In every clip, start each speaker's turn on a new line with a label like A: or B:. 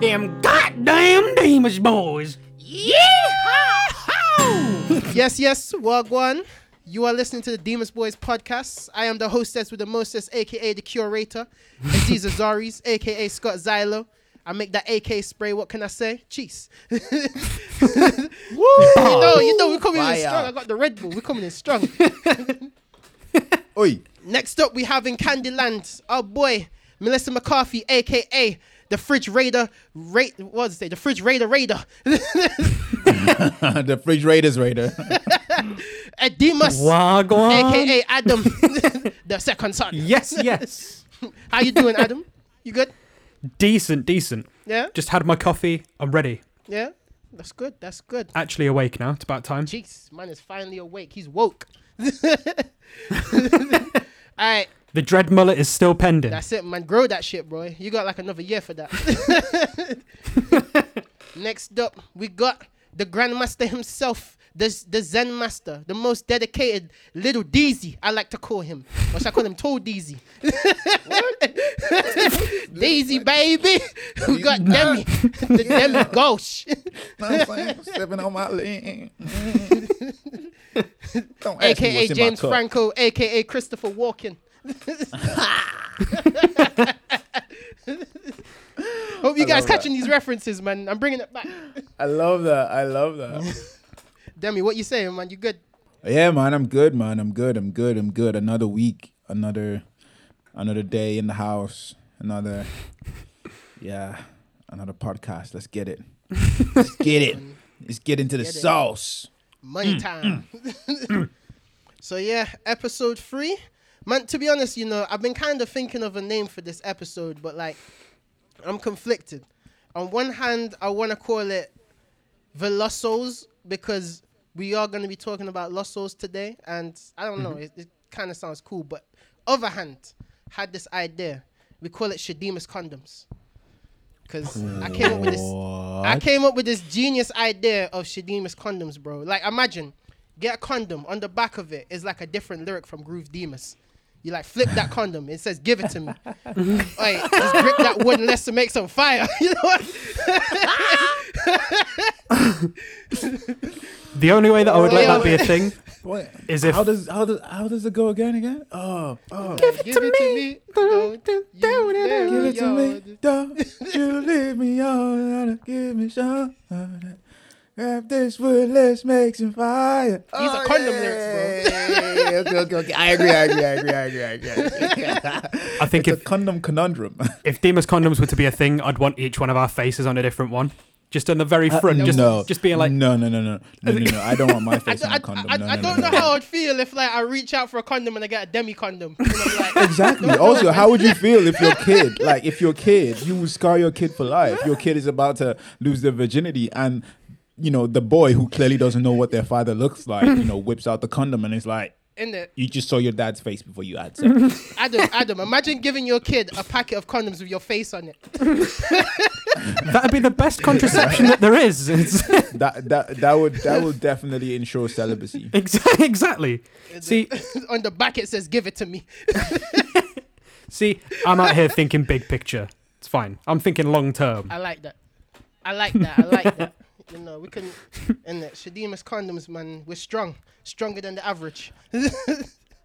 A: Them goddamn Deemus boys.
B: Yes, yes, Wagwan. You are listening to the Deemus Boys podcast. I am the hostess with the mostest, aka the curator, Aziz Azaris, aka Scott Zylo. I make that AK spray. What can I say? Cheese. Woo! You know, you know, we're coming in strong. I got the Red Bull. We're coming in strong.
C: Oi.
B: Next up, we have in Candyland our boy Melissa McCarthy, aka the Fridge Raider. Ra- what does it say? The Fridge Raider Raider.
C: the Fridge Raiders Raider.
B: Edimus,
A: Wagwan.
B: aka Adam, the second son.
A: Yes, yes.
B: How you doing, Adam? You good?
A: decent, decent.
B: Yeah,
A: Just had my coffee. I'm ready.
B: yeah. That's good. That's good.
A: Actually awake now. It's about time.
B: Jeez, man is finally awake. He's woke. All right,
A: The dread mullet is still pending.
B: that's it, man. Grow that shit, bro. You got like another year for that. Next up, we got the Grandmaster himself, the, the Zen Master, the most dedicated little Deezy, I like to call him. Or should I call him Tall Deezy? Daisy, baby. we got Demi, the Demi Ghost.
C: Stepping on my lane. Don't ask me
B: aka
C: what's in my
B: James. Franco, aka Christopher Walken. Hope you
C: I
B: guys catching these references, man. I'm bringing it back.
C: I love that. I love that.
B: Demi, what you saying, man? You good?
C: yeah, man. I'm good, man. I'm good. I'm good. I'm good. Another week. Another. Another day in the house. Another. Yeah. Another podcast. Let's get it. Let's get it. Let's get into the
B: Get
C: sauce.
B: Money time. Mm. so yeah, episode three. Man, to be honest, you know, I've been kind of thinking of a name for this episode, but like, I'm conflicted. On one hand, I want to call it Velocos because we are going to be talking about Lossos today, and I don't know, mm-hmm. it, it kind of sounds cool. But other hand, had this idea. We call it Shadeemus condoms. Because I came up with this. I came up with this genius idea of Shadeemus condoms, bro. Like, imagine, get a condom. On the back of it is like a different lyric from Groove Deemus. You like flip that condom. It says, "Give it to me." Wait, just grip that wood and let's to make some fire. You know what?
A: The only way that I would let that be a thing
C: What?
A: is if
C: how does how does how does it go again again? Oh, oh.
B: Give it to me. Don't you
C: Give it to me. Don't you leave me on. Give me some. Grab this wood, let's make some fire.
B: These are oh, condom lyrics,
C: bro. okay, okay, okay. I agree, I agree, I agree, I agree, I agree.
A: I think
C: it's
A: if
C: a condom conundrum.
A: if Deemus condoms were to be a thing, I'd want each one of our faces on a different one. Just on the very uh, front, just
C: no,
A: just being like,
C: no, no, no, no, no, no, no. I don't want my face on
B: I,
C: a condom.
B: I,
C: no,
B: I
C: no,
B: don't
C: no,
B: know
C: no.
B: how I'd feel if like I reach out for a condom and I get a demi condom. You know, like,
C: Exactly. Also, how would you feel if your kid, like if your kid, you would scar your kid for life. Your kid is about to lose their virginity, and you know the boy who clearly doesn't know what their father looks like, you know, whips out the condom and it's like,
B: in it.
C: you just saw your dad's face before you had sex.
B: Adam, Adam, imagine giving your kid a packet of condoms with your face on it.
A: that'd be the best contraception that there is.
C: That that that would that would definitely ensure celibacy.
A: exa- exactly. See,
B: on the back it says, "Give it to me."
A: see, I'm out here thinking big picture. It's fine. I'm thinking long term.
B: I like that. I like that. I like that. You know, we can. In it, Shadeemus condoms, man. We're strong, stronger than the average.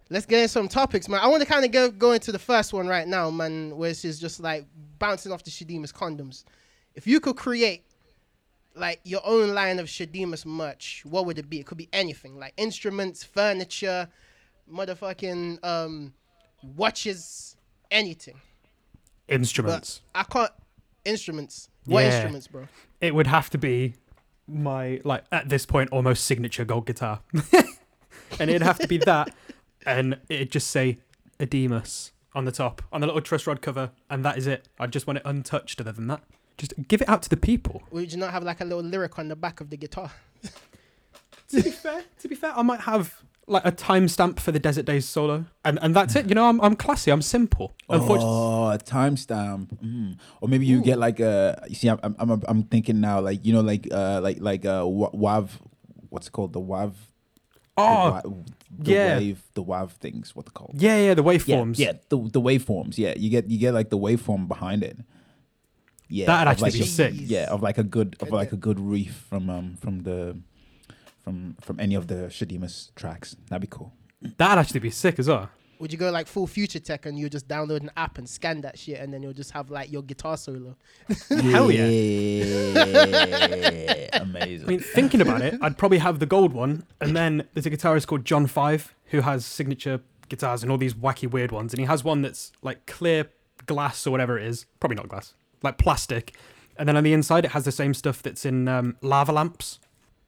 B: Let's get into some topics, man. I want to kind of go go into the first one right now, man, which is just like bouncing off the Shadeemus condoms. If you could create like your own line of Shadeemus merch, what would it be? It could be anything, like instruments, furniture, motherfucking um, watches, anything. But
A: Instruments.
B: I can't instruments. What
A: Yeah.
B: instruments, bro?
A: It would have to be my like at this point almost signature gold guitar, and it'd have to be that, and it'd just say Edemus on the top on the little truss rod cover, and that is it. I just want it untouched. Other than that, just give it out to the people.
B: Would you not have like a little lyric on the back of the guitar?
A: to be fair, to be fair, I might have like a timestamp for the Desert Days solo, and and that's it. You know, I'm I'm classy. I'm simple.
C: Oh, a timestamp, mm. or maybe you get like a. You see, I'm I'm I'm, I'm thinking now, like you know, like uh, like like uh, wa- wav, what's it called? The wav. the
A: oh
C: wa- the
A: yeah.
C: wave, the wav things. What they called?
A: yeah, yeah, the waveforms.
C: yeah, the the waveforms. Yeah, you get you get like the waveform behind it. Yeah,
A: That'd actually
C: like
A: be
C: a-
A: sick.
C: Yeah, of like a good of like a good reef from um from the from from any of the Shadeemus tracks. That'd be cool.
A: That'd actually be sick as well.
B: Would you go like full future tech and you just download an app and scan that shit and then you'll just have like your guitar solo?
A: Hell yeah.
C: Amazing.
A: I mean, thinking about it, I'd probably have the gold one, and then there's a guitarist called John Five who has signature guitars and all these wacky weird ones, and he has one that's like clear glass or whatever it is, probably not glass, like plastic, and then on the inside it has the same stuff that's in um, lava lamps,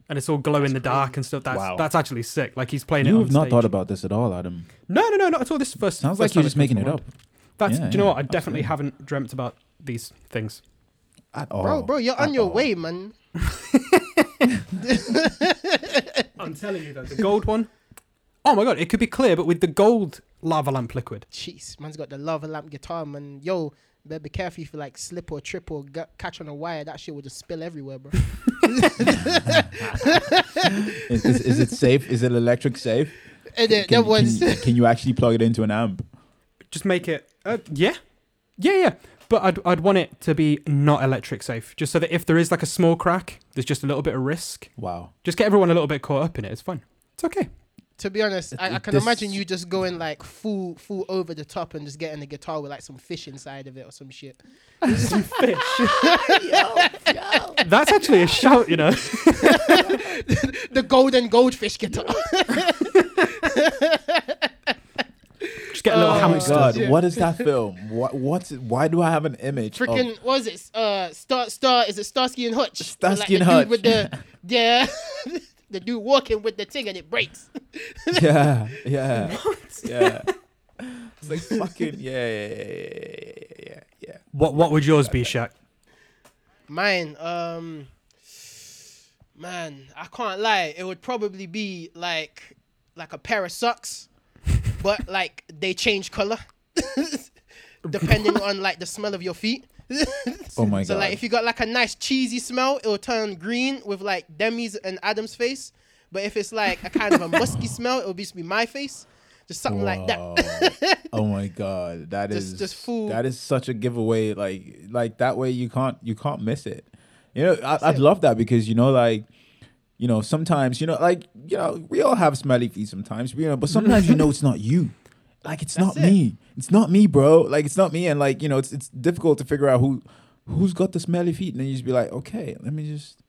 A: and it's all glow in the dark and stuff. That's
C: Wow.
A: that's actually sick. Like he's playing it.
C: you
A: on
C: have not
A: stage.
C: thought about this at all, Adam.
A: No, no, no, not at all. This first.
C: Sounds
A: first
C: like you're just making it up.
A: That's.
C: Yeah,
A: do you know
C: yeah,
A: what? I definitely
C: absolutely.
A: haven't dreamt about these things.
C: At all.
B: bro, bro, you're on your
C: all.
B: way, man.
A: I'm telling you though, the gold one. Oh my god, it could be clear, but with the gold lava lamp liquid.
B: Jeez, man's got the lava lamp guitar, man. Yo, better be careful if you like slip or trip or get, catch on a wire. That shit will just spill everywhere, bro.
C: Is, is, is it safe? Is it electric safe?
B: and then,
C: Can,
B: that was
C: can, can you actually plug it into an amp?
A: Just make it. Uh, yeah, yeah, yeah. But I'd I'd want it to be not electric safe, just so that if there is like a small crack, there's just a little bit of risk.
C: Wow.
A: Just get everyone a little bit caught up in it. It's fine. It's okay.
B: To be honest, I, I can
C: this-
B: imagine you just going like full, full over the top and just getting a guitar with like some fish inside of it or some shit.
A: Some fish. That's actually a shout, you know.
B: The golden goldfish guitar.
A: Just get a little
B: Oh
C: my
A: hamster.
C: god,
B: Yeah.
C: what is that film? What what's it, why do I have an image? of-
B: Freaking, what is it? Uh, Star, Star, is it Starsky and Hutch?
C: Starsky
B: Like
C: and Hutch.
B: With the, yeah, the dude walking with the thing and it breaks.
C: yeah, yeah, yeah. It's like fucking yeah, yeah, yeah, yeah, yeah, yeah.
A: What what would yours be, Shaq?
B: Mine, um, man, I can't lie. It would probably be like, like a pair of socks, but like they change color depending on like the smell of your feet.
C: Oh my
B: So
C: god.
B: So like if you got like a nice cheesy smell, it'll turn green with like Demi's and Adam's face. But if it's like a kind of a musky smell, it'll just be my face. Just something like that.
C: Oh my god, that is
B: Just- just full-
C: That is such a giveaway. Like like that way you can't you can't miss it. You know, I, I'd love that because you know like. You know, sometimes you know, like you know, we all have smelly feet sometimes, you know, but sometimes you know it's not you. Like it's not
B: it.
C: me. It's not me, bro. Like it's not me, and like you know, it's it's difficult to figure out who who's got the smelly feet, and then you just be like, okay, let me just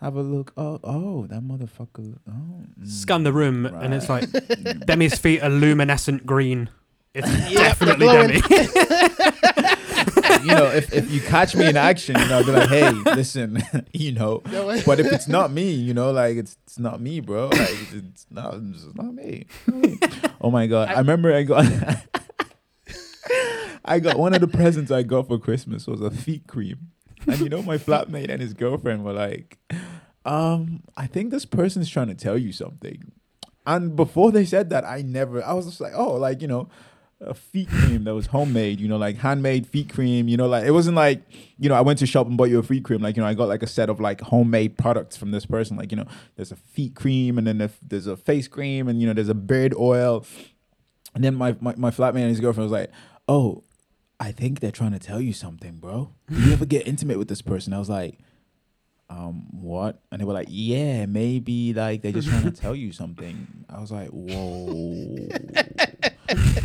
C: have a look. Oh, oh, that motherfucker. Oh, mm.
A: Scan the room, and it's like Demi's feet are luminescent green. It's
B: Yeah,
A: definitely. Demi.
C: you know, if, if you catch me in action, you know, I'll be like, hey, listen, you know. But if it's not me, you know, like it's it's not me, bro. Like it's, it's not it's not me. It's not me. Oh my god, I, remember I got. I got one of the presents I got for Christmas was a feet cream, and you know my flatmate and his girlfriend were like, um, I think this person's trying to tell you something. And before they said that, I never. I was just like, oh, like you know, a feet cream that was homemade. You know, like handmade feet cream. You know, like it wasn't like you know I went to shop and bought you a feet cream. Like you know, I got like a set of like homemade products from this person. Like you know, there's a feet cream, and then there's a face cream, and you know, there's a beard oil. And then my my, my flatmate and his girlfriend was like, oh, I think they're trying to tell you something, bro. You ever get intimate with this person? I was like um, what? And they were like, yeah, maybe like they're just trying to tell you something. I was like, whoa,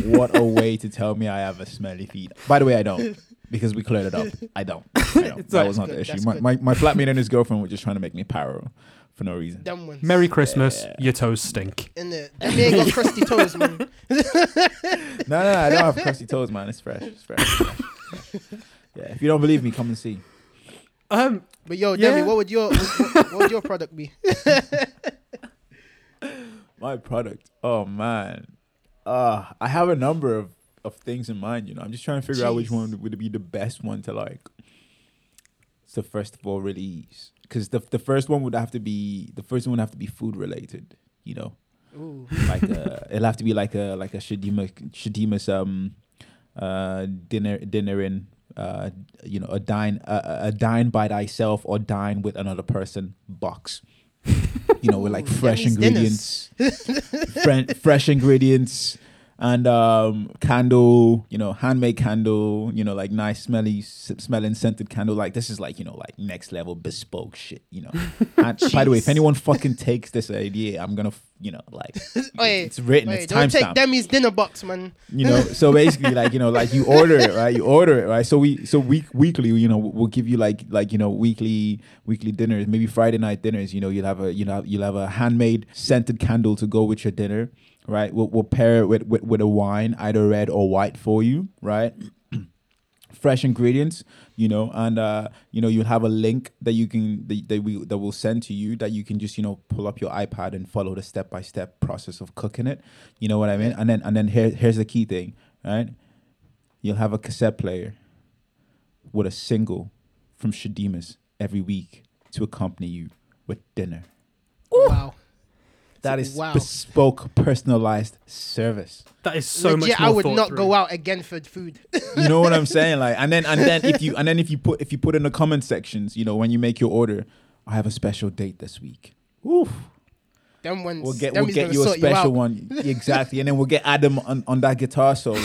C: what a way to tell me I have a smelly feet. By the way, I don't because we cleared it up. I don't. I don't. That was not the issue. My,
B: good.
C: my my flatmate and his girlfriend were just trying to make me paro for no reason.
B: Dumb ones.
A: Merry Christmas,
C: Yeah.
A: your toes stink.
B: In the them ain't got crusty toes, man.
C: No, no, no, I don't have crusty toes, man. It's fresh. It's fresh. It's fresh. yeah, if you don't believe me, come and see.
A: Um,
B: But yo,
A: Yeah.
B: Demi, what would your what, what would your product be?
C: My product. Oh man. Uh I have a number of, of things in mind, you know. I'm just trying to figure out which one would be the best one to like to first of all release. Cause the the first one would have to be the first one would have to be food related, you know.
B: Ooh.
C: Like uh it'll have to be like a like a Shadima Shadima's um uh dinner dinner in uh you know a dine a, a dine by thyself or dine with another person box. You know, with like fresh ingredients, fre- fresh ingredients, and um candle you know handmade candle you know like nice smelly s- smelling scented candle. Like this is like you know like next level bespoke shit you know. And by the way if anyone fucking takes this idea i'm gonna f- you know like
B: Oi,
C: it's written
B: oi,
C: it's
B: don't take
C: timestamped.
B: Demi's dinner box, man.
C: you know so basically like you know like you order it right? You order it right? So we so week weekly you know we'll give you like like you know weekly weekly dinners maybe friday night dinners you know you'll have a you know you'll have a handmade scented candle to go with your dinner right? We'll, we'll pair it with, with with a wine either red or white for you right? Fresh ingredients you know and uh you know you'll have a link that you can that, that we that will send to you that you can just you know pull up your ipad and follow the step-by-step process of cooking it. You know what i mean? And then and then here, here's the key thing right? You'll have a cassette player with a single from Shadeemus every week to accompany you with dinner.
B: Wow.
C: That is
B: Wow.
C: bespoke personalized service
A: That is so much
B: Legit,
A: more
B: I would not
A: through.
B: go out again for food.
C: you know what I'm saying? Like, and then and then if you and then if you put if you put in the comment sections, you know, when you make your order, I have a special date this week. Oof.
B: them ones.
C: We'll get
B: them
C: we'll get you a special
B: out.
C: one exactly, and then we'll get Adam on, on that guitar solo.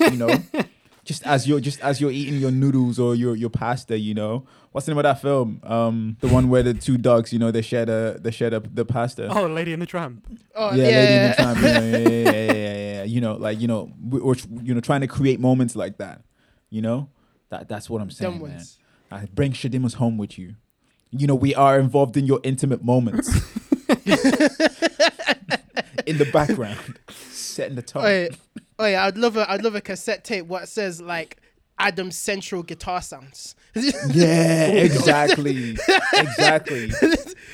C: You know, just as you're just as you're eating your noodles or your your pasta. You know, what's the name of that film? Um, the one where the two dogs, you know, they share the they share the, the pasta.
A: Oh, Lady in the Tramp.
B: Oh,
C: yeah,
B: yeah,
C: Lady in
B: yeah.
C: the Tramp. You know, yeah, yeah, yeah, yeah, yeah, yeah. You know, like you know, we- we're you know trying to create moments like that. You know, that that's what I'm saying,
B: Them
C: man.
B: ones.
C: Uh, bring Shadeemus home with you. You know, we are involved in your intimate moments. in the background, setting the tone.
B: Yeah, oh yeah. I'd love a, I'd love a cassette tape what says like Adam Central guitar sounds.
C: Yeah, exactly. exactly.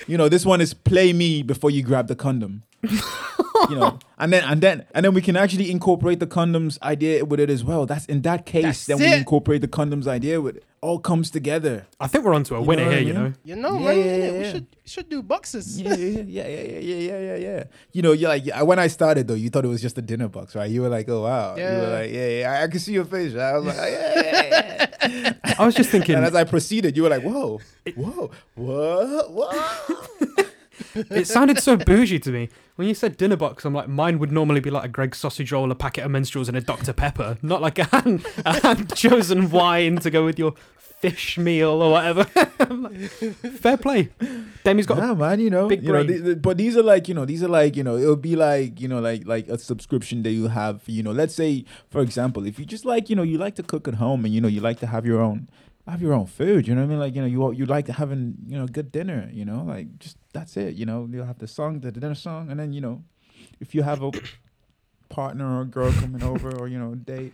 C: You know, this one is play me before you grab the condom you know, and then and then and then we can actually incorporate the condoms idea with it as well. That's in that case,
B: That's
C: then we incorporate the condoms idea with it. All comes together.
A: I think we're onto a winner here. You know,
B: You know,
C: Yeah,
B: man.
C: yeah, yeah,
B: We
C: yeah.
B: should should do boxes.
C: yeah, yeah, yeah, yeah, yeah, yeah, yeah, yeah. You know, you're like when I started though, you thought it was just a dinner box, right? You were like, oh wow,
B: Yeah.
C: you were like, yeah, yeah. I, I can see your face. Right? I was like, yeah, yeah, yeah.
A: I was just thinking.
C: and as I proceeded, you were like, whoa, whoa, whoa, whoa
A: it sounded so bougie to me when you said dinner box. I'm like, mine would normally be like a Greggs sausage roll, a packet of menstruals, and a Dr Pepper, not like a hand, a hand chosen wine to go with your fish meal or whatever. Like, Fair play. Demi's got.
C: yeah, man. You know,
A: big
C: you know,
A: brain.
C: th- th- but these are like, you know, these are like, you know, it'll be like, you know, like like a subscription that you have. You know, let's say, for example, if you just like, you know, you like to cook at home and you know, you like to have your own. Have your own food, you know what I mean? Like you know, you you like having you know good dinner, you know, like just that's it, you know. You'll have the song, the dinner song, and then you know, if you have a partner or a girl coming over or you know date,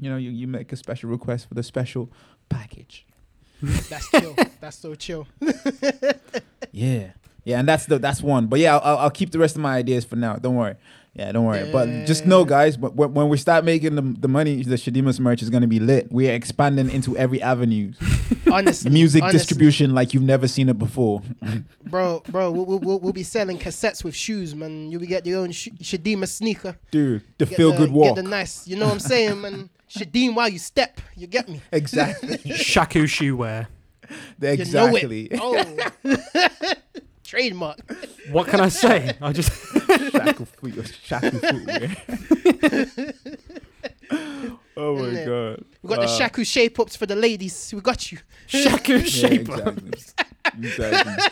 C: you know, you, you make a special request for the special package.
B: That's chill. That's so chill.
C: Yeah, yeah, and that's the that's one. But yeah, I'll, I'll- I'll keep the rest of my ideas for now. Don't worry. Yeah, don't worry. But just know, guys, but when, when we start making the the money, the Shadeemus merch is gonna be lit. We are expanding into every avenue,
B: Honestly,
C: music
B: honestly.
C: distribution like you've never seen it before.
B: bro, bro. We'll, we'll- we'll, we'll be selling cassettes with shoes, man. You'll be get your own sh- Shadima sneaker.
C: Dude, the
B: Get
C: feel
B: the-
C: good walk.
B: Get the nice. You know what I'm saying, man. Shadim while you step. You get me.
C: Exactly.
A: Shaku shoe wear.
C: exactly.
B: You know it. Oh. Trademark.
A: What can I say? I just
C: shackle foot, shackle footwear. oh my
B: Innit?
C: god.
B: We got the
C: Uh,
B: Shaku shape ups for the ladies. We got you.
A: Shaku
C: yeah,
A: shape
C: exactly. exactly.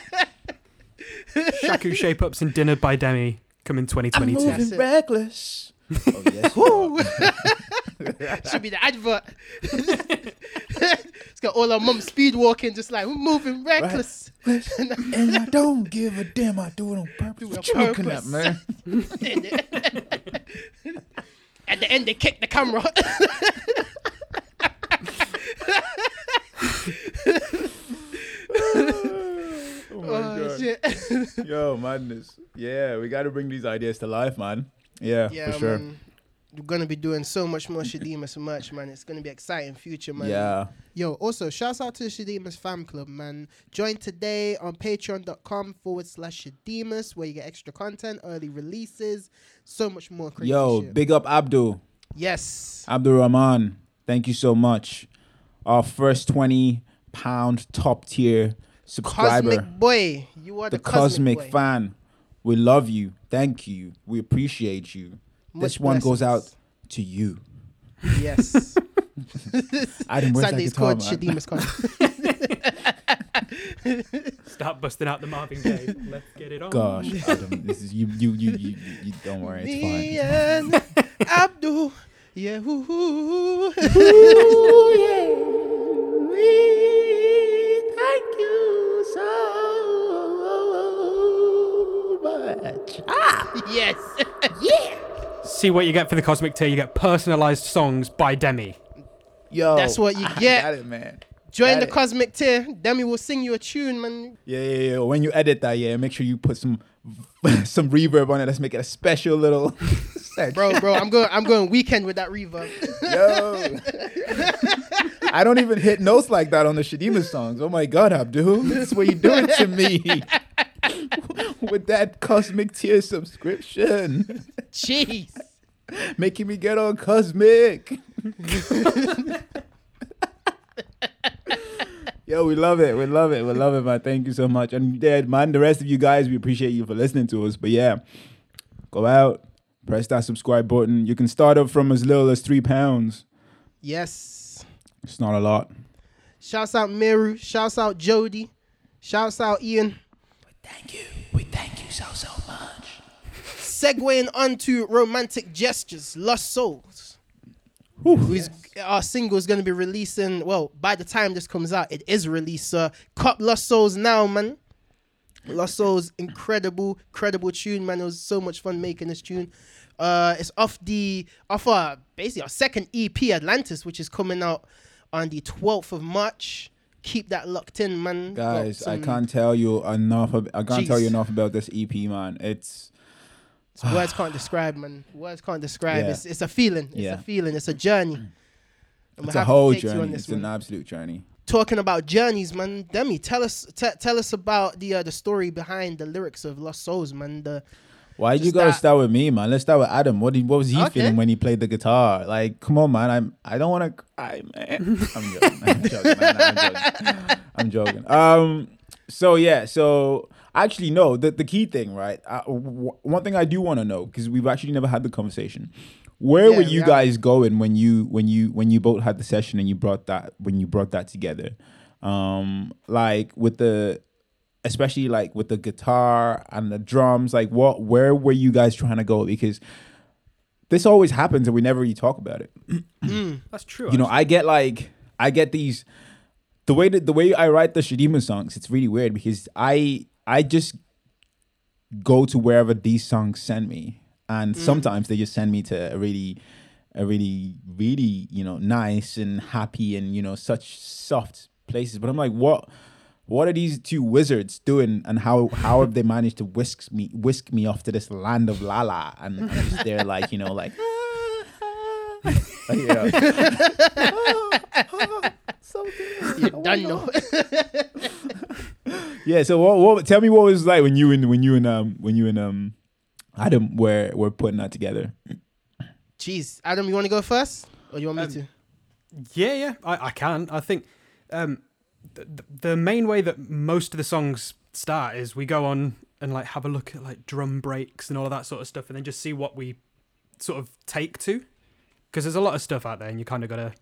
A: Shaku shape ups and dinner by Demi come in 2022.
B: That's it.
C: reckless. Oh yes.
B: Should be the advert. it's got all our mum speed walking, just like we're moving reckless.
C: and I don't give a damn. I do it on purpose. What you looking at, man?
B: At the end, they kick the camera.
C: oh my
B: oh
C: god. Yo, madness. Yeah, we got to bring these ideas to life, man. Yeah,
B: yeah,
C: for sure.
B: man. We're gonna be doing so much more Shadeemus merch, man. It's gonna be exciting future, man.
C: Yeah.
B: Yo, also, shouts out to the Shadeemus fan club, man. Join today on patreon.com forward slash Shadeemus, where you get extra content, early releases, so much more crazy
C: Yo,
B: shit.
C: big up Abdul.
B: yes.
C: Abdul Rahman. Thank you so much. Our first 20 pound top tier subscriber.
B: Cosmic boy. You are
C: the
B: the,
C: cosmic
B: boy.
C: fan. We love you. Thank you. We appreciate you. This
B: Much
C: one goes out to you.
B: Yes.
C: Adam, where's that
B: Sunday's
C: guitar,
B: called
C: man?
B: Shadeemus Con.
A: Start busting out the Marvin Gaye. Let's get it on.
C: Gosh, Adam, this is you. You, you, you, you, you don't worry, it's
B: Me
C: fine.
B: and Abdul. Yeah. Ooh, ooh.
C: Thank you so much. Ah.
B: Yes.
A: See what you get for the Cosmic Tier. You get personalized songs by Demi.
C: Yo,
B: That's what you
C: I
B: get.
C: got it, man.
B: Join
C: Got
B: the
C: it.
B: Cosmic Tier. Demi will sing you a tune, man.
C: Yeah, yeah, yeah. When you edit that, yeah, make sure you put some some reverb on it. Let's make it a special little section.
B: Bro, bro, I'm going I'm going weekend with that reverb.
C: Yo. I don't even hit notes like that on the Shadima songs. Oh my god, Abdul. That's what you doing to me. With that cosmic tier subscription.
B: Jeez.
C: Making me get on cosmic. Yo, we love it. We love it. We love it, man. Thank you so much. And yeah, man, the rest of you guys, we appreciate you for listening to us. But yeah, go out, press that subscribe button. You can start up from as little as three pounds.
B: Yes.
C: It's not a lot.
B: Shouts out Meru. Shouts out Jody. Shouts out Ian.
C: Thank you. We thank you so so much.
B: Segueing onto romantic gestures, Lost Souls. Who's our single is going to be releasing? Well, by the time this comes out, it is released. So, cop Lost Souls now, man. Lost Souls, incredible, credible tune, man. It was so much fun making this tune. Uh, it's off the off our basically our second EP, Atlantis, which is coming out on the 12th of March. Keep that locked in, man.
C: Guys, I can't tell you enough. Of, I can't tell you enough about this EP, man. It's
B: words can't describe, man. Words can't describe.
C: Yeah.
B: It's it's a feeling. It's
C: Yeah.
B: a feeling. It's a journey. And
C: it's a whole
B: take you on
C: journey. It's an absolute journey.
B: Talking about journeys, man. Demi, tell us te- tell us about the uh, the story behind the lyrics of Lost Souls, man. The
C: Why you
B: Just
C: gotta
B: that-
C: start with me, man? Let's start with Adam. What did, what was he
B: Okay.
C: feeling when he played the guitar? Like, come on, man. I'm I don't want to cry, man. I'm joking. I'm joking. Man. I'm joking. I'm joking. Um. So yeah. So actually, no. The the key thing, right? Uh, w- one thing I do want to know because we've actually never had the conversation. Where
B: Yeah,
C: were
B: we
C: you
B: haven't.
C: guys going when you when you when you both had the session and you brought that when you brought that together? Um, like with the especially like with the guitar and the drums like what where were you guys trying to go? Because this always happens and we never really talk about it.
A: Mm, that's true.
C: you know i get like i get these the way that the way i write the shadima songs it's really weird because i i just go to wherever these songs send me. And mm. sometimes they just send me to a really a really really you know nice and happy and you know such soft places. But i'm like what what are these two wizards doing and how how have they managed to whisk me whisk me off to this land of lala and, and I'm just there like you know like you know. so good.
B: you done know.
C: Yeah. So what? What? Tell me what it was like when you and when you and um when you and um Adam were were putting that together.
B: Jeez, Adam, you want to go first, or you want me
A: Um,
B: to?
A: Yeah, yeah, I, I can. I think um, the, main way that most of the songs start is we go on and like have a look at like drum breaks and all of that sort of stuff, and then just see what we sort of take to. Because there's a lot of stuff out there, and you kind of gotta.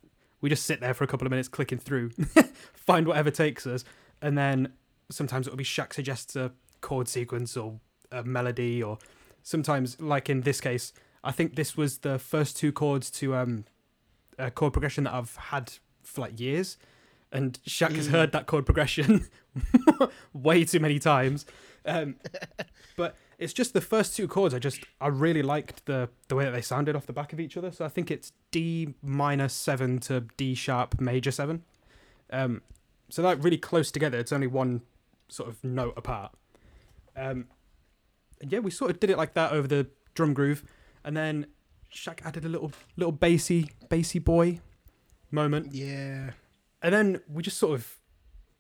A: We just sit there for a couple of minutes clicking through, find whatever takes us, and then sometimes it'll be Shaq suggests a chord sequence or a melody, or sometimes, like in this case, I think this was the first two chords to um, a chord progression that I've had for like years, and Shaq has
B: Mm.
A: heard that chord progression way too many times. Um, but it's just the first two chords. I just I really liked the the way that they sounded off the back of each other. So I think it's D minor seven to D sharp major seven. Um, so they're really close together. It's only one sort of note apart. Um, and yeah, we sort of did it like that over the drum groove, and then Shaq added a little little bassy bassy boy moment,
B: Yeah.
A: And then we just sort of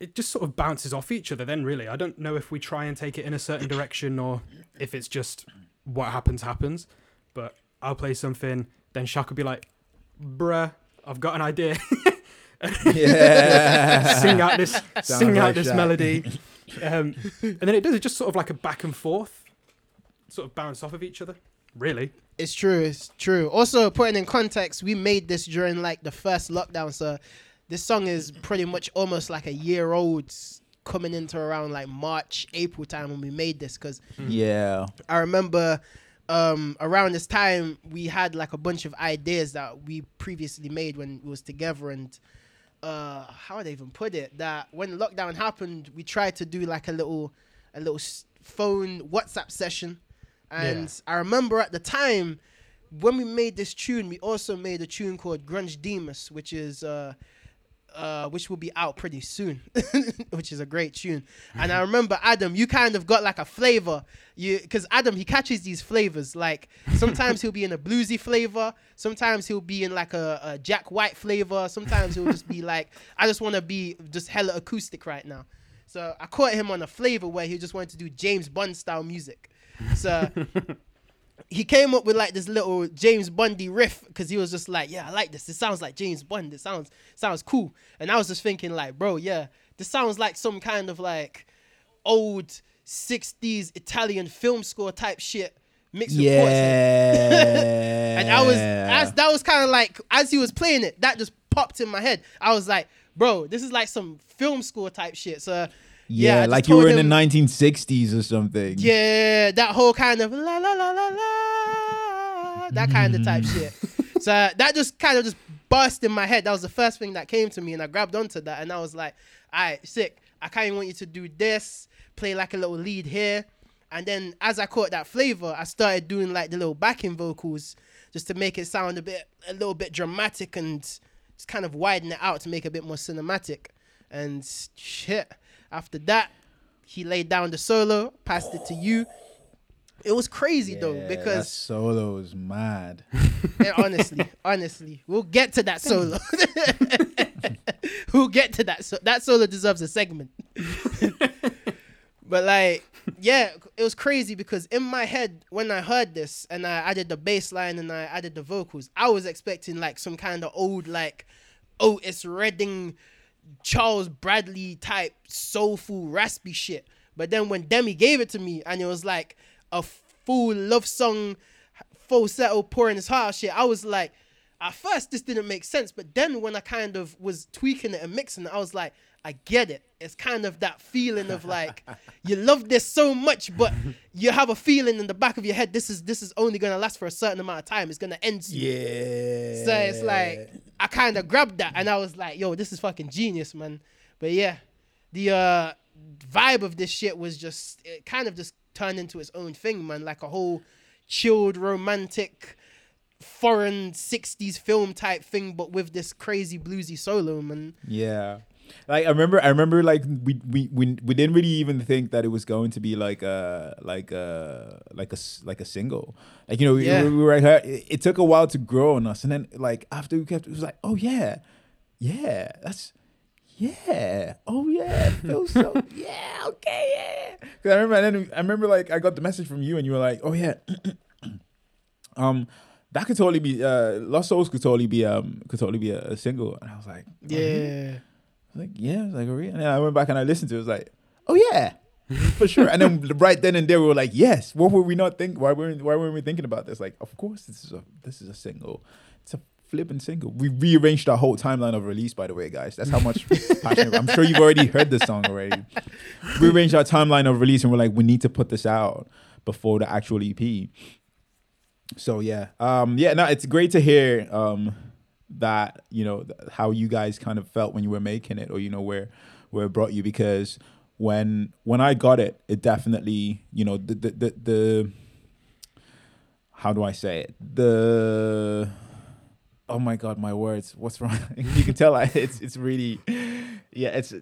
A: it just sort of bounces off each other. Then really, I don't know if we try and take it in a certain direction or if it's just what happens happens. But I'll play something, then Shaq will be like, "Bruh, I've got an idea."
C: Yeah.
A: sing out this
C: Sounds
A: sing out this
C: Shaq.
A: melody um, and then it does it just sort of like a back and forth sort of bounce off of each other Really?
B: It's true. It's true. Also, putting in context, we made this during like the first lockdown, so this song is pretty much almost like a year old, coming into around like March, April time when we made this. Because
C: Yeah.
B: I remember um, around this time we had like a bunch of ideas that we previously made when we was together, and uh, how would I even put it? That when lockdown happened, we tried to do like a little, a little phone WhatsApp session, and I remember at the time when we made this tune, we also made a tune called Grunge Deemus, which is uh, uh, which will be out pretty soon, which is a great tune. And I remember Adam, you kind of got like a flavor, you because Adam he catches these flavors. Like sometimes he'll be in a bluesy flavor, sometimes he'll be in like a, a Jack White flavor, sometimes he'll just be like, I just want to be just hella acoustic right now. So I caught him on a flavor where he just wanted to do James Bond style music. So he came up with like this little James Bondy riff because he was just like, yeah, I like this. It sounds like James Bond. It sounds sounds cool. And I was just thinking like, bro, yeah, this sounds like some kind of like old '60s Italian film score type shit mixed with Portishead. And I was as that was kind of like as he was playing it, that just popped in my head. I was like, bro, this is like some film score type shit. So
C: yeah,
B: just
C: like you were in the 1960s or something.
B: yeah, that whole kind of la la la la la, that kind of type hmm. shit. So uh, that just kind of just burst in my head. That was the first thing that came to me, and I grabbed onto that, and I was like, "All right, sick. I kind of want you to do this, play like a little lead here." And then as I caught that flavor, I started doing like the little backing vocals just to make it sound a bit, a little bit dramatic and just kind of widen it out to make it a bit more cinematic. And shit, after that, he laid down the solo, passed it to you. It was crazy though because that
C: solo is mad.
B: yeah, honestly, honestly, we'll get to that solo. we'll get to that. So that solo deserves a segment. but like, yeah, it was crazy because in my head when I heard this and I added the bass line and I added the vocals, I was expecting like some kind of old like Otis Redding, Charles Bradley type soulful raspy shit. But then when Demi gave it to me and it was like a full love song, falsetto pouring his heart out shit, I was like, at first this didn't make sense, but then when I kind of was tweaking it and mixing it, I was like, I get it. It's kind of that feeling of like you love this so much, but you have a feeling in the back of your head this is this is only gonna last for a certain amount of time. It's gonna end soon.
C: Yeah.
B: So it's like I kind of grabbed that and I was like, yo, this is fucking genius, man. But yeah, the uh vibe of this shit was just it kind of just turned into its own thing, man. Like a whole chilled, romantic, foreign '60s film type thing, but with this crazy bluesy solo, man.
C: Yeah. Like I remember, I remember like we, we we we didn't really even think that it was going to be like a like a like a like a single. Like you know, we,
B: Yeah.
C: we were like, it, it took a while to grow on us, and then like after we kept, it was like, oh yeah, yeah, that's yeah, oh yeah, it feels so yeah, okay, yeah. Because I remember, and then I remember like I got the message from you, and you were like, oh yeah, um. That could totally be uh Lost Souls could totally be um could totally be a, a single and I was like
B: Yeah.
C: I was like, yeah, I was like, really? And then I went back and I listened to it. I was like, oh yeah, for sure. And then right then and there, we were like, yes. What were we not thinking? Why weren't Why weren't we thinking about this? Like, of course, this is a this is a single. It's a flipping single. We rearranged our whole timeline of release, by the way, guys. That's how much passion. I'm sure you've already heard this song already. We arranged our timeline of release, and we're like, we need to put this out before the actual EP. So yeah, um, yeah. No, it's great to hear. Um, that you know th- how you guys kind of felt when you were making it or you know where where it brought you because when when I got it it definitely you know the the the, the how do I say it the oh my god my words what's wrong you can tell I, it's it's really yeah it's uh,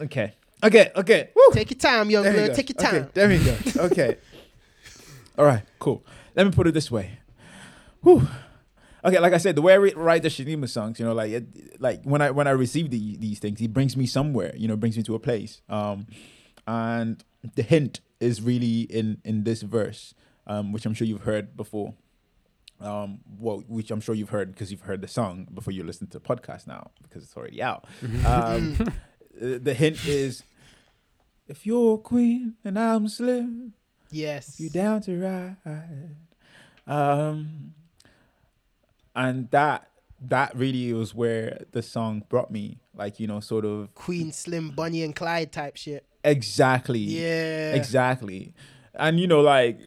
C: okay okay okay Woo!
B: Take your time, young blood. Take your
C: Okay,
B: time.
C: there we go. Okay. All right, cool. Let me put it this way. Whew. Okay, like I said, the way I re- write the Shinima songs, you know, like it, like when I when I receive the, these things, he brings me somewhere, you know, brings me to a place. Um, and the hint is really in in this verse, um, which I'm sure you've heard before. Um, well, which I'm sure you've heard because you've heard the song before you listen to the podcast now because it's already out. Um, the hint is, if you're a queen and I'm slim,
B: Yes.
C: you down to ride, Um, and that that really was where the song brought me, like you know, sort of
B: Queen Slim, Bonnie and Clyde type shit.
C: exactly,
B: Yeah.
C: exactly, and you know, like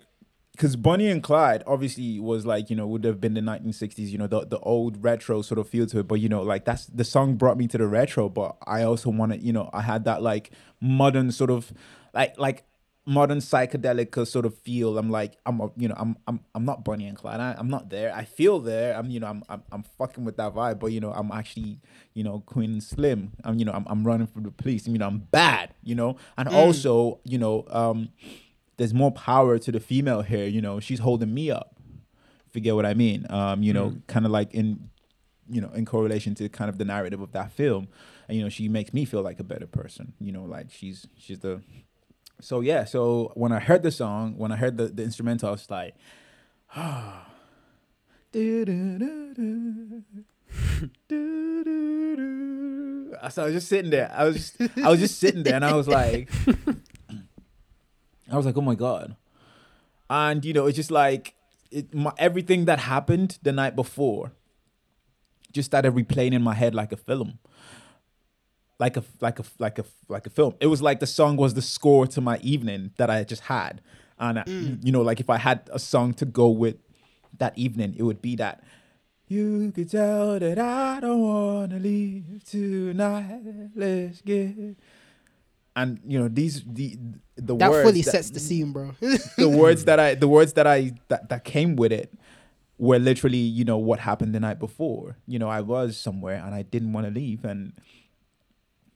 C: because Bonnie and Clyde obviously was like you know would have been the 1960s, you know, the the old retro sort of feel to it, but you know, like that's the song brought me to the retro, but I also wanted, you know, I had that like modern sort of like like modern psychedelic sort of feel. I'm like, I'm, a, you know, I'm, I'm, I'm not Bonnie and Clyde. I, I'm not there. I feel there. I'm, you know, I'm, I'm, I'm fucking with that vibe. But you know, I'm actually, you know, Queen Slim. I'm, you know, I'm, I'm running from the police. You know, I'm bad. You know, and also, you know, um, there's more power to the female here. You know, she's holding me up. If you get what I mean. Um, you know, kind of like in, you know, in correlation to kind of the narrative of that film. And you know, she makes me feel like a better person. You know, like she's, she's the so yeah, so when I heard the song, when I heard the, the instrumental, I was like, ah. So I was just sitting there. I was just, I was just sitting there, and I was like, I was like, oh my god, and you know, it's just like it, my, everything that happened the night before just started replaying in my head like a film like a like a like a like a film. It was like the song was the score to my evening that I just had, and uh, you know, like if I had a song to go with that evening, it would be that. You could tell that I don't wanna leave tonight. Let's get. And you know these the the
B: That
C: words
B: fully
C: that-
B: sets the scene, bro.
C: the words that I the words that I that, that came with it were literally you know what happened the night before. You know I was somewhere and I didn't want to leave and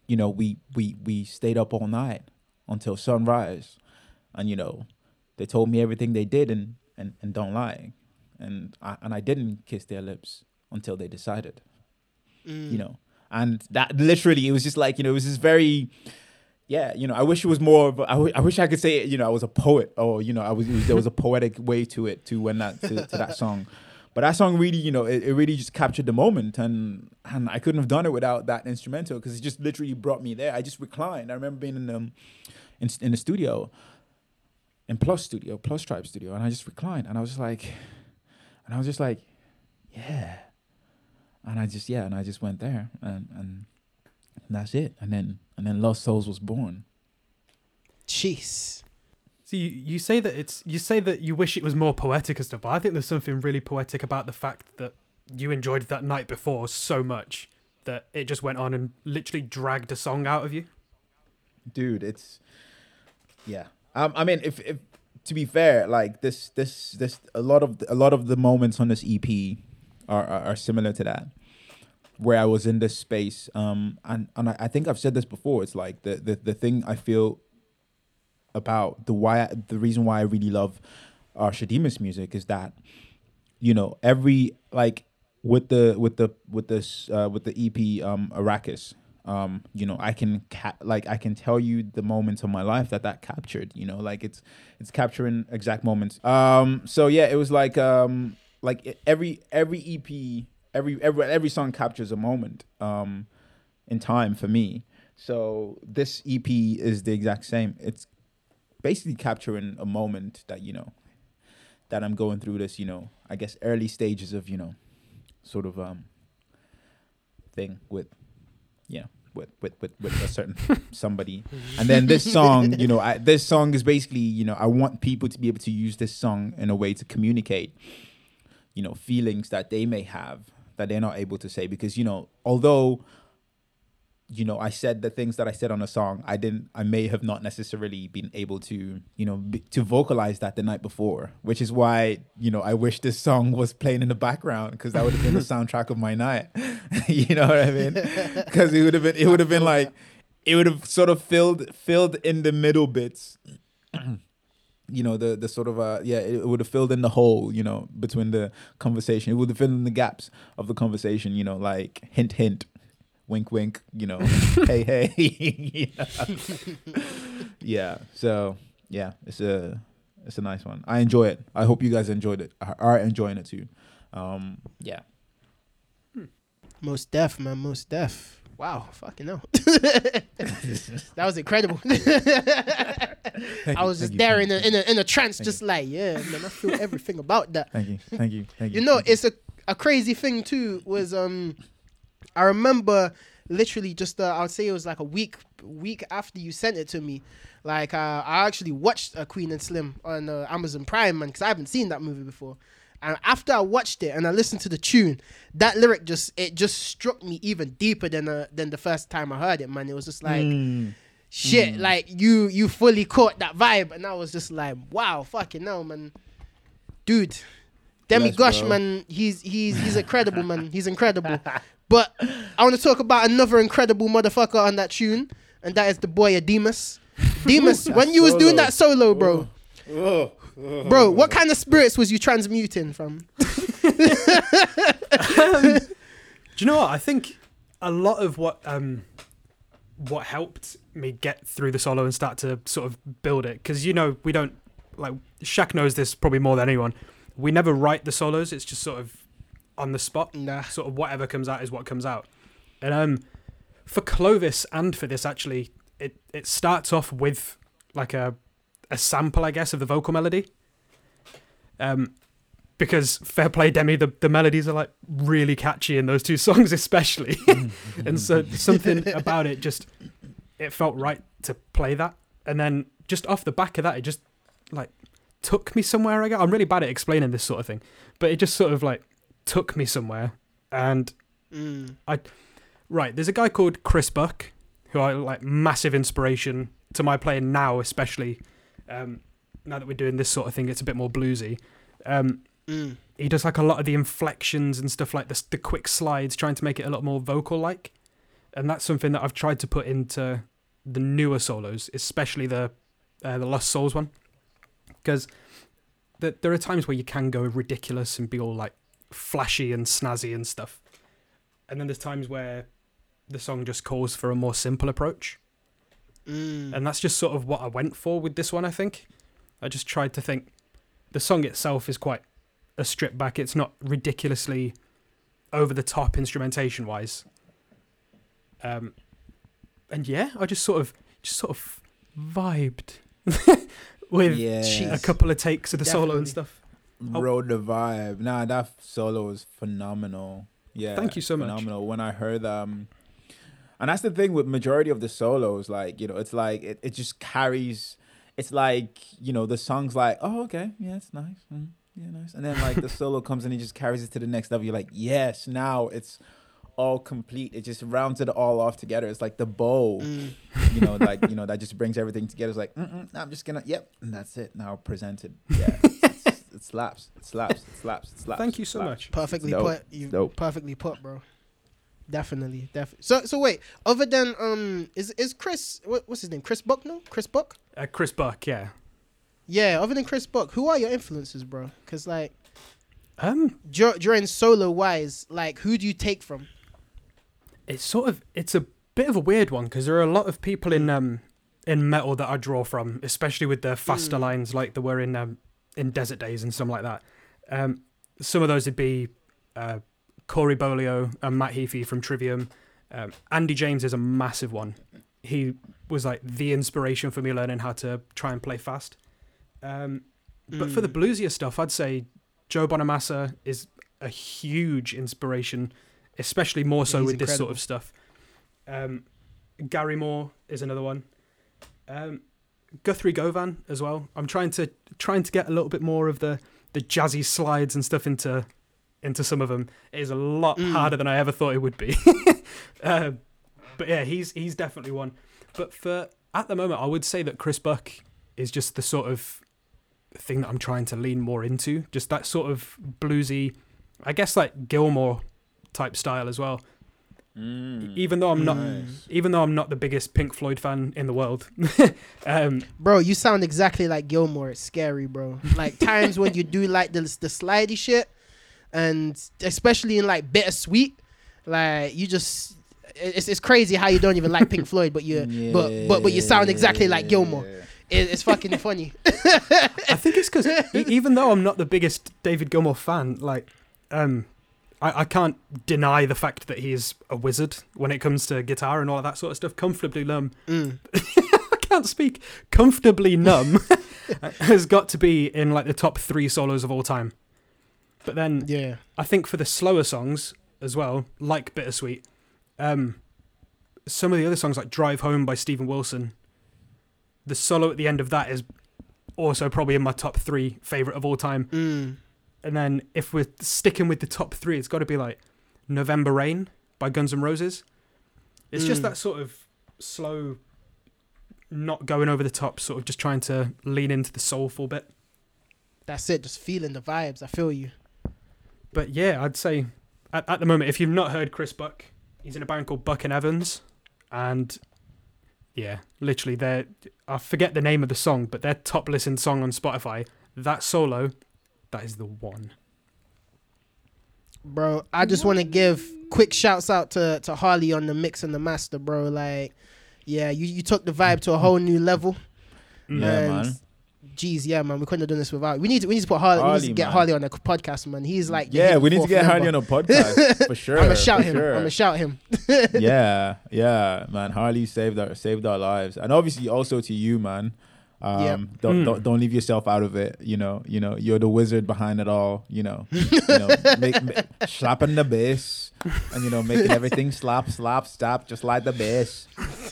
C: you know we we we stayed up all night until sunrise. And you know they told me everything they did and and, and don't lie. And I, and I didn't kiss their lips until they decided
B: Mm.
C: you know. And that literally it was just like you know it was just very yeah you know i wish it was more of a, I, w- I wish i could say you know i was a poet or you know i was, was there was a poetic way to it to when that to, to that song but that song really you know it, it really just captured the moment and and i couldn't have done it without that instrumental because it just literally brought me there i just reclined i remember being in um in, in the studio in plus studio plus tribe studio and i just reclined and i was just like and i was just like yeah and I just yeah, and I just went there, and and, and that's it. And then and then Lost Souls was born.
B: Jeez.
A: So you, you say that it's you say that you wish it was more poetic and stuff, but I think there's something really poetic about the fact that you enjoyed that night before so much that it just went on and literally dragged a song out of you.
C: Dude, it's yeah. Um, I mean, if if to be fair, like this this this a lot of a lot of the moments on this EP are are, are similar to that. Where I was in this space, um, and and I, I think I've said this before. It's like the the the thing I feel about the why the reason why I really love uh, Shadima's music is that you know every like with the with the with this uh, with the EP um Arrakis um you know I can ca- like I can tell you the moments of my life that that captured you know like it's it's capturing exact moments. Um so yeah it was like um like every every EP every every every song captures a moment um in time for me. So this EP is the exact same. It's basically capturing a moment that you know that I'm going through this you know I guess early stages of you know sort of um thing with you know with with with, with a certain somebody. And then this song you know I, this song is basically you know I want people to be able to use this song in a way to communicate you know feelings that they may have that they're not able to say because you know although you know I said the things that I said on the song I didn't I may have not necessarily been able to you know be, to vocalize that the night before which is why you know I wish this song was playing in the background because that would have been the soundtrack of my night. You know what I mean? Because it would have been it would have been like it would have sort of filled filled in the middle bits you know the the sort of uh yeah it would have filled in the hole you know between the conversation. It would have filled in the gaps of the conversation you know like hint hint wink wink you know hey hey yeah. yeah so yeah it's a it's a nice one i enjoy it i hope you guys enjoyed it are- are enjoying it too um yeah
B: Most deaf, man. Most deaf. Wow, fucking hell. that was incredible. I was just there in a, in a in a trance,
C: Thank
B: just like, yeah, man, I feel everything about that.
C: Thank you, thank you, thank you.
B: You know,
C: thank
B: it's a, a crazy thing too. Was um, I remember literally just uh, I would say it was like a week week after you sent it to me. Like uh, I actually watched uh, Queen and Slim on uh, Amazon Prime, man, because I haven't seen that movie before. And after I watched it and I listened to the tune, that lyric just it just struck me even deeper than uh, than the first time I heard it, man. It was just like
C: Mm.
B: shit, like you you fully caught that vibe, and I was just like, wow, fucking no, man, dude. Demi
C: Bless,
B: Gush,
C: bro.
B: man, he's he's he's incredible, man. He's incredible. But I want to talk about another incredible motherfucker on that tune, and that is the boy Demas. Demas, when you was doing that solo, bro,
C: Oh,
B: bro, what kind of spirits was you transmuting from?
A: Do you know what? I think a lot of what um what helped me get through the solo and start to sort of build it because you know we don't like Shaq knows this probably more than anyone. We never write the solos; it's just sort of on the spot.
B: Nah.
A: Sort of whatever comes out is what comes out. And um, for Clovis and for this actually, it it starts off with like a a sample, I guess, of the vocal melody. Um, because fair play, Demi, the, the melodies are like really catchy in those two songs, especially. and so something about it just it felt right to play that. And then just off the back of that, it just like took me somewhere. I guess I'm really bad at explaining this sort of thing, but it just sort of like took me somewhere. And
B: Mm.
A: right, there's a guy called Chris Buck who I like massive inspiration to my playing now, especially um, now that we're doing this sort of thing. It's a bit more bluesy. Um,
B: Mm.
A: he does like a lot of the inflections and stuff like this, the quick slides, trying to make it a lot more vocal like. And that's something that I've tried to put into the newer solos, especially the uh, the Lost Souls one, because th- there are times where you can go ridiculous and be all like flashy and snazzy and stuff, and then there's times where the song just calls for a more simple approach,
B: Mm.
A: and that's just sort of what I went for with this one. I think I just tried to think the song itself is quite a strip back. It's not ridiculously over the top instrumentation wise. Um, and yeah, I just sort of just sort of vibed with
C: yeah.
A: a couple of takes of the solo and stuff. Oh.
C: Rode the vibe. Nah, that solo was phenomenal. Yeah.
A: Thank you so much.
C: Phenomenal. When I heard um and that's the thing with majority of the solos, like, you know, it's like it, it just carries it's like, you know, the song's like, oh okay, yeah, it's nice. Mm, yeah, nice. And then like the solo comes and he just carries it to the next level. You're like, yes, now it's all complete. It just rounds it all off together. It's like the bow,
B: Mm.
C: you know, like you know that just brings everything together. It's like, I'm just gonna, yep, and that's it. Now presented. Yeah, it slaps, it slaps, it slaps, it slaps.
A: Thank you so
C: slaps.
A: much.
B: Perfectly
C: Dope.
B: put. You
C: Dope.
B: perfectly put, bro. Definitely, definitely. So, so wait. Other than um, is is Chris? What, what's his name? Chris Buck? No, Chris Buck.
A: Uh, Chris Buck, yeah.
B: Yeah. Other than Chris Buck, who are your influences, bro? Because like
A: Um,
B: dur- during solo wise, like who do you take from?
A: it's sort of it's a bit of a weird one because there are a lot of people in um in metal that I draw from, especially with the faster
B: Mm.
A: lines like there were in um in Desert Days and something like that. Um, some of those would be uh, Corey Beaulieu and Matt Heafy from Trivium. Um, Andy James is a massive one. He was like the inspiration for me learning how to try and play fast. Um, but for the
B: Mm.
A: bluesier stuff, I'd say Joe Bonamassa is a huge inspiration, especially more so
B: he's
A: with this sort of stuff. Um, Gary Moore is another one. Um, Guthrie Govan as well. I'm trying to trying to get a little bit more of the the jazzy slides and stuff into into some of them. It is a lot
B: Mm.
A: harder than I ever thought it would be. um, but yeah, he's he's definitely one. But for at the moment, I would say that Chris Buck is just the sort of thing that I'm trying to lean more into. Just that sort of bluesy, I guess like Gilmour type style as well.
C: Mm.
A: Even though I'm not,
C: Nice.
A: even though I'm not the biggest Pink Floyd fan in the world. um,
B: Bro, you sound exactly like Gilmour. It's scary, bro. Like times when you do like the the slidey shit, and especially in like bittersweet, like you just it's it's crazy how you don't even like Pink Floyd, but you but but but you sound exactly like Gilmour. It, it's fucking funny.
A: I think it's because even though I'm not the biggest David Gilmour fan, like, um, I, I can't deny the fact that he's a wizard when it comes to guitar and all of that sort of stuff. Comfortably numb.
B: Mm.
A: I can't speak. Comfortably numb has got to be in like the top three solos of all time. But then
B: Yeah.
A: I think for the slower songs as well, like Bittersweet, um, some of the other songs like Drive Home by Steven Wilson, the solo at the end of that is also probably in my top three favorite of all time.
B: Mm.
A: And then if we're sticking with the top three, it's got to be like November Rain by Guns N' Roses. It's just
B: Mm.
A: that sort of slow, not going over the top, sort of just trying to lean into the soulful bit.
B: That's it. Just feeling the vibes. I feel you.
A: But yeah, I'd say at, at the moment, if you've not heard Chris Buck, he's in a band called Buck and Evans, and yeah, literally, they're I forget the name of the song, but their top listened song on Spotify, that solo, that is the one.
B: bro. I just want to give quick shouts out to to Harley on the mix and the master, bro. Like, yeah, you you took the vibe to a whole new level.
C: Yeah,
B: and
C: man.
B: Geez, yeah, man, we couldn't have done this without. We need to we need to put Harley. we need to get
C: man.
B: Harley on the podcast, man. He's like,
C: yeah, we need to
B: fourth
C: get Harley on a podcast for sure.
B: I'm gonna shout him.
C: sure.
B: I'm gonna shout him.
C: yeah, yeah, man. Harley saved our saved our lives, and obviously also to you, man. Um,
B: Yep.
C: don't,
A: Mm.
C: don't don't leave yourself out of it. You know, you know, you're the wizard behind it all. You know, you know, make, make, slapping the bass, and you know, making everything slap, slap, stop, just like the bass,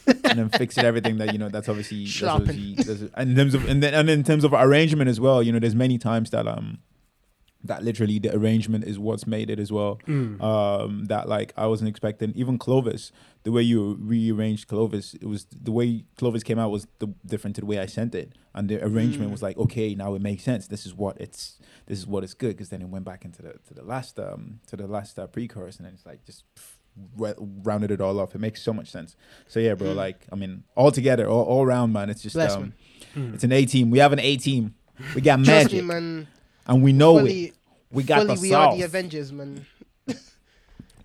C: and then fixing everything that you know. That's obviously, that's obviously that's, and in terms of and then and in terms of arrangement as well. You know, there's many times that um that literally the arrangement is what's made it as well
A: Mm.
C: um, that like I wasn't expecting. Even Clovis, the way you rearranged Clovis, it was the way Clovis came out was the, different to the way I sent it, and the arrangement
B: Mm.
C: was like, okay, now it makes sense. This is what it's. This is what it's good because then it went back into the to the last um to the last uh, pre-chorus and then it's like just pff, rounded it all off. It makes so much sense. So yeah, bro.
B: Mm.
C: Like I mean, all together, all, all around, man. It's just
B: Bless,
C: um,
A: Mm.
C: it's an A team. We have an A team. We got magic,
B: me, man.
C: And we know it. We got
B: fully
C: the
B: we
C: sauce.
B: are the Avengers, man.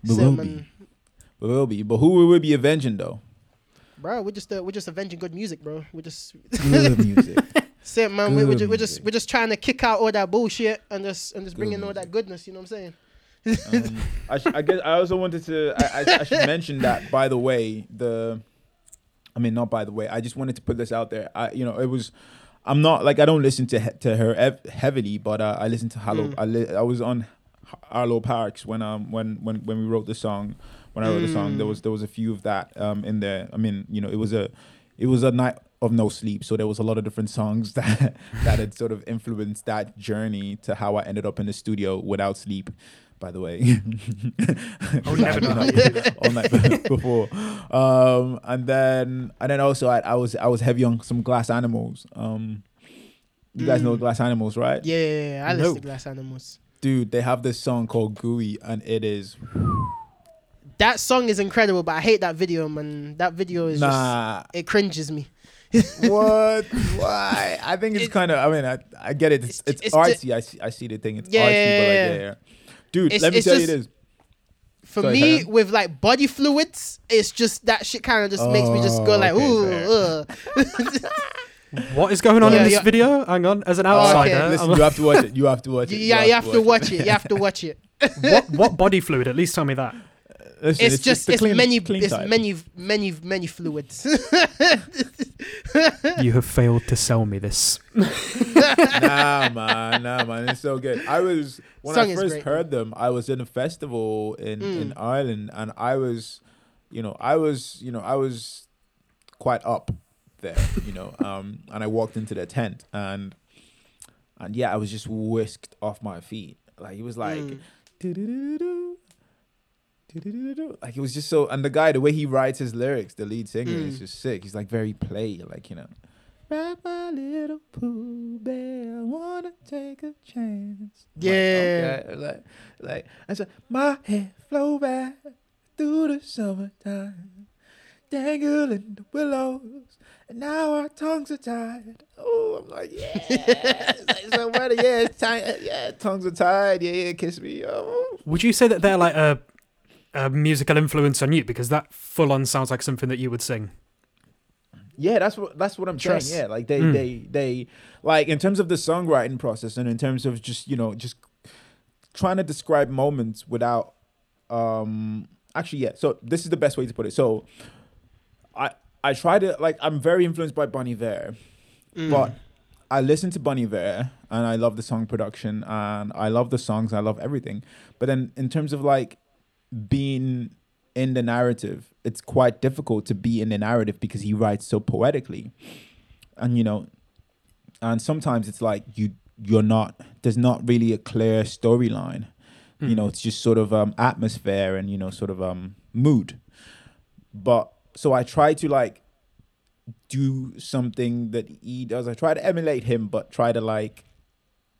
C: We
B: So,
C: will
B: man,
C: be. We will be. But who will we be avenging though?
B: bro, we're just uh, we're just avenging good music, bro. We're just
C: Good music.
B: say, it, man. We're, we're, just, we're just we're just trying to kick out all that bullshit and just and just bring
C: Good
B: in all that goodness. You know what I'm saying?
C: Um, I, sh- I guess I also wanted to. I, I, I should mention that. By the way, the, I mean, not by the way. I just wanted to put this out there. I, you know, it was. I'm not like I don't listen to he- to her ev- heavily, but uh, I listen to Hello.
B: Mm.
C: I li- I was on Arlo Parks when um when when when we wrote the song. When I wrote the song, there
B: Mm.
C: was there was a few of that um in there. I mean, you know, it was a it was a night of no sleep, so there was a lot of different songs that that had sort of influenced that journey to how I ended up in the studio without sleep. By the way,
A: I would never know how do that.
C: all night before. Um, and then and then also I, I was I was heavy on some Glass Animals. Um, you guys know
B: Mm.
C: Glass Animals, right?
B: Yeah, yeah, yeah. I listen
A: No.
B: to Glass Animals.
C: Dude, they have this song called Gooey, and it is
B: That song is incredible, but I hate that video, man. That video is just
C: nah.
B: it cringes me.
C: what? Why? I think it's
B: It-
C: kind of. I mean, I, I get it. It's,
B: It's-
C: it's,
B: it's
C: artsy. I see. I see the thing. It's
B: Yeah,
C: artsy,
B: yeah,
C: but like,
B: yeah.
C: yeah, yeah. Dude,
B: It's-
C: let me
B: it's
C: tell you this.
B: For
C: Sorry,
B: me,
C: carry
B: with like body fluids, it's just that shit kind of just makes me just go
C: Oh,
B: like,
C: okay,
B: ooh,
A: What is going on
B: Yeah,
A: in this
B: yeah.
A: video? Hang on, as an
B: Oh, okay.
A: outsider,
C: Listen, you have to watch it. You have to watch it.
B: yeah, you have to watch it. You have to watch it.
A: what what body fluid? At least tell me that.
C: Listen,
B: It's, just
C: the
B: it's
C: clean-
B: many
C: clean
B: it's
C: type.
B: many many many fluids.
A: You have failed to sell me this.
C: nah, man, nah, man. It's so good. I was when
B: Song
C: I first
B: great,
C: heard them. I was in a festival in in
B: Mm.
C: Ireland, and I was, you know, I was, you know, I was quite up there, you know. Um, and I walked into the tent, and and yeah, I was just whisked off my feet. Like it was like.
B: Mm.
C: Like it was just so, and the guy, the way he writes his lyrics, the lead singer is
B: Mm.
C: just sick. He's like very play, like you know. Ride my little Pooh Bear, I wanna take a chance. I'm like,
B: Yeah.
C: okay, like, like I said, my head flow back through the summertime, dangling the willows, and now our tongues are tied. Oh, I'm like, yeah, it's like somebody, yeah, it's tied, yeah, tongues are tied, yeah, yeah, kiss me, oh.
A: Would you say that they're like a, a musical influence on you? Because that full on sounds like something that you would sing.
C: Yeah, that's what that's what I'm
B: Trust.
C: saying. Yeah, like they
A: Mm.
C: they they like in terms of the songwriting process and in terms of just you know just trying to describe moments without um actually yeah so this is the best way to put it so i i try to like i'm very influenced by Bon Iver,
B: Mm.
C: but i listen to Bon Iver and i love the song production and i love the songs i love everything but then in terms of like being in the narrative it's quite difficult to be in the narrative because he writes so poetically. And you know and sometimes it's like you you're not there's not really a clear storyline. You know it's just sort of um atmosphere and you know sort of um mood. But so i try to like do something that he does. I try to emulate him but try to like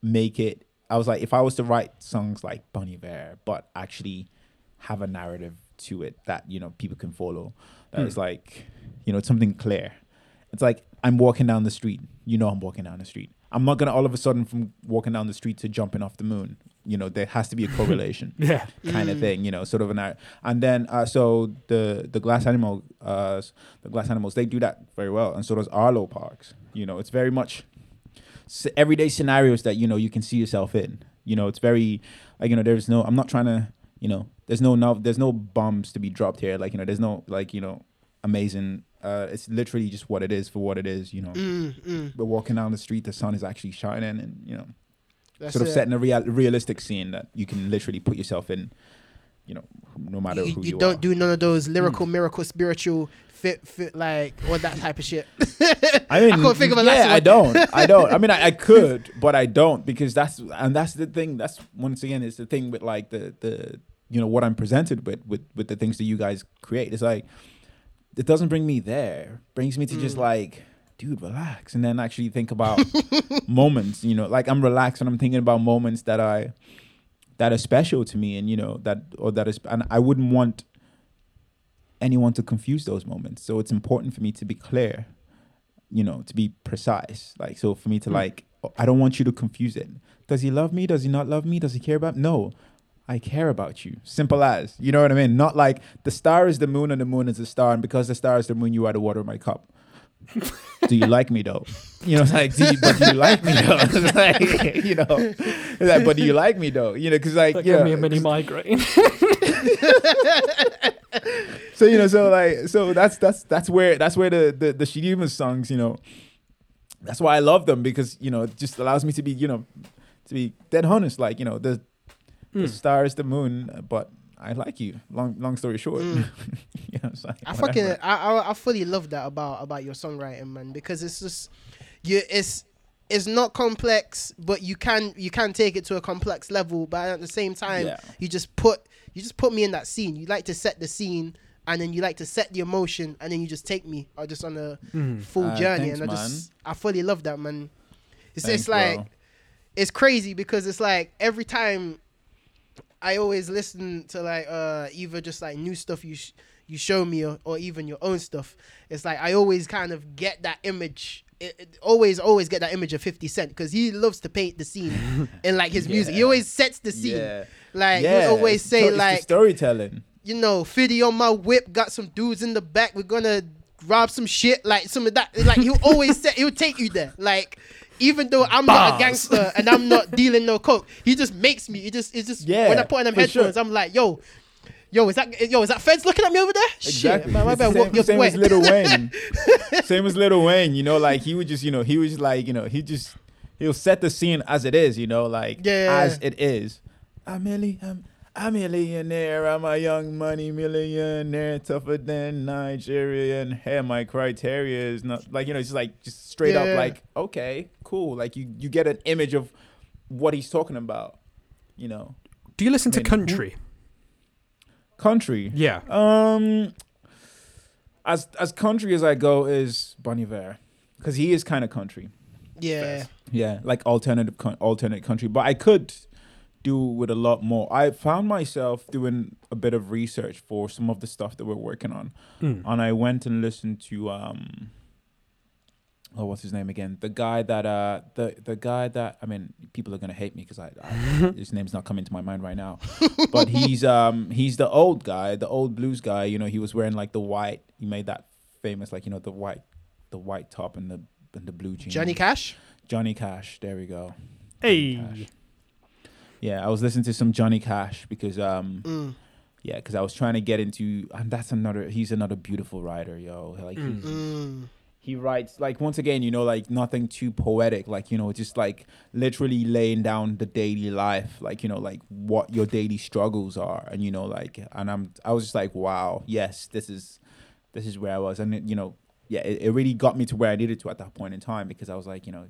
C: make it i was like if i was to write songs like Bon Iver but actually have a narrative to it that you know people can follow that
A: Hmm.
C: is like you know it's something clear it's like i'm walking down the street you know i'm walking down the street i'm not gonna all of a sudden from walking down the street to jumping off the moon you know there has to be a correlation
A: Yeah.
C: kind of
B: Mm.
C: thing, you know, sort of an art. And then uh, so the the glass animal, uh, the glass animals, they do that very well, and so does Arlo Parks. You know, it's very much s- everyday scenarios that you know you can see yourself in. You know, it's very like you know, there's no. I'm not trying to, you know, there's no no, there's no bombs to be dropped here. Like you know, there's no like you know, amazing. Uh, it's literally just what it is for what it is. You know,
B: Mm, mm.
C: we're walking down the street, the sun is actually shining, and you know,
B: That's
C: sort of
B: it.
C: setting a real, realistic scene that you can literally put yourself in, you know, no matter
B: you,
C: who
B: you
C: you,
B: don't
C: are.
B: do none of those
C: Hmm.
B: lyrical, miracle, spiritual, fit, fit, like all that type of shit.
C: I mean,
B: I can't think of a
C: yeah,
B: last
C: I don't. I don't. I mean, I, I could, but I don't because that's and that's the thing. That's once again, it's the thing with like the the you know what I'm presented with with with the things that you guys create. It's like it doesn't bring me there. It brings me to just
B: Mm.
C: like, dude, relax, and then actually think about moments. You know, like I'm relaxed and I'm thinking about moments that I that are special to me, and you know that or that is, and I wouldn't want anyone to confuse those moments. So it's important for me to be clear, you know, to be precise. Like, so for me to
A: Mm.
C: like, I don't want you to confuse it. Does he love me? Does he not love me? Does he care about? No, I care about you. Simple as. You know what I mean? Not like the star is the moon and the moon is the star, and because the star is the moon, you are the water in my cup. do you like me though? You know, it's like, do you, but do you like me though? It's like, you know, like, but do you like me though? You know, because like,
A: That
C: yeah,
A: me a mini migraine.
C: so you know, so like, so that's that's that's where that's where the the the songs, you know, that's why I love them because you know it just allows me to be you know to be dead honest. Like you know the the
A: Mm.
C: star is the moon, but I like you. Long long story short,
B: Mm.
C: you know, like,
B: I fucking. I, I, I fully love that about about your songwriting, man, because it's just you, it's it's not complex, but you can you can take it to a complex level, but at the same time,
C: Yeah.
B: you just put you just put me in that scene. You like to set the scene, and then you like to set the emotion, and then you just take me or just on a
A: Mm.
B: full
C: Uh,
B: journey,
C: thanks,
B: and I just I fully love that, man. It's
C: Thanks,
B: it's like
C: bro.
B: it's crazy because it's like every time I always listen to like uh either just like new stuff you sh- you show me or, or even your own stuff. It's like I always kind of get that image. It, it- always always get that image of 50 Cent because he loves to paint the scene in like his music. He always sets the scene.
C: Yeah.
B: Like
C: yeah,
B: he always say
C: it's
B: like
C: storytelling.
B: you know, Fiddy on my whip, got some dudes in the back. We're gonna rob some shit, like some of that. Like he'll always say, he'll take you there. Like even though I'm not a gangster and I'm not dealing no coke, he just makes me. It just, it's just
C: Yeah,
B: when I put on them
C: for sure.
B: headphones, I'm like, yo. Yo, is that yo? Is that Feds looking at me over there?
C: Exactly.
B: Shit, man, my bad. What,
C: same, same
B: wet.
C: as Lil Wayne. same as Lil Wayne. You know, like he would just, you know, he was like, you know, he just he'll set the scene as it is. You know, like
B: Yeah.
C: as it is. I'm a, I'm, I'm a millionaire. I'm a young money millionaire, tougher than Nigerian. Hey, my criteria is not like you know, it's just like just straight
B: Yeah.
C: up like okay, cool. Like you you get an image of what he's talking about. You know,
A: Do you listen to
C: Wait, who-
A: country?
C: country.
A: Yeah.
C: Um, as as country as I go is Bon Iver, because he is kind of country.
B: yeah,
C: Yeah, like alternative coun- alternate country. But I could do with a lot more. I found myself doing a bit of research for some of the stuff that we're working on,
A: Mm.
C: and I went and listened to um. Oh, what's his name again? The guy that uh the the guy that I mean people are gonna hate me because I, I his name's not coming to my mind right now, but he's um he's the old guy, the old blues guy. You know, he was wearing like the white. He made that famous like you know the white, the white top and the and the blue jeans.
B: Johnny Cash.
C: Johnny Cash. There we go.
A: Hey.
C: Cash. Yeah, I was listening to some Johnny Cash because um
B: Mm,
C: yeah, because I was trying to get into and that's another he's another beautiful writer, yo. Like
A: Mm.
C: he's,
B: mm,
C: he writes like once again, you know, like nothing too poetic, like you know, just like literally laying down the daily life, like you know, like what your daily struggles are, and you know, like, and I'm, I was just like, wow, yes, this is, this is where I was, and it, you know, yeah, it, it really got me to where I needed to at that point in time because I was like, you know,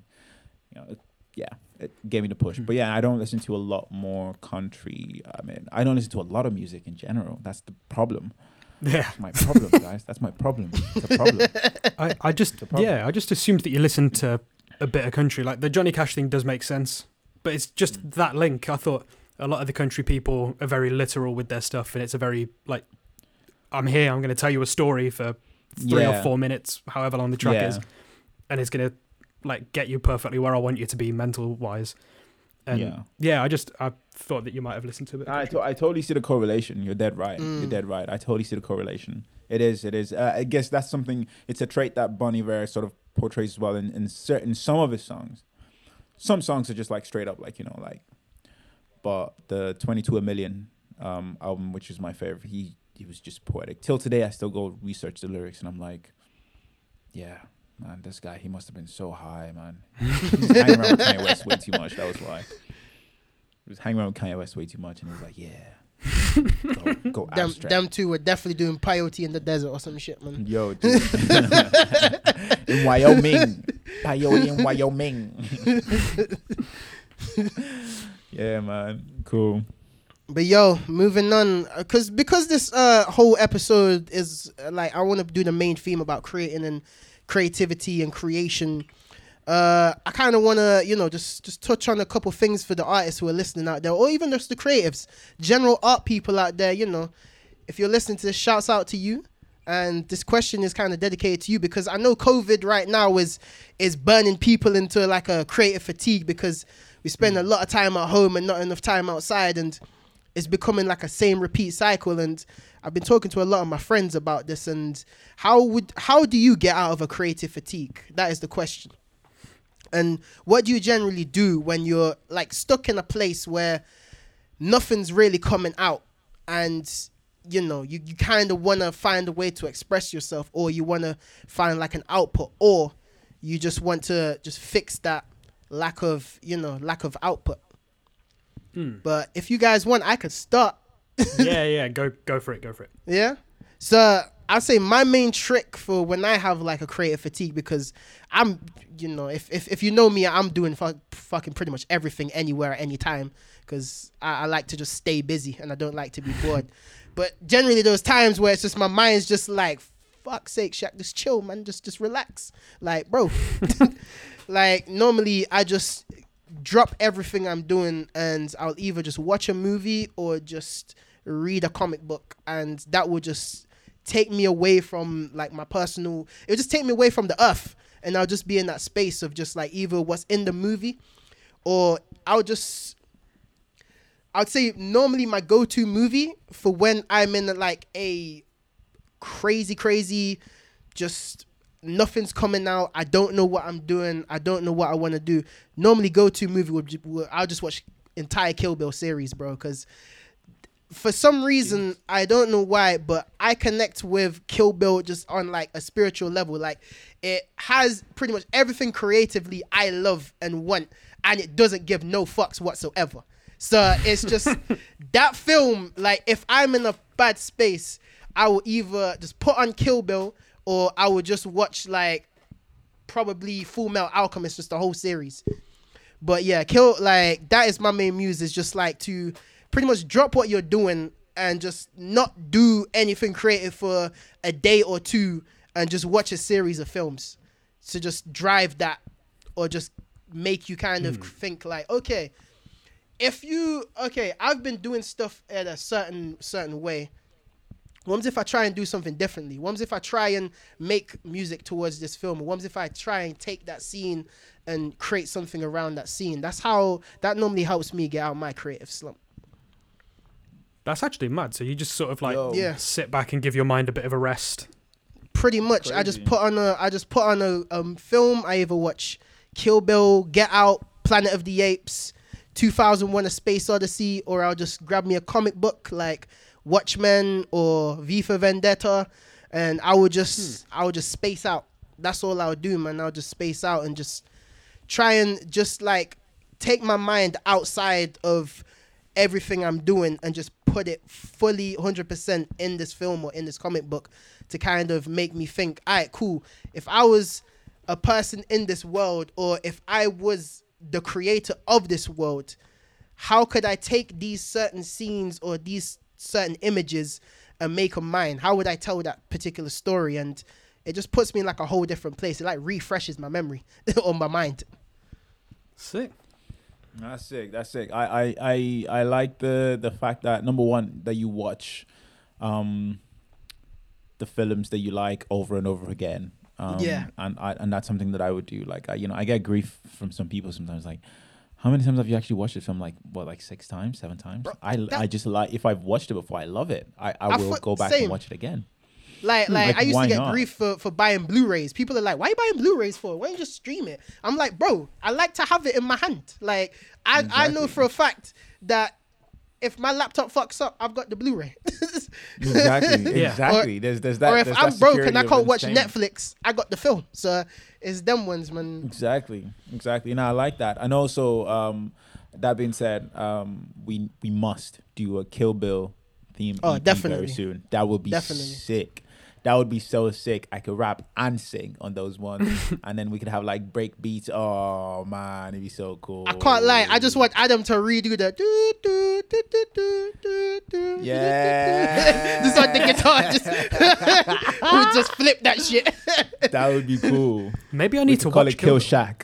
C: you know, it, yeah, it gave me the push. But yeah, I don't listen to a lot more country. I mean, I don't listen to a lot of music in general. That's the problem.
A: Yeah.
C: That's my problem, guys. That's my problem. It's a problem.
A: I, I just yeah, I just assumed that you listened to a bit of country. Like the Johnny Cash thing does make sense, but it's just
C: Mm.
A: that link. I thought a lot of the country people are very literal with their stuff, and it's a very like, I'm here. I'm going to tell you a story for three
C: Yeah.
A: or four minutes, however long the track
C: yeah.
A: is, and it's going to like get you perfectly where I want you to be mental wise. And
C: Yeah.
A: yeah, I just I thought that you might have listened to it.
C: I, to- I totally see the correlation. You're dead right.
B: Mm.
C: You're dead right. I totally see the correlation. It is. It is. Uh, I guess that's something. It's a trait that Bon Iver sort of portrays as well in, in certain some of his songs. Some songs are just like straight up, like you know, like. But the 22 a million um, album, which is my favorite, he he was just poetic. Till today, I still go research the lyrics, and I'm like, yeah, man, this guy, he must have been so high, man. He was hanging around with Kanye West way too much. That was why. He was hanging around with Kanye West way too much, and he was like, yeah, go, go
B: them,
C: abstract.
B: them two were definitely doing peyote in the desert or some shit, man.
C: Yo, dude. in Wyoming, peyote in Wyoming. yeah, man, cool.
B: But yo, moving on, because because this uh whole episode is uh, like I want to do the main theme about creating and creativity and creation. Uh, I kind of want to you know just just touch on a couple things for the artists who are listening out there, or even just the creatives, general art people out there. You know, if you're listening to this, shouts out to you. And this question is kind of dedicated to you because I know COVID right now is is burning people into like a creative fatigue because we spend a lot of time at home and not enough time outside and it's becoming like a same repeat cycle and i've been talking to a lot of my friends about this and how would how do you get out of a creative fatigue? That is the question. And what do you generally do when you're like stuck in a place where nothing's really coming out and you know you, you kind of want to find a way to express yourself or you want to find like an output or you just want to just fix that lack of you know lack of output?
A: Hmm.
B: but if you guys want i could start
A: yeah, yeah, go go for it, go for it.
B: yeah. So I'd say my main trick for when I have like a creative fatigue because I'm, you know, if if, if you know me, I'm doing fu- fucking pretty much everything anywhere at any time because I, I like to just stay busy and I don't like to be bored. But generally, those times where it's just my mind's just like, fuck's sake, Shaq, just chill, man, just just relax, like, bro. like normally, I just drop everything I'm doing and I'll either just watch a movie or just read a comic book. And that will just take me away from like my personal it'll just take me away from the earth. And I'll just be in that space of just like either what's in the movie or I'll just I'd say normally my go-to movie for when I'm in like a crazy crazy just nothing's coming out I don't know what I'm doing I don't know what I want to do normally go-to movie would, would I'll just watch entire Kill Bill series bro cuz for some reason I don't know why, but I connect with Kill Bill just on like a spiritual level. Like it has pretty much everything creatively I love and want, and it doesn't give no fucks whatsoever. So it's just that film. Like if I'm in a bad space, I will either just put on Kill Bill or I would just watch like probably Full Metal Alchemist, just the whole series. But yeah, kill like that is my main muse is just like to pretty much drop what you're doing and just not do anything creative for a day or two and just watch a series of films to just drive that or just make you kind of hmm. think like okay if you okay i've been doing stuff in a certain certain way what if I try and do something differently? What if I try and make music towards this film? What if I try and take that scene and create something around that scene? That's how that normally helps me get out of my creative slump.
A: That's actually mad. So you just sort of like
C: Yo.
B: Yeah.
A: sit back and give your mind a bit of a rest.
B: Pretty much, I just put on a I just put on a um, film. I either watch Kill Bill, Get Out, Planet of the Apes, 2001: A Space Odyssey, or I'll just grab me a comic book like Watchmen or V for Vendetta, and I would just hmm. I would just space out. That's all I would do, man. I would just space out and just try and just like take my mind outside of everything I'm doing and just put it fully 100% in this film or in this comic book to kind of make me think, all right, cool. If I was a person in this world or if I was the creator of this world, how could I take these certain scenes or these certain images and make them mine? How would I tell that particular story? And it just puts me in like a whole different place. It like refreshes my memory or my mind.
A: Sick.
C: That's sick. That's sick. I, I, I, I like the the fact that number one that you watch, um, the films that you like over and over again. Um,
B: Yeah.
C: And I and that's something that I would do. Like I, you know, I get grief from some people sometimes. Like, how many times have you actually watched this film? Like what, like six times, seven times?
B: Bro,
C: I,
B: that-
C: I just like if I've watched it before, I love it. I, I,
B: I
C: will
B: thought-
C: go back
B: same.
C: and watch it again.
B: Like, hmm, like,
C: Like,
B: I used to get
C: not?
B: grief for, for buying Blu-rays. People are like, "Why are you buying Blu-rays for? Why don't you just stream it?" I'm like, "Bro, I like to have it in my hand. Like, I I know for a fact that if my laptop fucks up, I've got the Blu-ray.
C: Exactly.
A: Yeah.
C: Exactly. there's there's that.
B: or if
C: there's
B: I'm broke and I can't watch. Netflix, I got the film. So it's them ones, man.
C: Exactly, exactly. And I like that. And also, um, that being said, um, we we must do a Kill Bill theme
B: Oh, definitely.
C: very soon. That would be
B: Definitely.
C: sick. That would be so sick. I could rap and sing on those ones, and then we could have like break beats. Oh man, it'd be so cool.
B: I can't lie. I just want Adam to redo the do do do do do do do.
C: Yeah.
B: just on the guitar, just we just flip that shit.
C: that would be cool.
A: Maybe I
C: We
A: need
C: could
A: to
C: call
A: watch
C: it Kill
A: Kill,
C: Shaq.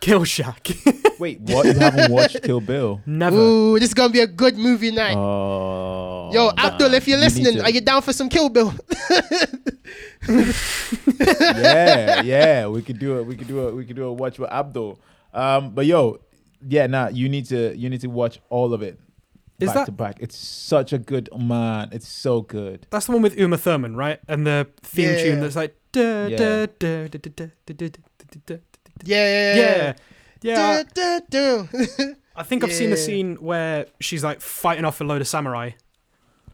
A: Kill Shaq.
C: Wait, what? You haven't watched Kill Bill?
A: Never.
B: Ooh, this is gonna be a good movie night.
C: Oh,
B: Yo,
C: nah.
B: Abdul, if you're listening,
C: you
B: are you down for some Kill Bill?
C: yeah, yeah, we could do it. We could do it. We could do a watch with Abdul. Um, but yo, yeah, nah, you need to you need to watch all of it.
A: Is
C: back
A: that,
C: to back. It's such a good man. It's so good.
A: That's the one with Uma Thurman, right? And the theme
B: yeah.
A: tune that's like
C: yeah.
B: yeah,
A: yeah, yeah,
B: yeah. yeah.
A: I think I've seen the scene where she's like fighting off a load of samurai,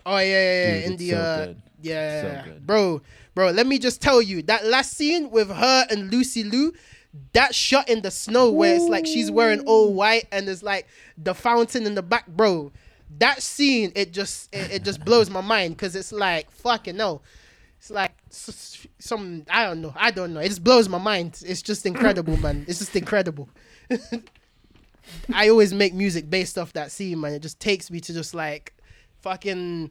B: oh yeah, yeah, yeah.
C: Dude,
B: in the
C: so
B: uh,
C: good.
B: yeah,
C: So
B: bro, bro. Let me just tell you that last scene with her and Lucy Liu. That shot in the snow where it's like she's wearing all white and there's like the fountain in the back, bro. That scene, it just it, it just blows my mind because it's like fucking no. It's like some I don't know. I don't know. It just blows my mind. It's just incredible, man. It's just incredible. I always make music based off that scene, man. It just takes me to just like fucking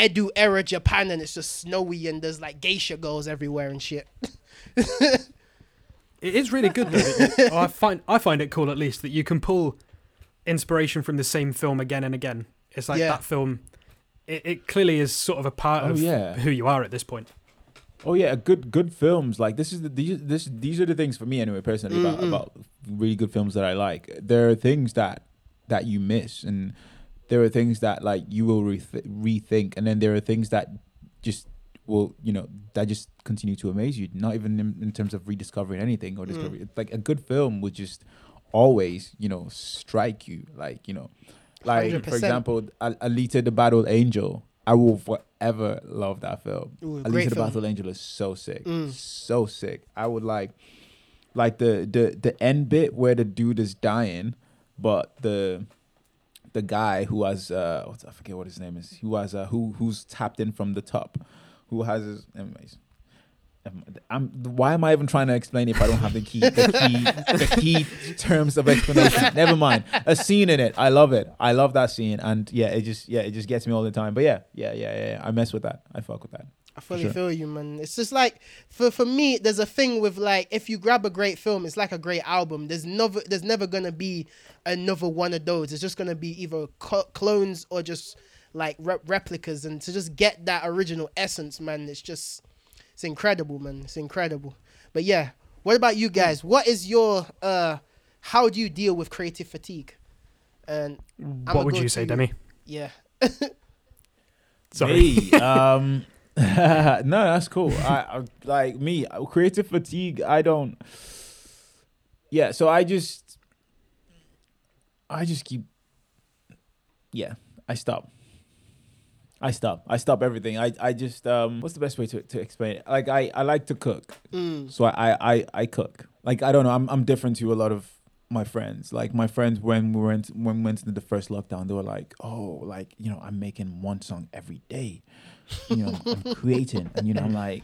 B: Edo era Japan, and it's just snowy and there's like geisha girls everywhere and shit.
A: It is really good though. I find I find it cool at least that you can pull inspiration from the same film again and again. It's like
B: Yeah.
A: that film. It, it clearly is sort of a part
C: Oh,
A: of
C: yeah.
A: who you are at this point.
C: Oh yeah, good good films. Like this is the these this these are the things for me anyway personally about about really good films that I like. There are things that that you miss, and there are things that like you will reth- rethink, and then there are things that just will you know that just continue to amaze you. Not even in, in terms of rediscovering anything or
B: Mm.
C: discovery. It's like a good film would just always you know strike you. Like you know, like for
B: 100%.
C: example, Al- Alita the Battle Angel. I will forever love that film.
B: Ooh,
C: Alita the
B: film.
C: Battle Angel is so sick,
B: Mm.
C: so sick. I would like, like the the the end bit where the dude is dying, but the the guy who has uh what's I forget what his name is. Who has uh who who's tapped in from the top, who has his anyways. I'm, why am I even trying to explain if I don't have the key, the key, the key terms of explanation? Never mind. A scene in it, I love it. I love that scene, and yeah, it just, yeah, it just gets me all the time. But yeah, yeah, yeah, yeah, yeah. I mess with that. I fuck with that.
B: I fully
C: Sure.
B: feel you, man. It's just like for for me, there's a thing with like if you grab a great film, it's like a great album. There's never there's never gonna be another one of those. It's just gonna be either co- clones or just like re- replicas. And to just get that original essence, man, it's just it's incredible, man. It's incredible. But yeah, what about you guys? What is your uh? How do you deal with creative fatigue? And
A: what
B: I'ma
A: would you say,
B: to-
A: Demi?
B: yeah,
A: Sorry.
C: Hey, um, no, that's cool. I, I like me creative fatigue. I don't. Yeah, so I just I just keep. Yeah, I stop. I stop. I stop everything. I, I just um. What's the best way to, to explain it? Like I, I like to cook,
B: Mm.
C: so I, I I cook. Like I don't know. I'm I'm different to a lot of my friends. Like my friends when we went when we went into the first lockdown, they were like, oh, like you know, I'm making one song every day. You know, I'm creating, and you know, I'm like,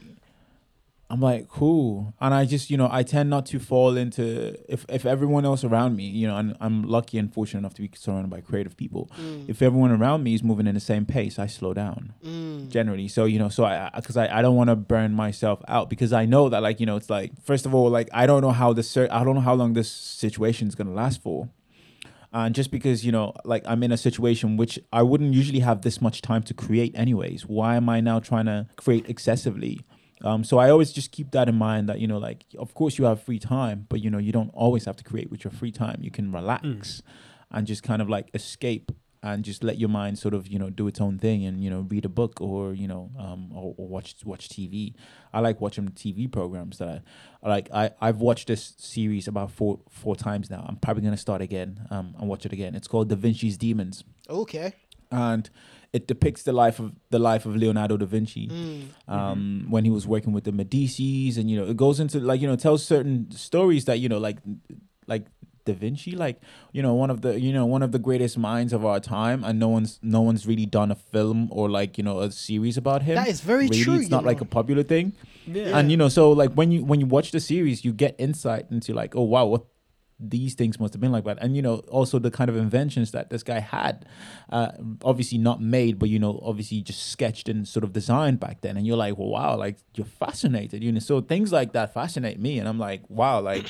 C: I'm like, cool. And I just, you know, I tend not to fall into if if everyone else around me, you know, and I'm lucky and fortunate enough to be surrounded by creative people.
B: Mm.
C: If everyone around me is moving in the same pace, I slow down
B: Mm.
C: generally. So you know, so I because I, I don't want to burn myself out because I know that like you know it's like first of all like I don't know how this I don't know how long this situation is gonna last for. And just because you know, like I'm in a situation which I wouldn't usually have this much time to create, anyways. Why am I now trying to create excessively? Um, so I always just keep that in mind that you know, like of course you have free time, but you know you don't always have to create with your free time. You can relax and just kind of like escape and just let your mind sort of you know do its own thing and you know read a book or you know um or, or watch watch TV. I like watching TV programs that I like. I I've watched this series about four four times now. I'm probably gonna start again um and watch it again. It's called Da Vinci's Demons
B: Okay.
C: and it depicts the life of the life of Leonardo da Vinci
B: Mm.
C: um, when he was working with the Medicis, and you know, it goes into like you know, tells certain stories that you know, like like Da Vinci, like you know, one of the you know one of the greatest minds of our time, and no one's no one's really done a film or like you know a series about him.
B: That is very
C: really,
B: true.
C: it's not
B: you
C: like a popular thing,
A: Yeah.
C: and you know, so like when you when you watch the series, you get insight into like, oh wow, what these things must have been like that and you know also the kind of inventions that this guy had uh obviously not made but you know obviously just sketched and sort of designed back then and you're like well, wow like you're fascinated you know so things like that fascinate me and i'm like wow like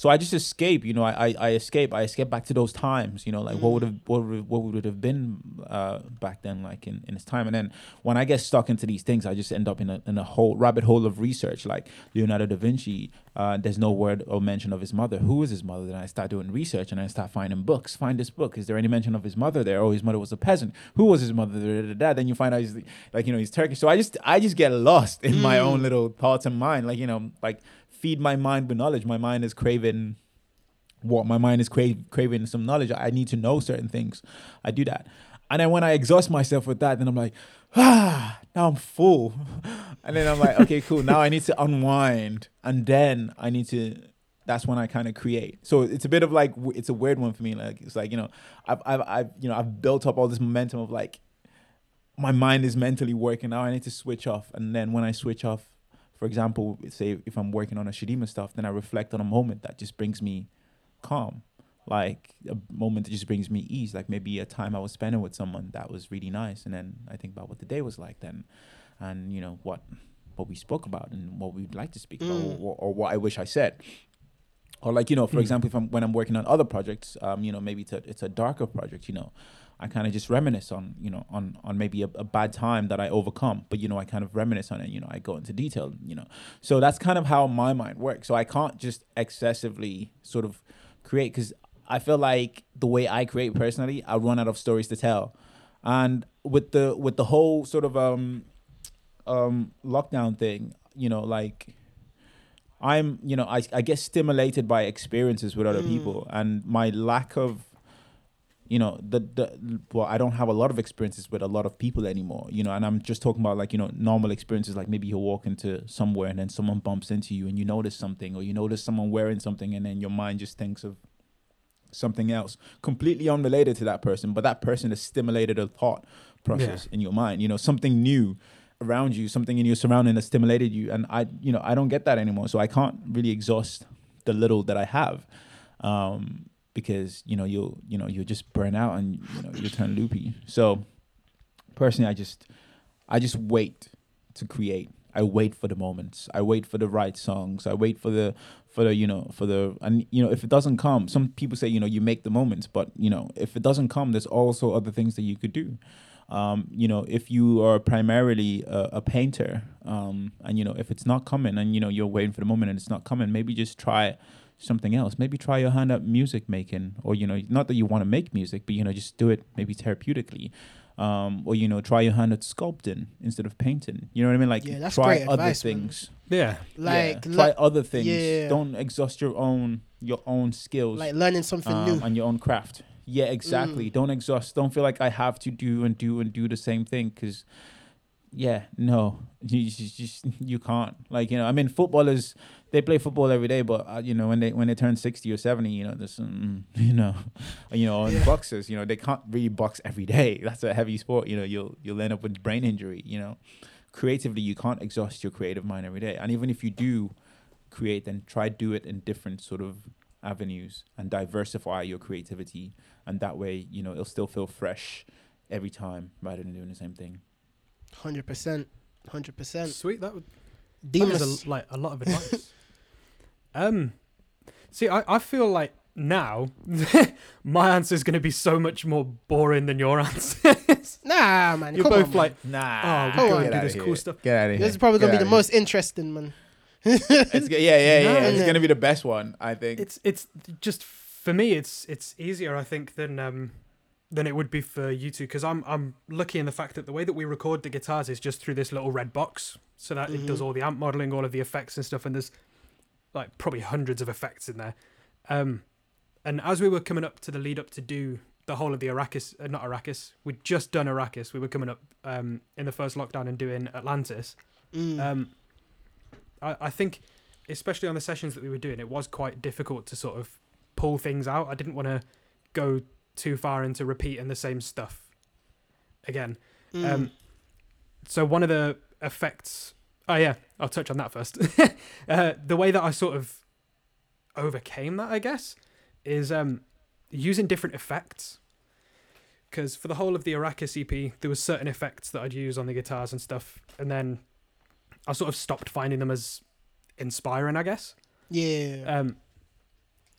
C: so I just escape, you know. I, I, I escape. I escape back to those times, you know. Like what would have what would, what would have been uh, back then, like in, in this time. And then when I get stuck into these things, I just end up in a in a whole rabbit hole of research. Like Leonardo da Vinci, uh, there's no word or mention of his mother. Who is his mother? Then I start doing research and I start finding books. Find this book. Is there any mention of his mother there? Oh, his mother was a peasant. Who was his mother? Da, da, da, da. Then you find out he's like you know he's Turkish. So I just I just get lost in my own little thoughts and mind. Like you know like feed my mind with knowledge. My mind is craving what my mind is cra- craving some knowledge. I need to know certain things. I do that. And then when I exhaust myself with that, then I'm like, ah, now I'm full. And then I'm like, okay, cool. Now I need to unwind. And then I need to, that's when I kind of create. So it's a bit of like, it's a weird one for me. Like, it's like, you know, I've, I've, I've, you know, I've built up all this momentum of like, my mind is mentally working. Now I need to switch off. And then when I switch off, for example, say if I'm working on a Shadeemus stuff, then I reflect on a moment that just brings me calm like a moment that just brings me ease like maybe a time i was spending with someone that was really nice and then i think about what the day was like then and you know what what we spoke about and what we'd like to speak about
B: Mm.
C: or, or what i wish i said or like you know for
A: Mm.
C: example if i'm when i'm working on other projects um you know maybe it's a, it's a darker project you know i kind of just reminisce on you know on on maybe a, a bad time that i overcome but you know i kind of reminisce on it you know i go into detail you know. So that's kind of how my mind works. So i can't just excessively sort of create because I feel like the way I create personally, I run out of stories to tell, and with the with the whole sort of um um lockdown thing, you know, like I'm you know I I get stimulated by experiences with other
B: Mm.
C: people, and my lack of you know the the well I don't have a lot of experiences with a lot of people anymore you know and I'm just talking about like you know normal experiences like maybe you walk into somewhere and then someone bumps into you and you notice something or you notice someone wearing something and then your mind just thinks of something else. Completely unrelated to that person but that person has stimulated a thought process in your mind you know something new around you something in your surrounding that stimulated you and I you know I don't get that anymore so I can't really exhaust the little that I have. Um because you know you'll you know you'll just burn out and you know you'll turn loopy. So personally, I just I just wait to create. I wait for the moments. I wait for the right songs. I wait for the for the you know for the and you know if it doesn't come, some people say you know you make the moments, but you know if it doesn't come, there's also other things that you could do. Um, you know, if you are primarily a, a painter, um, and you know if it's not coming, and you know you're waiting for the moment and it's not coming, maybe just try something else. Maybe try your hand at music making, or you know, not that you want to make music, but you know, just do it maybe therapeutically. Um, or you know, try your hand at sculpting instead of painting. You know what I mean? Like
B: Yeah, that's
C: try
B: great
C: other
B: advice, man.
C: things.
A: Yeah.
B: Like,
C: yeah. try
B: le-
C: other things.
B: yeah.
C: Don't exhaust your own your own skills
B: like learning something
C: um,
B: new.
C: and your own craft. Yeah, exactly. Don't exhaust. Don't feel like I have to do and do and do the same thing because, yeah, no, you just, just you can't. Like you know, I mean, footballers they play football every day, but uh, you know when they when they turn sixty or seventy, you know, there's some, you know, you know, and
B: Yeah.
C: boxers, you know, they can't really box every day. That's a heavy sport. You know, you'll you'll end up with brain injury. You know, creatively, you can't exhaust your creative mind every day. And even if you do create, then try do it in different sort of avenues and diversify your creativity, and that way, you know, it'll still feel fresh every time rather than doing the same thing.
B: Hundred percent, hundred percent.
A: Sweet. That would that
B: Demas,
A: is a, like a lot of advice. Um, see, I, I feel like now my answer is going to be so much more boring than your answer.
B: nah, man.
A: You're
B: come
A: both
B: on,
A: like,
C: Nah,
A: oh,
B: Come
A: we go
B: on.
A: and
C: Get
A: do this cool
C: here.
A: stuff.
C: Get out of here.
B: This is probably gonna be the
C: here.
B: most interesting, man.
C: It's, g- yeah, yeah, yeah.
A: No,
C: it's
B: no.
C: gonna be the best one, I think.
A: It's it's just for me. It's it's easier, I think, than um than it would be for you two because I'm I'm lucky in the fact that the way that we record the guitars is just through this little red box, so that it does
B: Mhm.
A: all the amp modeling, all of the effects and stuff, and there's like probably hundreds of effects in there. Um, and as we were coming up to the lead up to do the whole of the Arrakis, uh, not Arrakis, we'd just done Arrakis. We were coming up um in the first lockdown and doing Atlantis.
B: Mm.
A: Um, I, I think, especially on the sessions that we were doing, it was quite difficult to sort of pull things out. I didn't want to go too far into repeating the same stuff again.
B: Mm.
A: Um, so one of the effects. Oh yeah, I'll touch on that first. uh, the way that I sort of overcame that, I guess, is um, using different effects. Because for the whole of the Arrakis EP, there was certain effects that I'd use on the guitars and stuff, and then I sort of stopped finding them as inspiring, I guess.
B: yeah.
A: Um,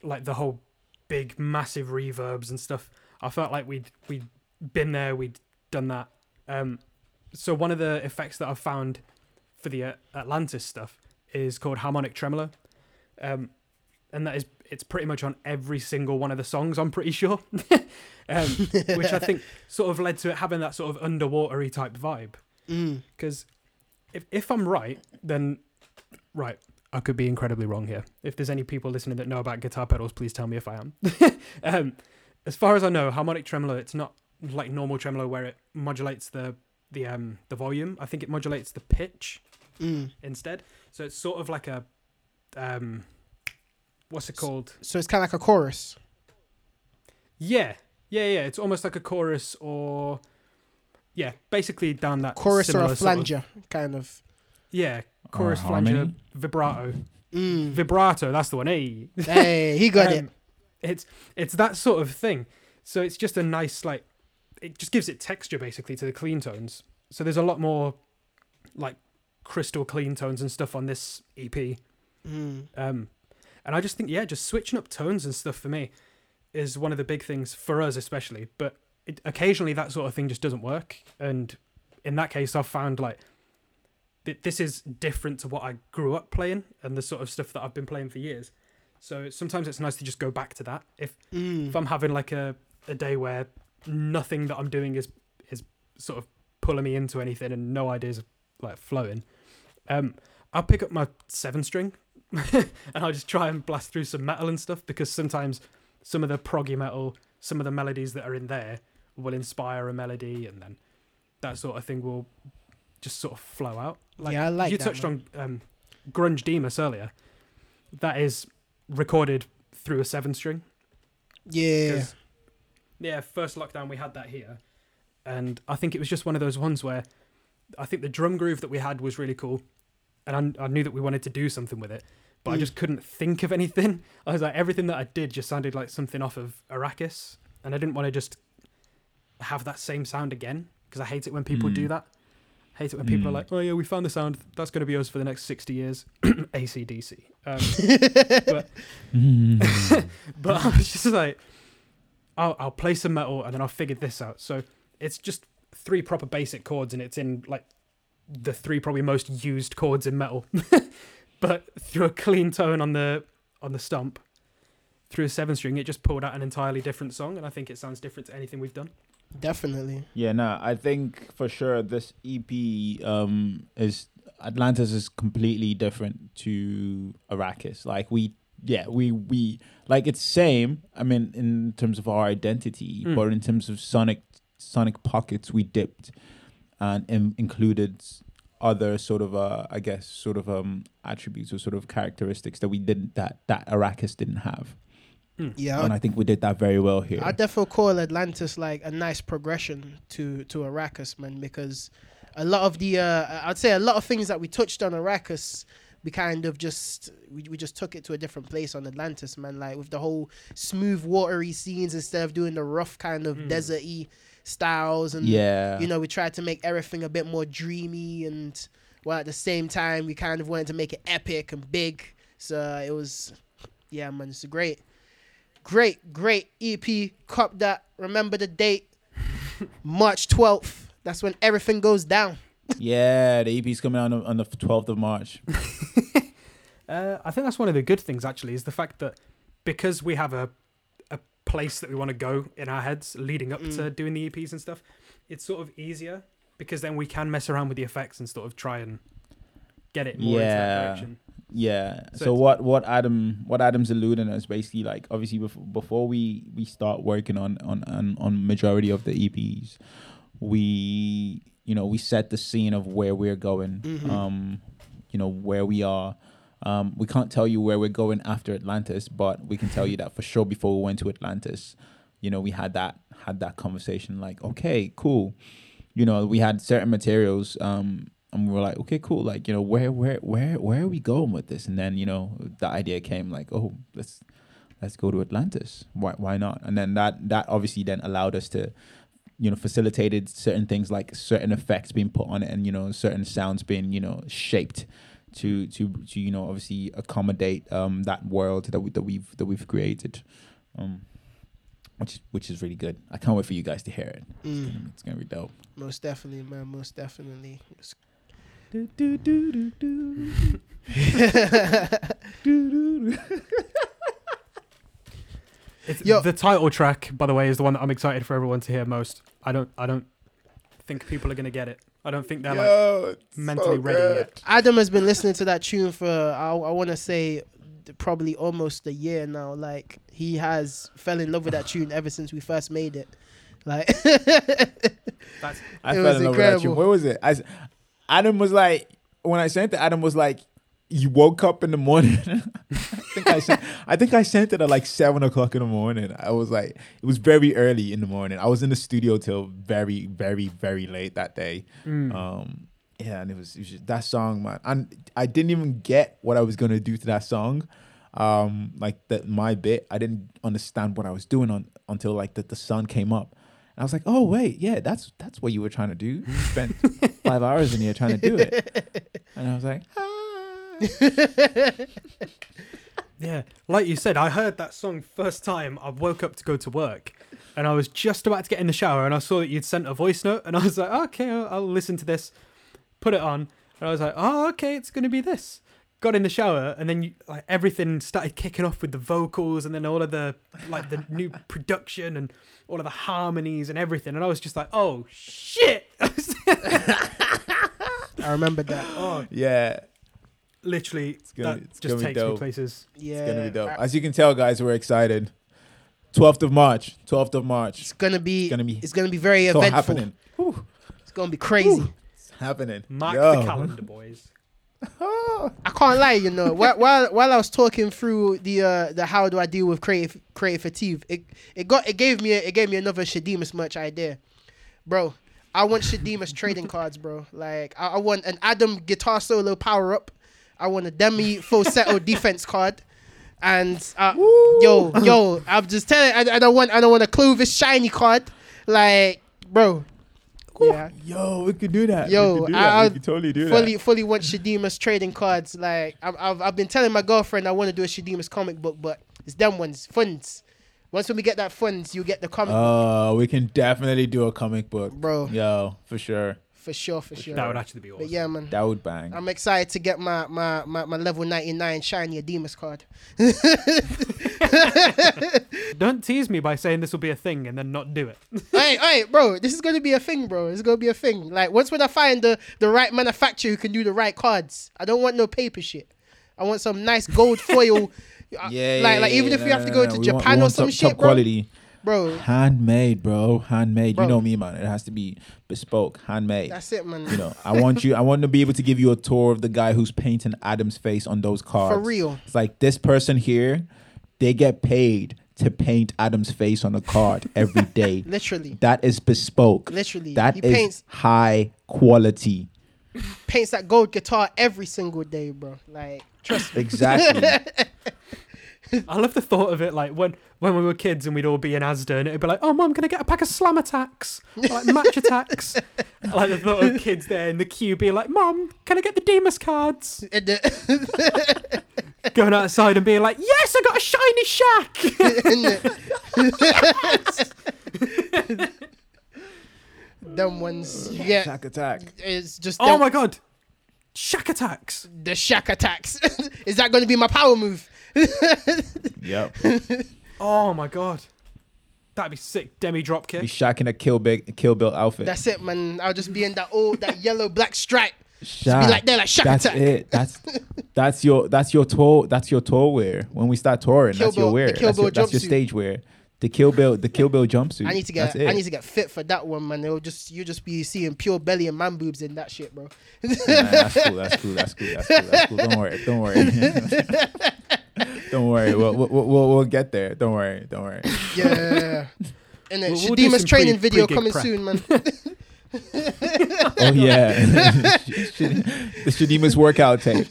A: like the whole big, massive reverbs and stuff. I felt like we'd we'd been there, we'd done that. Um, so one of the effects that I've found for the uh, Atlantis stuff is called harmonic tremolo, um, and that is it's pretty much on every single one of the songs. I'm pretty sure, um, which I think sort of led to it having that sort of underwatery type vibe.
B: Mm.
A: Because if if I'm right, then right, I could be incredibly wrong here. If there's any people listening that know about guitar pedals, please tell me if I am. um, as far as I know, harmonic tremolo, it's not like normal tremolo where it modulates the the um the volume. I think it modulates the pitch
B: Mm.
A: instead. So it's sort of like a um what's it called?
B: So it's kind of like a chorus.
A: Yeah. Yeah, yeah. It's almost like a chorus or yeah, basically down that
B: Chorus or
A: similar
B: a
A: sort of-
B: flanger, kind of.
A: yeah, chorus,
C: Or
A: flanger, vibrato.
B: Mm.
A: Vibrato, that's the one. Hey.
B: hey, he got it.
A: Um, It's it's that sort of thing. So it's just a nice like it just gives it texture basically to the clean tones. So there's a lot more like crystal clean tones and stuff on this EP.
B: Mm.
A: Um and I just think yeah, just switching up tones and stuff for me is one of the big things for us especially, but it, occasionally that sort of thing just doesn't work and in that case I've found like that this is different to what I grew up playing and the sort of stuff that I've been playing for years. So sometimes it's nice to just go back to that. If
B: Mm.
A: if I'm having like a, a day where nothing that I'm doing is is sort of pulling me into anything and no ideas like flowing, um, I'll pick up my seven string and I'll just try and blast through some metal and stuff because sometimes some of the proggy metal, some of the melodies that are in there will inspire a melody and then that sort of thing will just sort of flow out.
B: yeah, I like
A: you touched
B: man.
A: on um, grunge Deemus earlier. That is recorded through a seven string.
B: Yeah.
A: yeah, first lockdown we had that here, and I think it was just one of those ones where I think the drum groove that we had was really cool, and I, I knew that we wanted to do something with it, but I
B: Mm.
A: just couldn't think of anything. I was like, everything that I did just sounded like something off of Arrakis, and I didn't want to just have that same sound again because I hate it when people do
C: Mm.
A: that. hate it when people are
C: Mm.
A: like, oh yeah, we found the sound. That's going to be us for the next sixty years. ACDC. Um, but I was just like, I'll, I'll play some metal and then I'll figure this out. So it's just three proper basic chords and it's in like the three probably most used chords in metal. but through a clean tone on the on the stump, through a seven string, it just pulled out an entirely different song, and I think it sounds different to anything we've done.
B: Definitely.
C: Yeah, no, I think for sure this EP um is Atlantis is completely different to Arrakis. Like we yeah, we we like it's same. I mean, in terms of our identity,
A: Mm.
C: but in terms of sonic sonic pockets, we dipped and in, included other sort of uh, I guess sort of um attributes or sort of characteristics that we didn't that that Arrakis didn't have,
B: Yeah,
C: and I think we did that very well here.
B: I definitely call Atlantis like a nice progression to to Arrakis, man, because a lot of the uh, I'd say a lot of things that we touched on Arrakis, we kind of just we, we just took it to a different place on Atlantis, man. Like with the whole smooth watery scenes instead of doing the rough kind of
A: Mm.
B: deserty styles, and
C: yeah,
B: you know we tried to make everything a bit more dreamy, and well at the same time we kind of wanted to make it epic and big. So it was, yeah, man, it's a great, great, great EP. Cop that. Remember the date, March twelfth. That's when everything goes down.
C: yeah. The EP's coming out on, on the twelfth of March.
A: Uh, I think that's one of the good things actually is the fact that because we have a a place that we want to go in our heads leading up to
B: Mm.
A: doing the EPs and stuff, it's sort of easier because then we can mess around with the effects and sort of try and get it more into
C: Yeah.
A: that direction.
C: Yeah.
A: So
C: So, what what Adam what Adam's alluding is basically like obviously before, before we we start working on on on on majority of the EPs, we you know we set the scene of where we're going,
B: Mhm.
C: um, you know where we are. Um, we can't tell you where we're going after Atlantis, but we can tell you that for sure before we went to Atlantis, you know we had that had that conversation like okay cool, you know we had certain materials um and we were like, okay, cool. Like, you know, where, where, where, where are we going with this? And then, you know, the idea came like, oh, let's, let's go to Atlantis. Why, why not? And then that, that obviously then allowed us to, you know, facilitated certain things like certain effects being put on it, and you know, certain sounds being, you know, shaped to, to, to, you know, obviously accommodate um that world that we that we've that we've created, um, which which is really good. I can't wait for you guys to hear it. It's,
B: Mm.
C: gonna, it's gonna be dope.
B: Most definitely, man. Most definitely. It's-
C: Do, do, do, do, do.
A: It's,
B: Yo.
A: The title track, by the way, is the one that I'm excited for everyone to hear most. I don't I don't think people are gonna get it. I don't think they're like
C: Yo, it's
A: mentally
C: so
A: ready yet.
B: Adam has been listening to that tune for I, I want to say probably almost a year now. Like he has fell in love with that tune ever since we first made it. Like
A: That's
C: I
B: It
C: fell
B: was
C: in love with that tune. Where was it? I, s- Adam was like, when I sent it, Adam was like, you woke up in the morning. I think I sent, I think I sent it at like seven o'clock in the morning. I was like, it was very early in the morning. I was in the studio till very, very, very late that day.
A: mm.
C: Um, yeah, and it was, it was just, that song, man. And I didn't even get what I was gonna do to that song. Um, like that my bit, I didn't understand what I was doing on until like the, the sun came up. And I was like, oh wait, yeah, that's that's what you were trying to do. You spent five hours in here trying to do it. And I was like, ah.
A: Yeah, like you said, I heard that song first time. I woke up to go to work, and I was just about to get in the shower, and I saw that you'd sent a voice note, and I was like, okay, I'll, I'll listen to this. Put it on, and I was like, oh, okay, it's gonna be this. Got in the shower, and then you, like everything started kicking off with the vocals, and then all of the like the new production and all of the harmonies and everything, and I was just like, oh shit!
B: I remember that.
A: oh,
C: yeah,
A: literally,
C: gonna-
A: that
C: it's
A: just
C: gonna be
A: takes me places.
B: Yeah,
C: it's gonna be dope. As you can tell, guys, we're excited. Twelfth of March. Twelfth of March.
B: it's gonna be.
C: It's gonna be
B: It's gonna be very
C: so
B: eventful.
C: happening. Whew,
B: It's gonna be crazy.
C: Whew. it's happening.
A: Mark
C: Yo.
A: the calendar, boys.
B: I can't lie, you know. while, while while I was talking through the uh the how do I deal with creative creative fatigue, it it got it gave me a, it gave me another Shadeemus merch idea, bro. I want Shadeemus trading cards, bro. Like I, I want an Adam guitar solo power up. I want a Demi falsetto defense card, and uh, yo yo, I'm just telling. I, I don't want I don't want a Clovis shiny card, like bro. Yeah.
C: Yo, we could do that.
B: Yo,
C: do
B: I-
C: that.
B: I
C: we could totally do
B: fully
C: that.
B: fully want Shadeemus trading cards. Like I've, I've I've been telling my girlfriend I want to do a Shadeemus comic book, but it's them ones funds. Once when we get that funds, you get the comic book,
C: Oh, we can definitely do a comic book.
B: bro.
C: Yo, for sure.
B: For sure, for sure.
A: That would actually be awesome.
B: but yeah, man.
C: That would bang.
B: I'm excited to get my my, my, my level 99 shiny Ademus card.
A: Don't tease me by saying this will be a thing and then not do it.
B: hey, hey, bro, this is gonna be a thing, bro. It's gonna be a thing. Like once when I find the the right manufacturer who can do the right cards, I don't want no paper shit. I want some nice gold foil,
C: Yeah,
B: like,
C: yeah,
B: like even
C: yeah,
B: if we
C: no,
B: have to go
C: no,
B: to
C: we want-
B: Japan
C: we
B: or
C: want
B: some
C: top-
B: shit,
C: top
B: bro.
C: quality,
B: Bro,
C: handmade, bro, handmade.
B: Bro.
C: You know me, man. It has to be bespoke, handmade.
B: that's it, man.
C: you know, I want you. I want to be able to give you a tour of the guy who's painting Adam's face on those cards.
B: For real.
C: It's like this person here, they get paid to paint Adam's face on a card every day.
B: Literally,
C: that is bespoke.
B: literally.
C: That
B: he
C: is
B: paints
C: high quality.
B: paints that gold guitar every single day, bro. Like, trust me.
C: Exactly.
A: I love the thought of it, like when when we were kids and we'd all be in Asda and it'd be like, "Oh, mum, can I get a pack of Slam Attax, or, like Match Attax?" like the thought of kids there in the queue being like, "Mum, can I get the Deemus cards?"
B: Uh,
A: going outside and being like, "Yes, I got a shiny shack."
B: and the- them ones, yeah,
C: Shack attack.
B: it's just
A: oh
B: them-
A: my god, Shack Attacks.
B: the shack attacks. Is that going to be my power move?
C: Yep.
A: Oh my god, that'd be sick. Demi drop
C: Be
A: kick.
C: shacking a kill big kill bill outfit.
B: That's it, man. I'll just be in that old, that yellow black stripe.
C: Shack.
B: like that, like Shack
C: that's
B: Attack.
C: it. That's that's your that's your tour that's your tour wear. When we start touring,
B: Kill
C: that's your wear.
B: the Kill
C: That's your, that's your
B: jumpsuit.
C: stage wear. The kill bill the kill bill jumpsuit.
B: I need to
C: That's
B: get,
C: it.
B: I need to get fit for that one, man. It'll just, you just be seeing pure belly and man boobs in that shit, bro.
C: Nah, that's cool. That's cool. That's cool. That's cool. That's cool. Don't worry. Don't worry. don't worry. We'll, we'll, we'll, we'll get there. Don't worry. Don't worry.
B: Yeah. And then
A: We'll- we'll do
B: Shadeemus
A: some
B: training
A: pre-
B: video
A: pre-gig
B: coming
A: prep.
B: soon, man.
C: Oh yeah. the Shadeemus workout tape.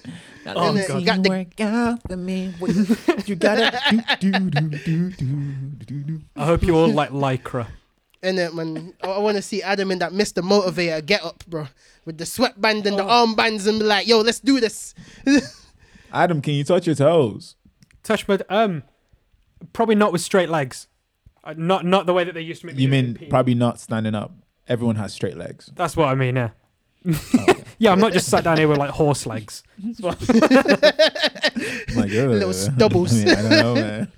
A: Oh
B: And then
A: god.
B: got the,
C: work out for me. You gotta do, do, do, do, do, do, do.
A: I hope you all like lycra.
B: and then, man, I, want to see Adam in that Mr. Motivator get up, bro, with the sweatband and the
A: Oh.
B: armbands and be like, yo, let's do this.
C: Adam, can you touch your toes?
A: Touch my um, probably not with straight legs. Uh, not not the way that they used to make.
C: You
A: do
C: mean
A: in
C: probably not standing up? Everyone has straight legs.
A: That's what I mean. Yeah.
C: Oh, okay.
A: Yeah, I'm not just sat down here with like horse legs.
C: My God.
B: Little stubbles.
C: I, mean, I don't know, man.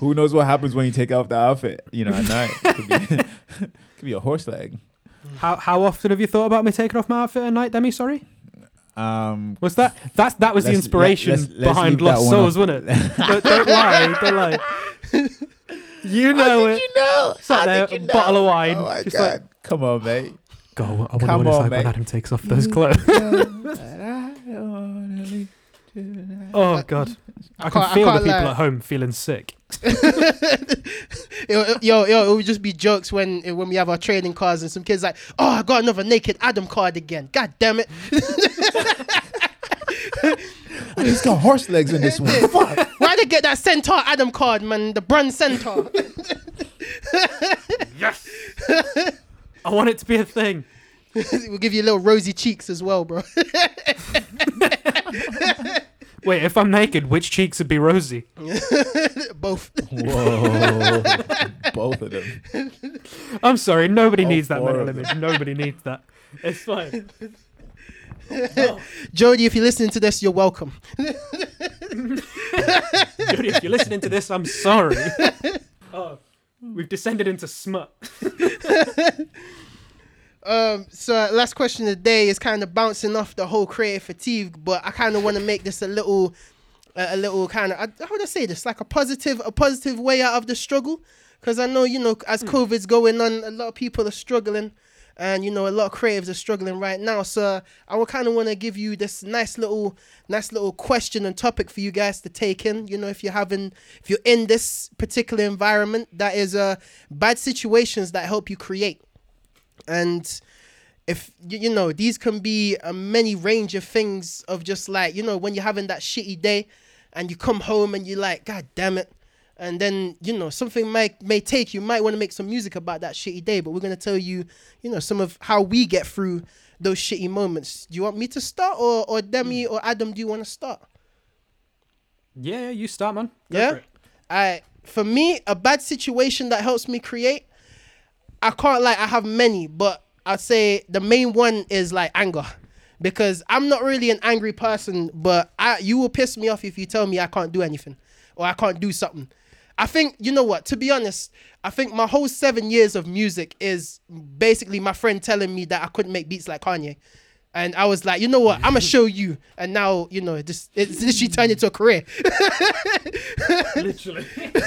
C: Who knows what happens when you take off the outfit? You know, at night. Could be, could be a horse leg.
A: How how often have you thought about me taking off my outfit at night, Demi? Sorry,
C: Um,
A: was that that's that was the
C: Let's-
A: inspiration
C: let's- let's
A: behind
C: leave that
A: Lost
C: one
A: Souls,
C: off.
A: wasn't it? don't, don't lie, don't lie. You know it.
C: you know?
A: Sat there, bottle of wine.
C: Oh my
A: just
C: God.
A: like,
C: Come on, mate.
A: go. I wonder
C: Come
A: what it's
C: on,
A: like
C: mate.
A: when Adam takes off those clothes. oh god, I, can
B: can't- I
A: feel the people
B: lie.
A: at home feeling sick.
B: yo, yo, yo, it would just be jokes when when we have our trading cards and some kids like, oh, I got another naked Adam card again. God damn it.
C: He's got horse legs in this one. Fuck.
B: Why they get that Centaur Adam card, man? The bronze Centaur.
A: Yes. I want it to be a thing.
B: we'll give you little rosy cheeks as well, bro.
A: Wait, if I'm naked, which cheeks would be rosy?
B: Both.
C: Whoa. Both of them.
A: I'm sorry, nobody
C: All
A: needs that
C: four
A: mental
C: of
A: image. Nobody needs that. It's fine.
B: Jody, if you're listening to this, you're welcome.
A: Jody, if you're listening to this, I'm sorry. oh, we've descended into smut.
B: Um, so last question of the day is kind of bouncing off the whole creative fatigue, but I kind of want to make this a little, a, a little kind of how would I say this? Like a positive, a positive way out of the struggle, because I know you know as COVID's going on, a lot of people are struggling, and you know a lot of creatives are struggling right now. So I would kind of want to give you this nice little, nice little question and topic for you guys to take in. You know, if you're having, if you're in this particular environment, that is uh bad situations that help you create and if you, you know these can be a many range of things of just like you know when you're having that shitty day and you come home and you're like god damn it and then you know something might may take you might want to make some music about that shitty day but we're going to tell you you know some of how we get through those shitty moments do you want me to start or or demi mm. or adam do you want to start
A: Yeah, you start, man. Go
B: Yeah?
A: for.
B: I for me, a bad situation that helps me create, I can't like I have many, but I'd say the main one is like anger. Because I'm not really an angry person, but I you will piss me off if you tell me I can't do anything or I can't do something. I think you know what, to be honest, I think my whole seven years of music is basically my friend telling me that I couldn't make beats like Kanye. And I was like, you know what? I'm gonna show you. And now, you know, just it's literally turned into a career.
A: Literally.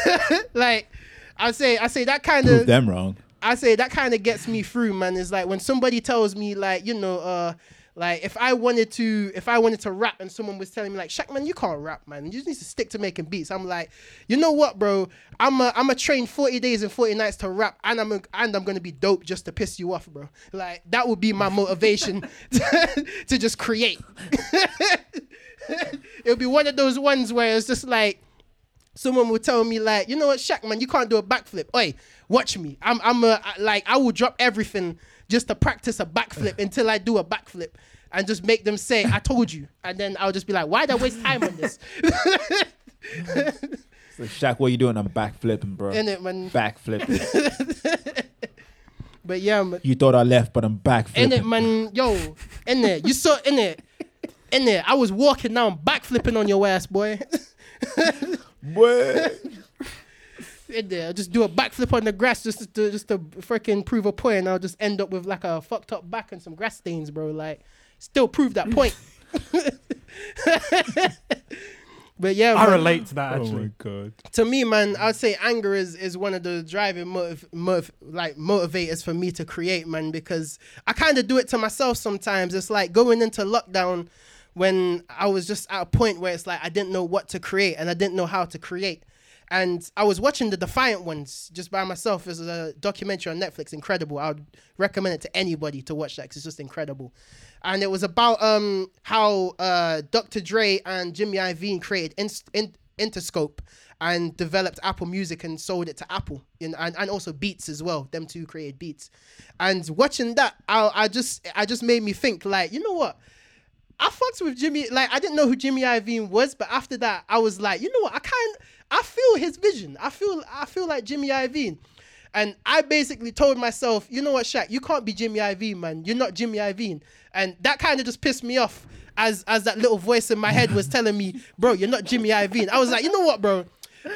B: like, I say, I say that kind
C: Prove
B: of,
C: them wrong.
B: I say that kind of gets me through, man. Is like when somebody tells me, like, you know, uh, like if I wanted to, if I wanted to rap, and someone was telling me, like, Shaq, man, you can't rap, man. You just need to stick to making beats. I'm like, you know what, bro? I'm a, I'm a train 40 days and 40 nights to rap, and I'm, a, and I'm gonna be dope just to piss you off, bro. Like that would be my motivation to, to just create. it would be one of those ones where it's just like someone would tell me like, you know what, Shaq, man, you can't do a backflip. Oi, watch me. I'm I'm a like I will drop everything just to practice a backflip until I do a backflip and just make them say, I told you. And then I'll just be like, why'd I waste time on this?
C: So Shaq, what you doing? I'm backflipping, bro.
B: In it, man.
C: Backflipping.
B: But yeah, man.
C: you thought I left, but I'm backflipping.
B: In it, man. Yo, in there. You saw in it. In there. I was walking now. I'm backflipping on your ass, boy.
C: Boy.
B: In there. Just do a backflip on the grass just to just to freaking prove a point, and I'll just end up with like a fucked up back and some grass stains, bro. Like, still prove that point. but yeah,
A: I
B: man,
A: relate to that
C: Oh
A: actually.
C: my god.
B: to me, man, I'd say anger is is one of the driving motiv- motiv- like motivators for me to create, man, because I kind of do it to myself sometimes. It's like going into lockdown when I was just at a point where it's like I didn't know what to create and I didn't know how to create. And I was watching the Defiant Ones just by myself. It's a documentary on Netflix, incredible. I would recommend it to anybody to watch that because it's just incredible. And it was about um how uh, Dr. Dre and Jimmy Iovine created in- Interscope and developed Apple Music and sold it to Apple, and, and and also Beats as well. Them two created Beats. And watching that, I, I just I just made me think like, you know what? I fucked with Jimmy. Like I didn't know who Jimmy Iovine was, but after that, I was like, you know what? I kind, I feel his vision. I feel, I feel like Jimmy Iovine. And I basically told myself, you know what, Shaq, you can't be Jimmy Iovine, man. You're not Jimmy Iovine. And that kind of just pissed me off as as that little voice in my head was telling me, bro, you're not Jimmy Iovine. I was like, you know what, bro?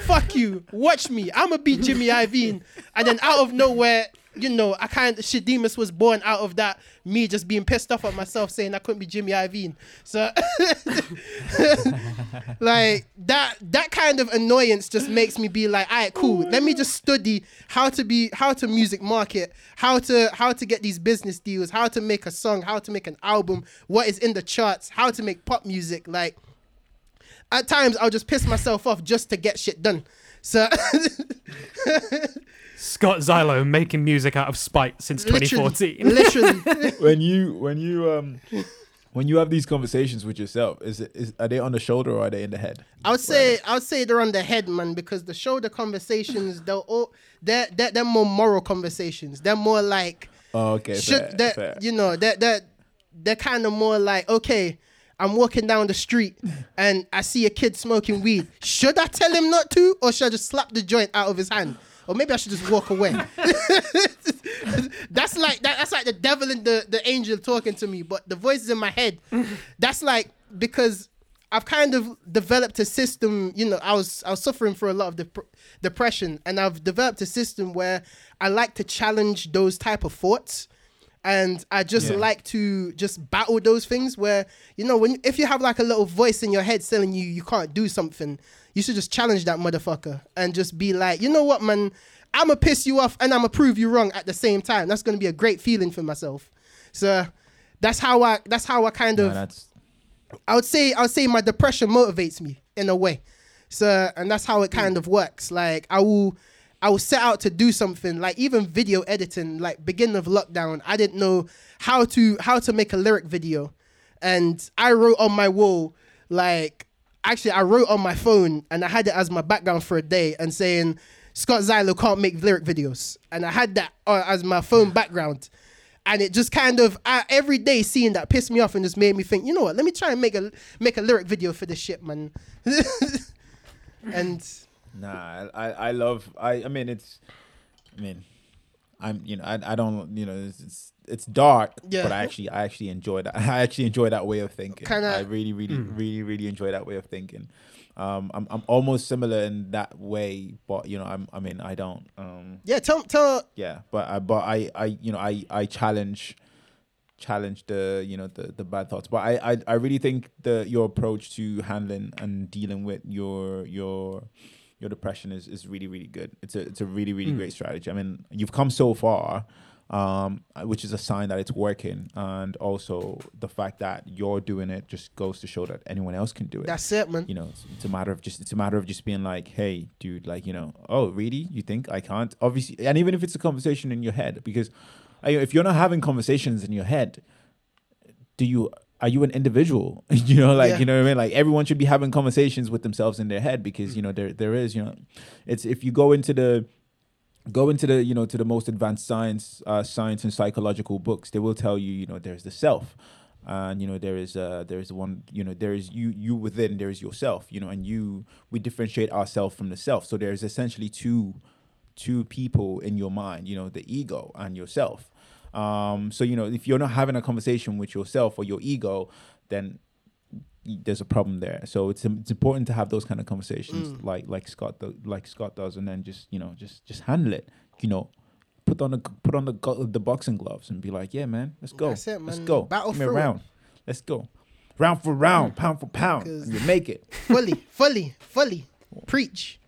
B: Fuck you. Watch me. I'ma be Jimmy Iovine. And then out of nowhere, you know, I kind of Shadeemus was born out of that me just being pissed off at myself saying I couldn't be Jimmy Iovine. So like that that kind of annoyance just makes me be like, all right, cool. Let me just study how to be how to music market, how to how to get these business deals, how to make a song, how to make an album, what is in the charts, how to make pop music. Like at times I'll just piss myself off just to get shit done. So
A: Scott Zylo making music out of spite since
B: literally,
A: 2014.
B: literally.
C: when you when you um when you have these conversations with yourself, is it is are they on the shoulder or are they in the head?
B: I would say I would say they're on the head, man, because the shoulder conversations they're all they're they're, they're more moral conversations. They're more like
C: Oh, okay.
B: should
C: fair,
B: that
C: fair.
B: you know that that they're kind of more like okay. I'm walking down the street and I see a kid smoking weed. Should I tell him not to, or should I just slap the joint out of his hand, or maybe I should just walk away? that's like that, that's like the devil and the the angel talking to me, but the voices in my head. That's like because I've kind of developed a system. You know, I was I was suffering for a lot of dep- depression, and I've developed a system where I like to challenge those type of thoughts, and I just
C: Yeah.
B: like to just battle those things. Where you know, when if you have like a little voice in your head telling you you can't do something, you should just challenge that motherfucker and just be like, you know what, man, I'ma piss you off and I'ma prove you wrong at the same time. That's gonna be a great feeling for myself. So that's how I that's how I kind of I would say I would say my depression motivates me in a way. So and that's how it kind hmm. of works. Like I will I was set out to do something like even video editing like beginning of lockdown I didn't know how to how to make a lyric video. And I wrote on my wall like actually I wrote on my phone and I had it as my background for a day and saying Scott Zylo can't make lyric videos. And I had that uh, as my phone background. And it just kind of every day seeing that pissed me off and just made me think you know what? Let me try and make a make a lyric video for this shit man. And
C: Nah, I, I love I I mean it's I mean I'm you know I, I don't you know it's it's, it's dark
B: Yeah.
C: but I actually I actually enjoy that I actually enjoy that way of thinking
B: Kinda-
C: I really really
A: Mm.
C: really really enjoy that way of thinking um I'm I'm almost similar in that way but you know I'm I mean I don't um
B: yeah tell tell
C: yeah but I but I I you know I I challenge challenge the you know the the bad thoughts. But I I, I really think the your approach to handling and dealing with your your your depression is, is really really good. It's a it's a really really
A: Mm.
C: great strategy. I mean, you've come so far, um, which is a sign that it's working, and also the fact that you're doing it just goes to show that anyone else can do it.
B: That's it, man.
C: you know, it's, it's a matter of just it's a matter of just being like, hey, dude, like you know, oh really? You think I can't? Obviously, and even if it's a conversation in your head, because uh, if you're not having conversations in your head, do you? Are you an individual? you know, like
B: Yeah.
C: you know what I mean. Like everyone should be having conversations with themselves in their head because you know there there is you know, it's if you go into the go into the you know to the most advanced science uh, science and psychological books they will tell you you know there's the self and you know there is uh there is one you know there is you you within there is yourself you know and you we differentiate ourselves from the self so there's essentially two two people in your mind you know the ego and yourself um so you know if you're not having a conversation with yourself or your ego then there's a problem there. So it's it's important to have those kind of conversations
B: Mm.
C: like like Scott do, like Scott does and then just you know just just handle it. You know put on the put on the the boxing gloves and be like yeah man let's go.
B: That's it,
C: let's go.
B: Battle
C: Give me a
B: through
C: round. Let's go. Round for round pound for pound. You make it.
B: Fully, fully, fully. Preach.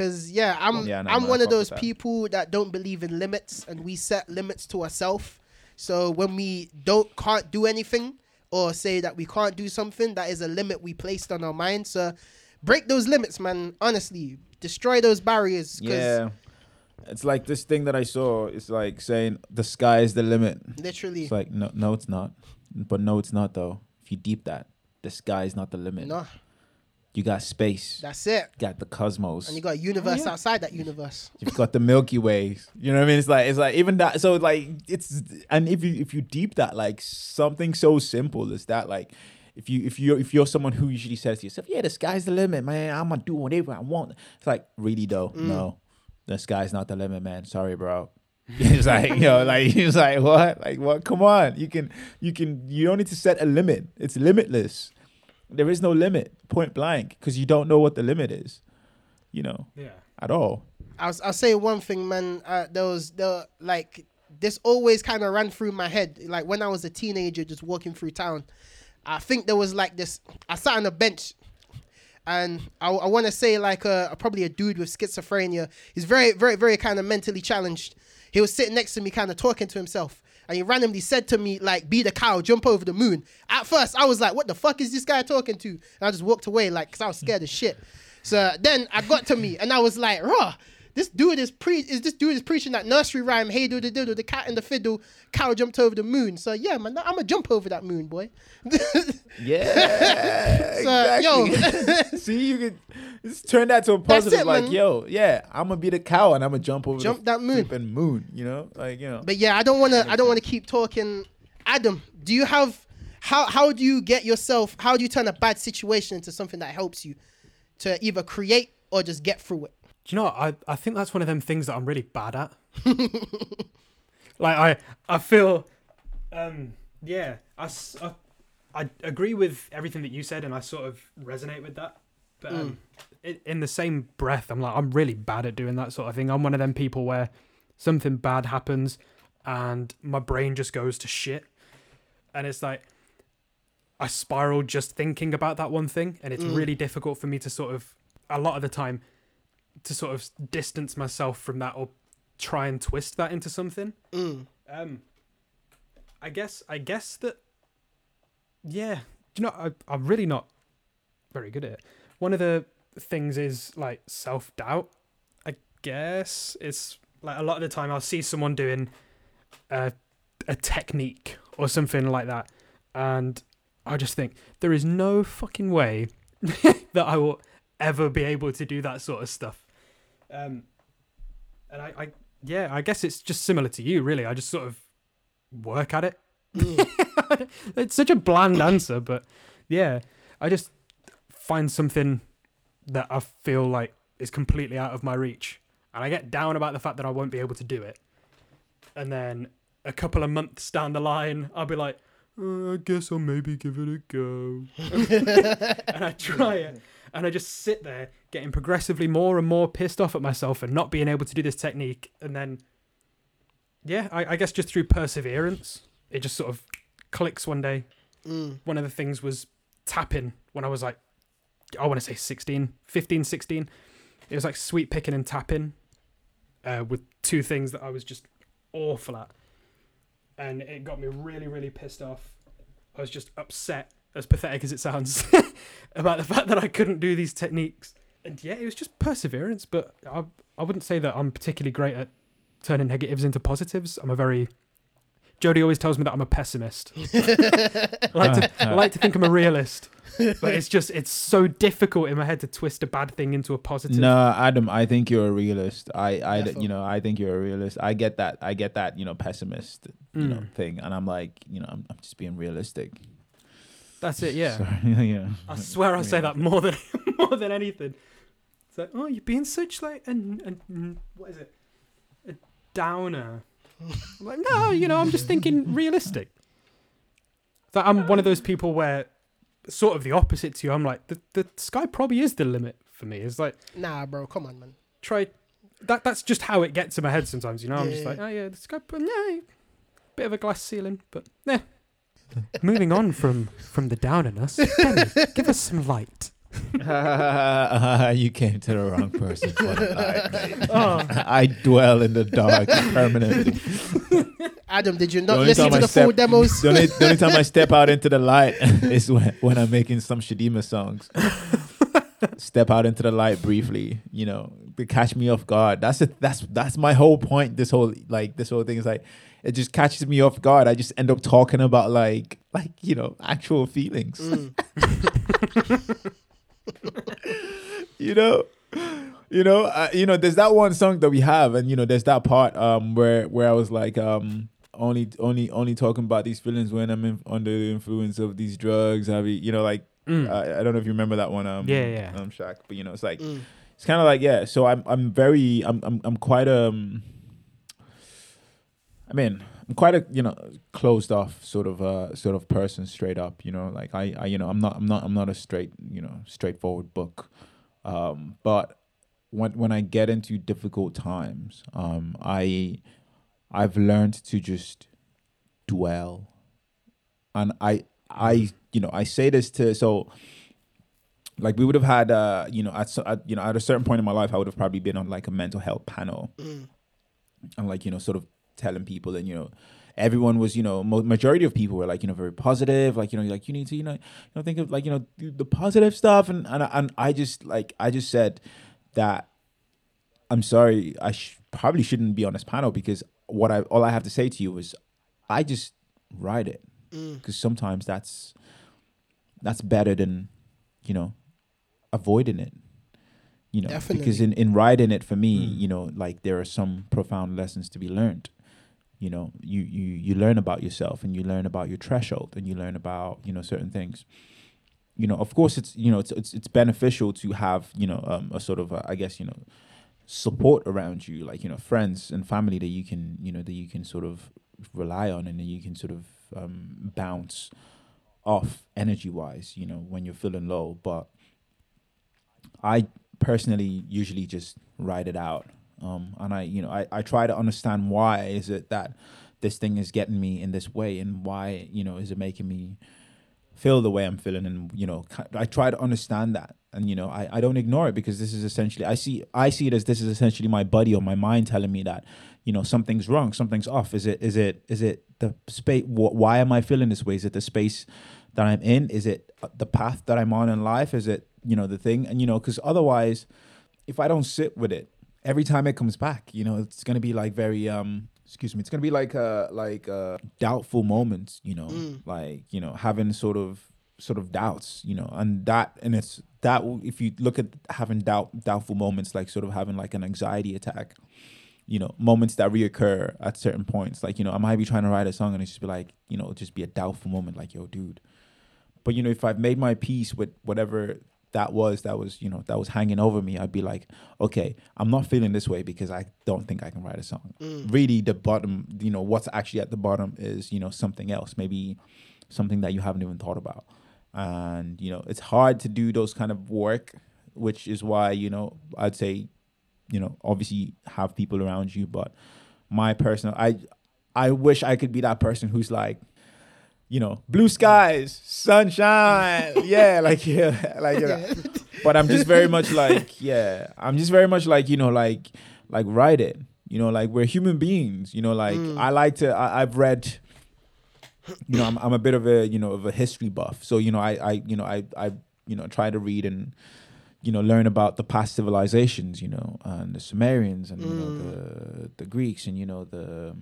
B: Cause yeah, I'm oh,
C: Yeah, no,
B: I'm
C: I
B: one of those
C: that.
B: people that don't believe in limits, and we set limits to ourselves. So when we don't can't do anything or say that we can't do something, that is a limit we placed on our mind. So break those limits, man. Honestly, destroy those barriers. 'cause
C: yeah it's like this thing that i saw it's like saying the sky is the limit
B: literally,
C: it's like no no it's not but no it's not though if you deep that the sky is not the limit
B: no,
C: you got space
B: that's it.
C: you got the cosmos
B: And you got a universe
A: yeah.
B: outside that universe.
C: You've got the Milky Ways. You know what I mean? It's like it's like even that. So like it's and if you if you deep that like something so simple is that like. If you if you if you're someone who usually says to yourself, "Yeah, the sky's the limit, man. I'm gonna do whatever I want," it's like really though,
B: Mm.
C: no, the sky's not the limit, man. Sorry, bro. it's like you know, like it's like what, like what? Come on, you can you can you don't need to set a limit. It's limitless. There is no limit, point blank, because you don't know what the limit is. You know,
A: Yeah.
C: at all.
B: I'll, I'll say one thing, man. Uh, there was the like this always kind of ran through my head. Like when I was a teenager, just walking through town, I think there was like this. I sat on a bench, and I, I want to say like a, probably a dude with schizophrenia. He's very, very, very kind of mentally challenged. He was sitting next to me, kind of talking to himself. And he randomly said to me, like, be the cow, jump over the moon. At first, I was like, what the fuck is this guy talking to? And I just walked away, like, because I was scared as shit. So then I got to me, and I was like, raw. This dude is pre is this dude is preaching that nursery rhyme, hey do the diddle, the cat and the fiddle, cow jumped over the moon. So yeah, man, I'm gonna jump over that moon, boy.
C: Yeah.
B: So, yo.
C: exactly. See, you can just turn that to a positive.
B: it,
C: like,
B: man.
C: yo, yeah, I'm gonna be the cow and I'm gonna jump over
B: Jump
C: the
B: that moon.
C: and moon. You know, like you know.
B: But yeah, I don't wanna I don't wanna keep talking. Adam, do you have how how do you get yourself how do you turn a bad situation into something that helps you to either create or just get through it?
A: You know what? I, I think that's one of them things that I'm really bad at. like I I feel um yeah, I agree with everything that you said and I sort of resonate with that. But um, i in the same breath, I'm like I'm really bad at doing that sort of thing. I'm one of them people where something bad happens and my brain just goes to shit. And it's like I spiral just thinking about that one thing and it's
B: Mm.
A: really difficult for me to sort of a lot of the time to sort of distance myself from that or try and twist that into something.
B: Mm.
A: Um, I guess I guess that yeah. You know I I'm really not very good at it. One of the things is like self doubt. I guess it's like a lot of the time I'll see someone doing a a technique or something like that, and I just think there is no fucking way that I will ever be able to do that sort of stuff. Um, and I, I yeah, I guess it's just similar to you, really. I just sort of work at it.
B: Mm.
A: It's such a bland answer, but yeah, I just find something that I feel like is completely out of my reach, and I get down about the fact that I won't be able to do it. And then a couple of months down the line, I'll be like, "Uh, I guess I'll maybe give it a go. and I try it, and I just sit there getting progressively more and more pissed off at myself for not being able to do this technique. And then, yeah, I, I guess just through perseverance, it just sort of clicks one day.
B: Mm.
A: One of the things was tapping when I was like, I want to say 16, 15, 16. It was like sweep picking and tapping uh, with two things that I was just awful at. And it got me really, really pissed off. I was just upset, as pathetic as it sounds, about the fact that I couldn't do these techniques. And yeah, it was just perseverance, but I, I wouldn't say that I'm particularly great at turning negatives into positives. I'm a very. Jody always tells me that I'm a pessimist. I like to, I like to think I'm a realist, but it's just it's so difficult in my head to twist a bad thing into a positive.
C: No, Adam, I think you're a realist. I, I,
B: Defo.
C: you know, I think you're a realist. I get that. I get that. You know, pessimist, you know,
A: Mm.
C: thing, and I'm like, you know, I'm, I'm just being realistic.
A: That's it. Yeah,
C: Sorry, yeah.
A: I swear I say that more than more than anything. It's like, oh, you're being such like and and what is it, a downer. I'm like, no, you know, I'm just thinking realistic. That I'm one of those people where, sort of the opposite to you. I'm like, the the sky probably is the limit for me. It's like
B: Nah, bro, come on, man.
A: try that. That's just how it gets in my head sometimes. You know, I'm just like, oh yeah, the sky, but yeah, bit of a glass ceiling, but yeah. Moving on from from the downerness, Benny, give us some light.
C: you came to the wrong person for the night.
A: Oh.
C: I dwell in the dark permanently.
B: Adam, did you not
C: only
B: listen to
C: I
B: the full demos?
C: The only, the only time I step out into the light is when, when I'm making some Shadeemus songs. step out into the light briefly, you know, to catch me off guard. That's it. That's that's my whole point. This whole like this whole thing is like it just catches me off guard. I just end up talking about like like you know actual feelings.
B: Mm.
C: you know you know uh, you know there's that one song that we have and you know there's that part um where where i was like um only only only talking about these feelings when i'm in, under the influence of these drugs have you you know like
A: Mm.
C: I, I don't know if you remember that one um
A: Yeah, yeah.
C: um Shaq, but you know it's like
B: Mm.
C: it's kind of like yeah so i'm i'm very i'm i'm, I'm quite um i mean i'm quite a you know closed off sort of uh sort of person straight up you know like i i you know i'm not i'm not i'm not a straight you know straightforward book. Um but when when i get into difficult times um i i've learned to just dwell. And i i you know i say this to so like we would have had uh you know at, at you know at a certain point in my life i would have probably been on like a mental health panel.
B: Mm.
C: and like you know sort of telling people and you know everyone was you know mo- majority of people were like you know very positive like you know like you need to you know you know think of like you know the positive stuff and and, and i just like i just said that i'm sorry i sh- probably shouldn't be on this panel because what i all i have to say to you is i just ride it
B: Mm.
C: because sometimes that's that's better than you know avoiding it you know because in in riding it for me
A: Mm.
C: you know like there are some profound lessons to be learned you know you you you learn about yourself and you learn about your threshold and you learn about you know certain things. You know of course it's you know it's it's, it's beneficial to have you know um, a sort of i guess you know support around you like you know friends and family that you can you know that you can sort of rely on and that you can sort of um, bounce off energy wise you know when you're feeling low. But i personally usually just ride it out um and i you know i, I try to understand why is it that this thing is getting me in this way and why you know is it making me feel the way i'm feeling and you know i try to understand that. And you know I, I don't ignore it because this is essentially i see i see it as this is essentially my body or my mind telling me that you know something's wrong something's off. Is it is it is it the space wh- why am i feeling this way? Is it the space that i'm in? Is it uh, the path that i'm on in life? Is it you know the thing? And you know because otherwise if i don't sit with it every time it comes back you know it's gonna be like very um excuse me it's gonna be like uh like uh doubtful moments you know?
B: Mm.
C: like you know having sort of sort of doubts you know? And that and it's that if you look at having doubt doubtful moments like sort of having like an anxiety attack you know moments that reoccur at certain points like you know i might be trying to write a song and it's just be like you know just be a doubtful moment like yo dude. But you know if i've made my peace with whatever that was that was you know that was hanging over me i'd be like okay i'm not feeling this way because i don't think i can write a song
B: Mm.
C: really the bottom you know what's actually at the bottom is you know something else maybe something that you haven't even thought about and you know it's hard to do those kind of work which is why you know i'd say you know obviously have people around you but my personal i I wish I could be that person who's like, you know, blue skies, sunshine, yeah, like yeah, like you know. But I'm just very much like, yeah, I'm just very much like, you know, like, like write it. You know, like we're human beings. You know, like
B: Mm.
C: I like to. I, I've read. You know, I'm I'm a bit of a you know of a history buff. So you know, I I you know I I you know try to read and you know learn about the past civilizations. You know, and the Sumerians and you know the the Greeks and you know the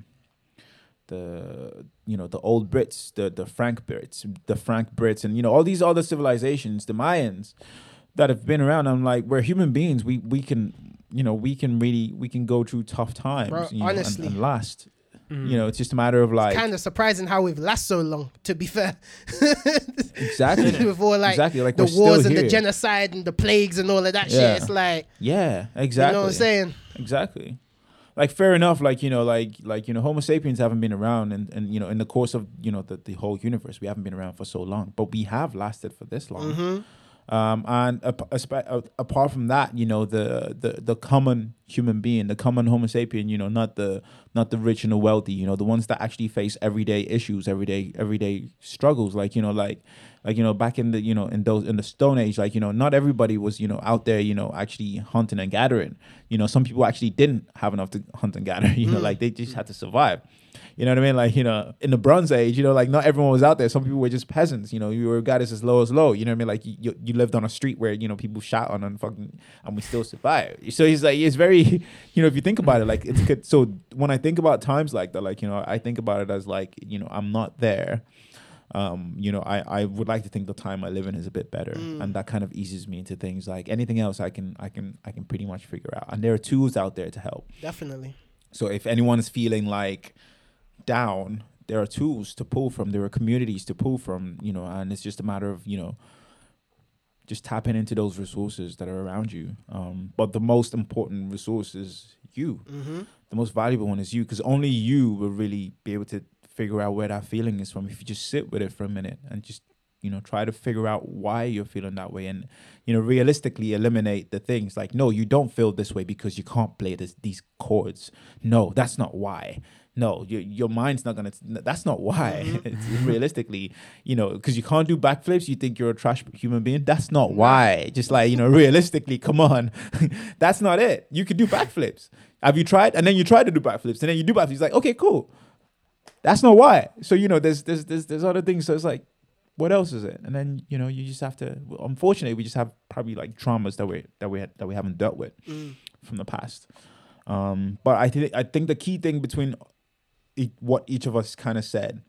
C: the you know the old Brits, the the Frank Brits, the Frank Brits, and you know all these other civilizations, the Mayans that have been around. I'm like, we're human beings. We we can you know we can really we can go through tough times.
B: Bro,
C: you know, and-
B: honestly.
C: and, last.
A: Mm.
C: You know, it's just a matter of like
B: kind of surprising how we've last so long. To be fair,
C: exactly,
B: with all like
C: exactly like
B: the wars
C: still
B: and the genocide and the plagues and all of that
C: Yeah.
B: shit. It's like
C: Yeah, exactly.
B: you know what I'm saying.
C: Exactly. Like fair enough, like you know, like like you know, Homo sapiens haven't been around, and and you know, in the course of you know the, the whole universe, we haven't been around for so long, but we have lasted for this long.
B: Mm-hmm.
C: Um, and ap- uh, apart from that, you know, the, the the common human being, the common Homo sapien, you know, not the not the rich and the wealthy, you know, the ones that actually face everyday issues, everyday everyday struggles, like you know, like like you know, back in the you know in those in the Stone Age, like you know, not everybody was you know out there, you know, actually hunting and gathering. You know, some people actually didn't have enough to hunt and gather. You know, like they just had to survive. You know what I mean? Like, you know, in the Bronze Age, you know, like not everyone was out there. Some people were just peasants. You know, you were guys as low as low. You know what I mean? Like you, you, lived on a street where, you know, people shot on and fucking, and we still survived. So he's like, it's very, you know, if you think about it, like it's good. So when I think about times like that, like, you know, I think about it as like, you know, I'm not there. Um, you know, I, I would like to think the time I live in is a bit better, and that kind of eases me into things like anything else I can I can I can pretty much figure out. And there are tools out there to help.
B: Definitely.
C: So if anyone is feeling like down, there are tools to pull from. There are communities to pull from. You know, and it's just a matter of you know just tapping into those resources that are around you. Um, but the most important resource is you.
B: Mm-hmm.
C: The most valuable one is you, because only you will really be able to figure out where that feeling is from. If you just sit with it for a minute and just you know try to figure out why you're feeling that way and you know realistically eliminate the things like no you don't feel this way because you can't play this, these chords. No that's not why. No your, your mind's not gonna that's not why. Mm-hmm. It's realistically you know because you can't do backflips you think you're a trash human being that's not mm-hmm. why. Just like you know realistically come on. That's not it. You can do backflips. Have you tried? And then you try to do backflips and then you do backflips like okay cool that's not why so you know there's there's there's, there's other things so it's like what else is it? And then you know you just have to. Unfortunately, we just have probably like traumas that we that we that we haven't dealt with
B: Mm.
C: from the past. Um, but I think I think the key thing between e- what each of us kind of said,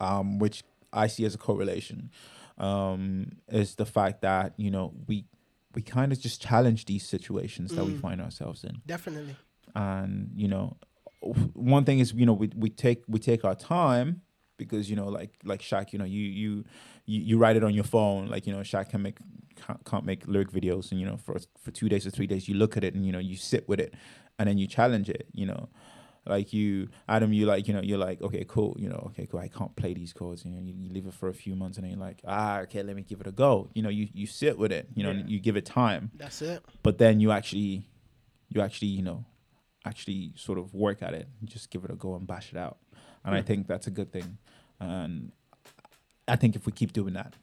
C: um, which I see as a correlation, um, is the fact that you know we we kind of just challenge these situations that we
B: Mm.
C: find ourselves in
B: Definitely.
C: and you know one thing is you know we, we take we take our time because you know like like Shaq you know you you you, you write it on your phone like you know Shaq can make can't, can't make lyric videos and you know for for two days or three days you look at it and you know you sit with it and then you challenge it you know like you Adam you like you know you're like okay cool you know okay cool I can't play these chords you know you, you leave it for a few months and then you're like ah okay let me give it a go you know you you sit with it you know
A: Yeah.
C: you give it time
B: That's it.
C: but then you actually you actually you know actually sort of work at it just give it a go and bash it out and i
A: Hmm.
C: think that's a good thing and i think if we keep doing that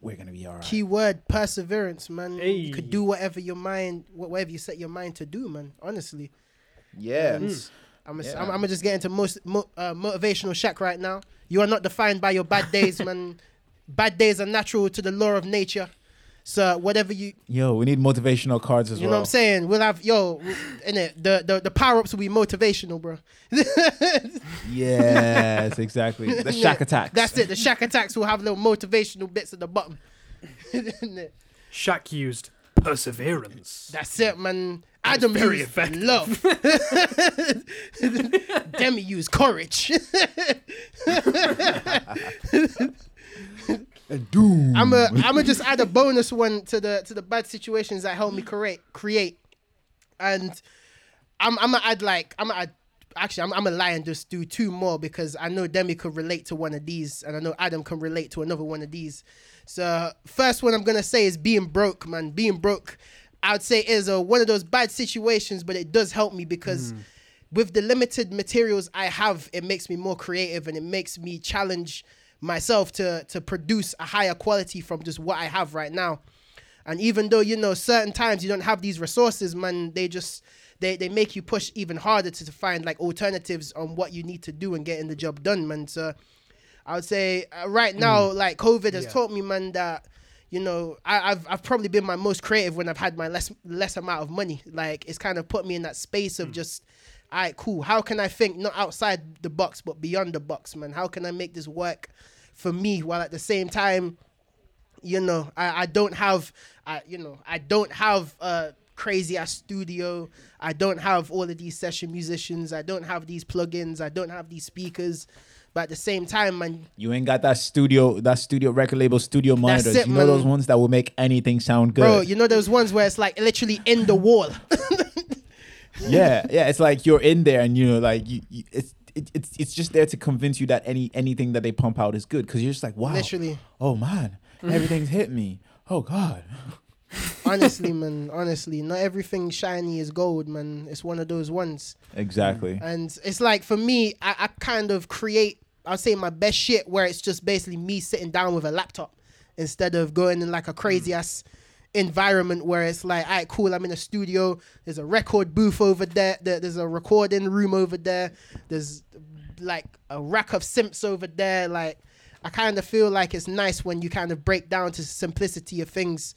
C: we're gonna be all right
B: Key word perseverance, man. You could do whatever your mind, whatever you set your mind to do, man. Honestly.
C: yeah
B: And I'm,
C: Yeah.
B: I'm, I'm gonna just get into most mo- uh, motivational Shaq right now. You are not defined by your bad days, man. Bad days are natural to the law of nature. So whatever you,
C: yo we need motivational cards as well.
B: you know what I'm saying, we'll have yo, in it. The the the power ups will be motivational, bro.
C: yes exactly the Shaq Attax
B: That's it. The Shaq Attax will have little motivational bits at the bottom. Innit?
A: Shaq used perseverance.
B: That's it, man.
A: That's
B: Adam
A: very
B: used
A: effective.
B: love. Demi used courage.
C: Doom
B: I'm a I'm gonna just add a bonus one to the to the bad situations that help me create create, and I'm I'm gonna add like I'm gonna add. Actually, I'm, I'm gonna lie and just do two more because I know Demi could relate to one of these, and I know Adam can relate to another one of these. So, first one I'm gonna say is being broke, man. Being broke, I'd say is a, one of those bad situations, but it does help me because hmm. with the limited materials I have, it makes me more creative and it makes me challenge myself to to produce a higher quality from just what I have right now. And even though you know certain times you don't have these resources, man, they just they, they make you push even harder to, to find like alternatives on what you need to do and getting the job done, man. So I would say uh, right now, like COVID has
A: Yeah.
B: taught me, man, that you know I, I've I've probably been my most creative when I've had my less less amount of money. Like it's kind of put me in that space of just, all right, cool. How can I think not outside the box but beyond the box, man? How can I make this work for me while at the same time you know i, I don't have I, you know i don't have a crazy ass studio i don't have all of these session musicians i don't have these plugins i don't have these speakers but at the same time man
C: You ain't got that studio, that studio record label studio monitors.
B: it,
C: you know
B: man.
C: those ones that will make anything sound good.
B: bro you know those ones where it's like literally in the wall
C: yeah, yeah. It's like you're in there, and you know, like you, you it's it, it's it's just there to convince you that any anything that they pump out is good because you're just like, wow,
B: literally
C: oh man, everything's hit me. Oh god,
B: honestly man honestly not everything shiny is gold man it's one of those ones
C: exactly.
B: And it's like for me, I, I kind of create, I'll say my best shit where it's just basically me sitting down with a laptop instead of going in like a crazy mm. ass environment where it's like, all right, cool, I'm in a studio. There's a record booth over there. there- There's a recording room over there. There's like a rack of simps over there. Like, I kind of feel like it's nice when you kind of break down to simplicity of things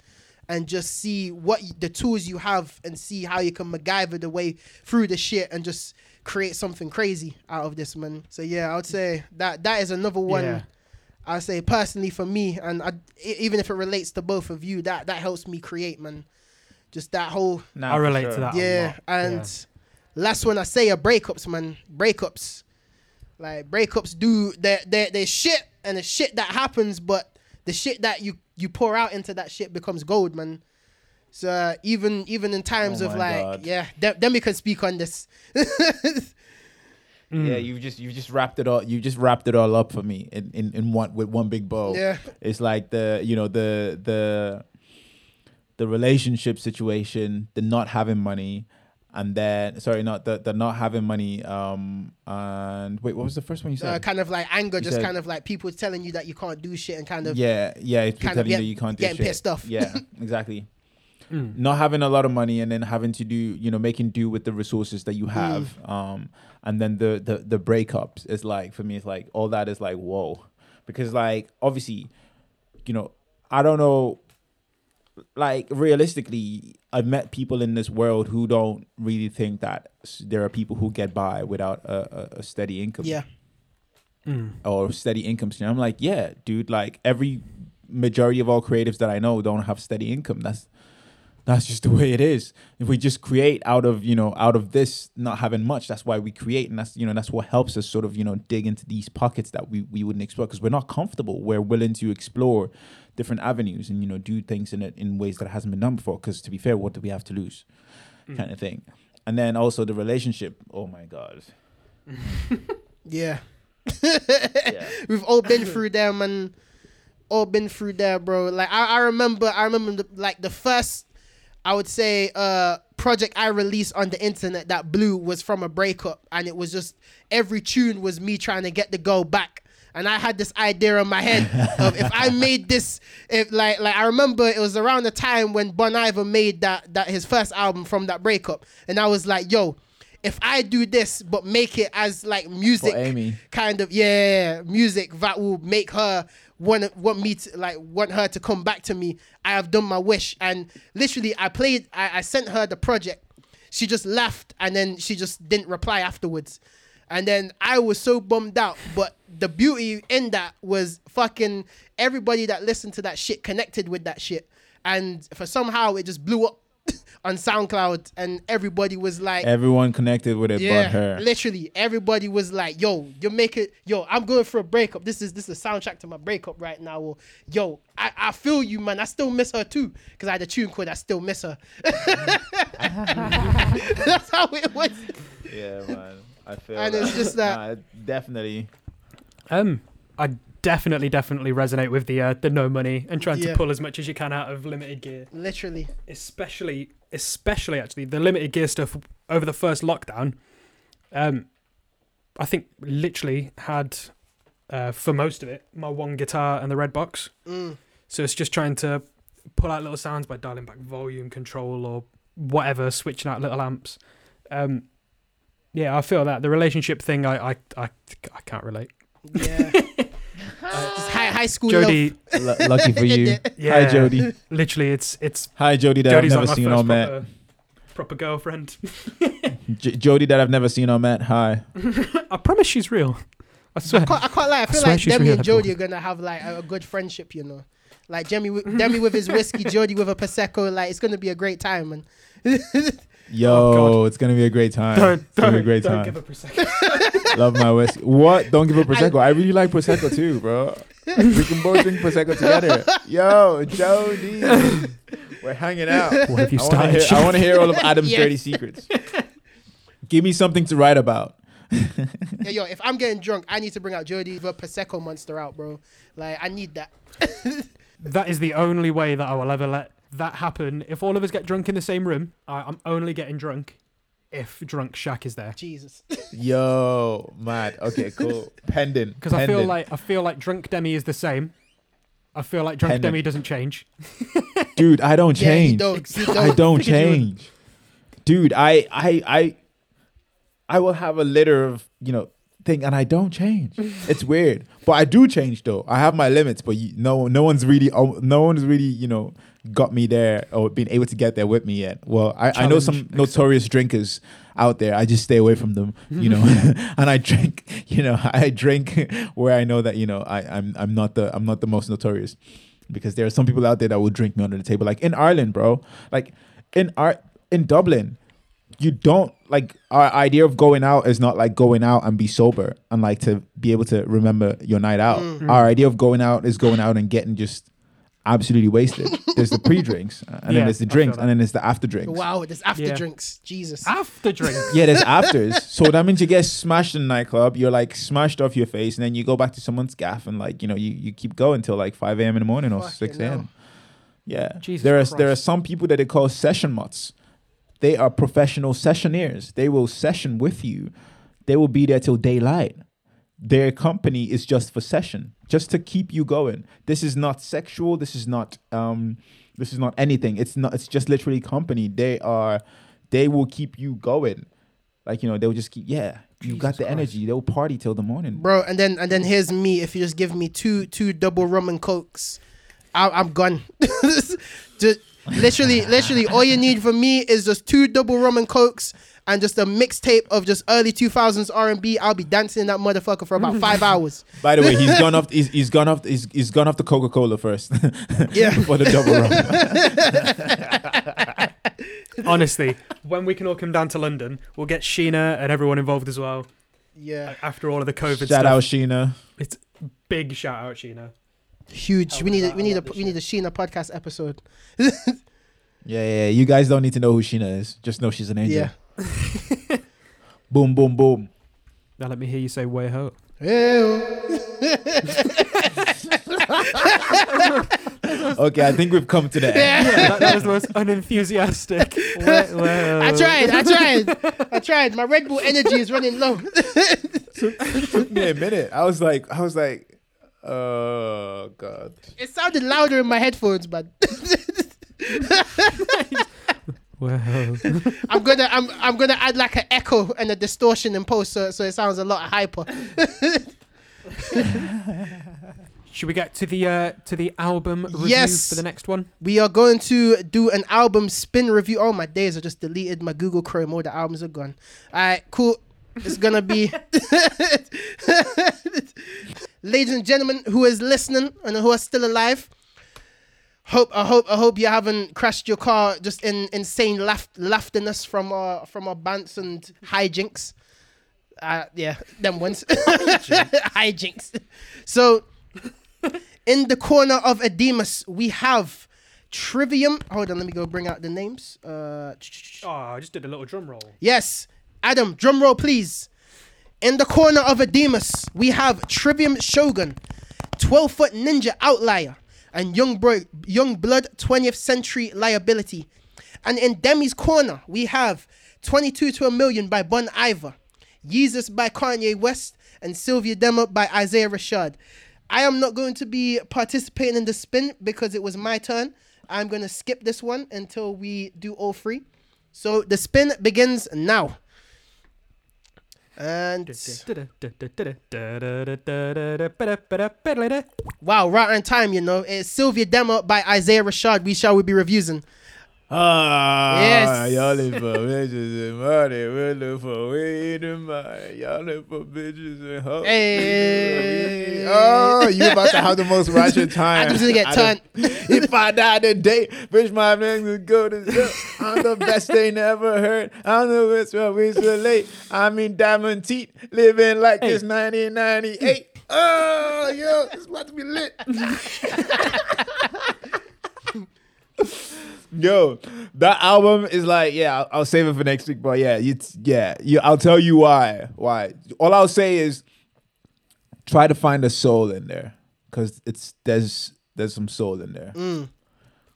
B: and just see what the tools you have and see how you can MacGyver the way through the shit and just create something crazy out of this man. So yeah, I would say that that is another one.
A: Yeah.
B: I say personally for me, and I, even if it relates to both of you, that that helps me create, man. Just that whole
C: Nah,
A: I relate
C: sure.
A: to that. a
B: yeah,
A: lot.
B: and last one I say are breakups, man. Breakups, like breakups do they they they shit and the shit that happens, but the shit that you you pour out into that shit becomes gold, man. So uh, even even in times
C: Oh
B: of like
C: God.
B: yeah, then, then we can speak on this.
A: Mm.
C: Yeah, you just you just wrapped it all. You just wrapped it all up for me in, in, in one with one big bow.
B: Yeah.
C: it's like the you know the the the relationship situation, the not having money, and then sorry, not the the not having money. Um, and wait, what was the first one you
B: Uh,
C: said?
B: kind of like anger,
C: You
B: just
C: said-
B: kind of like people telling you that you can't do shit and kind of
C: yeah, yeah, it's
B: kind of
C: telling you
B: get-
C: that you can't do
B: getting
C: shit.
B: pissed off.
C: Yeah, exactly.
A: Mm.
C: Not having a lot of money and then having to do, you know, making do with the resources that you
B: Mm.
C: have. Um, and then the the the breakups is like for me, it's like all that is like whoa, because like obviously, you know, I don't know. Like realistically, I've met people in this world who don't really think that there are people who get by without a, a, a steady income
B: yeah,
A: Mm.
C: or steady income stream. I'm like, yeah, dude. Like every majority of all creatives that I know don't have steady income. That's that's just the way it is. If we just create out of you know out of this not having much, that's why we create, and that's you know that's what helps us sort of you know dig into these pockets that we we wouldn't explore because we're not comfortable. We're willing to explore different avenues and you know do things in it in ways that hasn't been done before. Because to be fair, what do we have to lose, mm. kind of thing. And then also the relationship. Oh my god.
B: yeah.
C: Yeah.
B: We've all been through them and all been through there, bro. Like I, I remember, I remember the, like the first, I would say, uh, project I released on the internet that blew was from a breakup, and it was just every tune was me trying to get the girl back. And I had this idea in my head of if I made this, if like like I remember it was around the time when Bon Iver made that that his first album from that breakup, and I was like, yo, if I do this but make it as like music kind of yeah music that will make her want want me to like want her to come back to me i have done my wish. And literally i played i, I sent her the project. She just laughed and then she just didn't reply afterwards. And then i was so bummed out but the beauty in that was fucking everybody that listened to that shit connected with that shit. And for somehow it just blew up on soundcloud and everybody was like
C: Everyone connected with it
B: yeah,
C: but her.
B: literally, everybody was like, "Yo, you make it, yo, I'm going for a breakup. This is this is a soundtrack to my breakup right now." Or, "Yo, I, I feel you, man. I still miss her too, because I had a tune called I Still Miss Her." That's how it was.
C: Yeah, man. I feel
B: And it's just that-
C: Nah, definitely.
A: Um, I definitely, definitely resonate with the uh, the no money and trying
B: Yeah.
A: to pull as much as you can out of limited gear.
B: Literally,
A: Especially, especially actually the limited gear stuff over the first lockdown. Um, I think literally had uh, for most of it my one guitar and the red box.
B: Mm.
A: So it's just trying to pull out little sounds by dialing back volume control or whatever, switching out little amps. Um, yeah, I feel that the relationship thing. I I I, I can't relate.
B: Yeah. Just high, high school love.
A: Jody,
C: L- lucky for you.
A: yeah,
C: Hi, Jody.
A: Literally, it's it's
C: Hi, Jody. That
A: Jody's
C: I've
A: like
C: never
A: my
C: seen
A: first
C: or met.
A: proper, proper girlfriend.
C: J- Jody that I've never seen or met. Hi.
A: I promise she's real. I swear.
B: I can't, I can't lie. I feel
A: swear
B: like
A: she's
B: Demi
A: real,
B: and Jody
A: everyone.
B: are gonna have like a, a good friendship, you know. Like Demi, with- Demi with his whiskey, Jody with a prosecco. Like it's gonna be a great time, man.
C: Yo,
A: Oh,
C: it's gonna be a great time.
A: don't
C: it's gonna be a great
A: don't
C: time.
A: give up a.
C: Love my whiskey. What? Don't give up prosecco. I really like prosecco too, bro. we can both drink prosecco together. Yo, Jody, we're hanging out.
A: What have you
C: I wanna
A: started?
C: hear- I want to hear all of Adam's
B: Yes.
C: dirty secrets. Give me something to write about.
B: Yeah, yo, if I'm getting drunk, I need to bring out Jody with a prosecco monster out, bro. Like I need that.
A: That is the only way that I will ever let that happen. If all of us get drunk in the same room, I, I'm only getting drunk if drunk Shaq is there.
B: Jesus.
C: Yo, mad. Okay, cool. Pendant.
A: Because I feel like I feel like drunk Demi is the same. I feel like drunk
C: Pendant.
A: Demi doesn't change.
C: dude, I don't
B: Yeah, he
C: change.
B: don't. He
C: I
B: don't.
C: don't
A: Figured you would.
C: change. Dude, I I I I will have a litter of, you know, thing and I don't change. it's weird. But I do change though. I have my limits, but you, no no one's really oh, no one's really, you know, got me there or been able to get there with me yet. Well, I, I know some
A: Challenge
C: notorious drinkers out there. I just stay away from them, you know. and I drink, you know, I drink where I know that, you know, I, I'm I'm not the I'm not the most notorious. Because there are some people out there that will drink me under the table. Like in Ireland, bro. Like in art in Dublin, you don't like our idea of going out is not like going out and be sober and like to be able to remember your night out.
B: Mm.
C: Our idea of going out is going out and getting just absolutely wasted. there's the pre-drinks uh, and
A: Yeah,
C: then there's the drinks and then there's the after drinks.
B: Wow, there's after
A: Yeah.
B: drinks. Jesus.
A: After drinks.
C: Yeah, there's afters. so that means you get smashed in the nightclub. You're like smashed off your face, and then you go back to someone's gaff, and like you know, you, you keep going till like 5 a.m. in the morning or
B: Fucking
C: 6 a.m.
B: hell.
C: Yeah,
A: Jesus
C: there are there are some people that they call session mutts. They are professional sessioneers. They will session with you. They will be there till daylight. Their company is just for session, just to keep you going. This is not sexual. This is not um, this is not anything. It's not. It's just literally company. They are. They will keep you going. Like you know, they'll just keep. Yeah, you got the
A: Christ.
C: energy. They'll party till the morning.
B: Bro, and then and then here's me. If you just give me two two double rum and cokes, I, I'm gone. just literally, literally, all you need from me is just two double rum and cokes and just a mixtape of just early 2000s R&B. I'll be dancing that motherfucker for about five hours.
C: By the way, he's gone off. He's, he's gone off. He's, he's gone off the Coca Cola first.
B: Yeah.
C: for the double rum.
A: Honestly, when we can all come down to London, we'll get Sheena and everyone involved as well.
B: Yeah,
A: After all of the COVID
C: Shout
A: stuff,
C: out Sheena.
A: It's big shout out Sheena.
B: Huge.
A: I
B: We need a, we need a we need a Sheena podcast episode.
C: Yeah, yeah, yeah. You guys don't need to know who Sheena is. Just know she's an angel.
B: Yeah.
C: Boom, boom, boom.
A: Now let me hear you say way ho.
C: Okay, I think we've come to the end.
A: Yeah, that, that was the most unenthusiastic. Way- way
B: I tried. I tried. I tried. My Red Bull energy is running low.
C: took me a minute. I was like, I was like, oh god.
B: It sounded louder in my headphones, but
A: Way ho.
B: I'm gonna I'm I'm gonna add like an echo and a distortion in post, so so it sounds a lot hyper.
A: Should we get to the uh, to the album review
B: Yes.
A: for the next one?
B: We are going to do an album spin review. Oh, my days I just deleted. My Google Chrome, all the albums are gone. All right, cool. It's gonna be, ladies and gentlemen, who is listening and who are still alive. Hope I hope I hope you haven't crashed your car just in insane laugh laughterness from our from our bants and hijinks. Uh, yeah, them ones. hijinks. So in the corner of Edemus, we have Trivium. Hold on, let me go bring out the names. Uh,
A: Oh, I just did a little drum roll.
B: yes, Adam, drum roll, please. In the corner of Edemus, we have Trivium Shogun, 12 foot ninja outlier, and young, bro- Yungblud 20th century liability. And in Demi's corner, we have 22 to a million by Bon Iver, Jesus by Kanye West, and Cilvia Demo by Isaiah Rashad. I am not going to be participating in the spin because it was my turn. I'm going to skip this one until we do all three. So the spin begins now. And wow, right on time, you know. It's Cilvia Demo by Isaiah Rashad. We shall we be reviewing.
C: Ah,
B: Yes.
C: y'all live for bitches and money. We live for weed and money. Y'all live for bitches and hoes.
B: Hey.
C: Oh, you about to have the most ratchet time.
B: I'm just gonna get turned.
C: if I die today, bitch, my man is go to hell. I'm the best they never heard. I'm the best what we relate. I mean, diamond teeth, living like it's 1998. Oh, yo, it's about to be lit. Yo, that album is like, yeah, I'll, I'll save it for next week. But yeah, it's yeah, you, I'll tell you why. Why? All I'll say is, try to find a soul in there, cause it's there's there's some soul in there. Mm.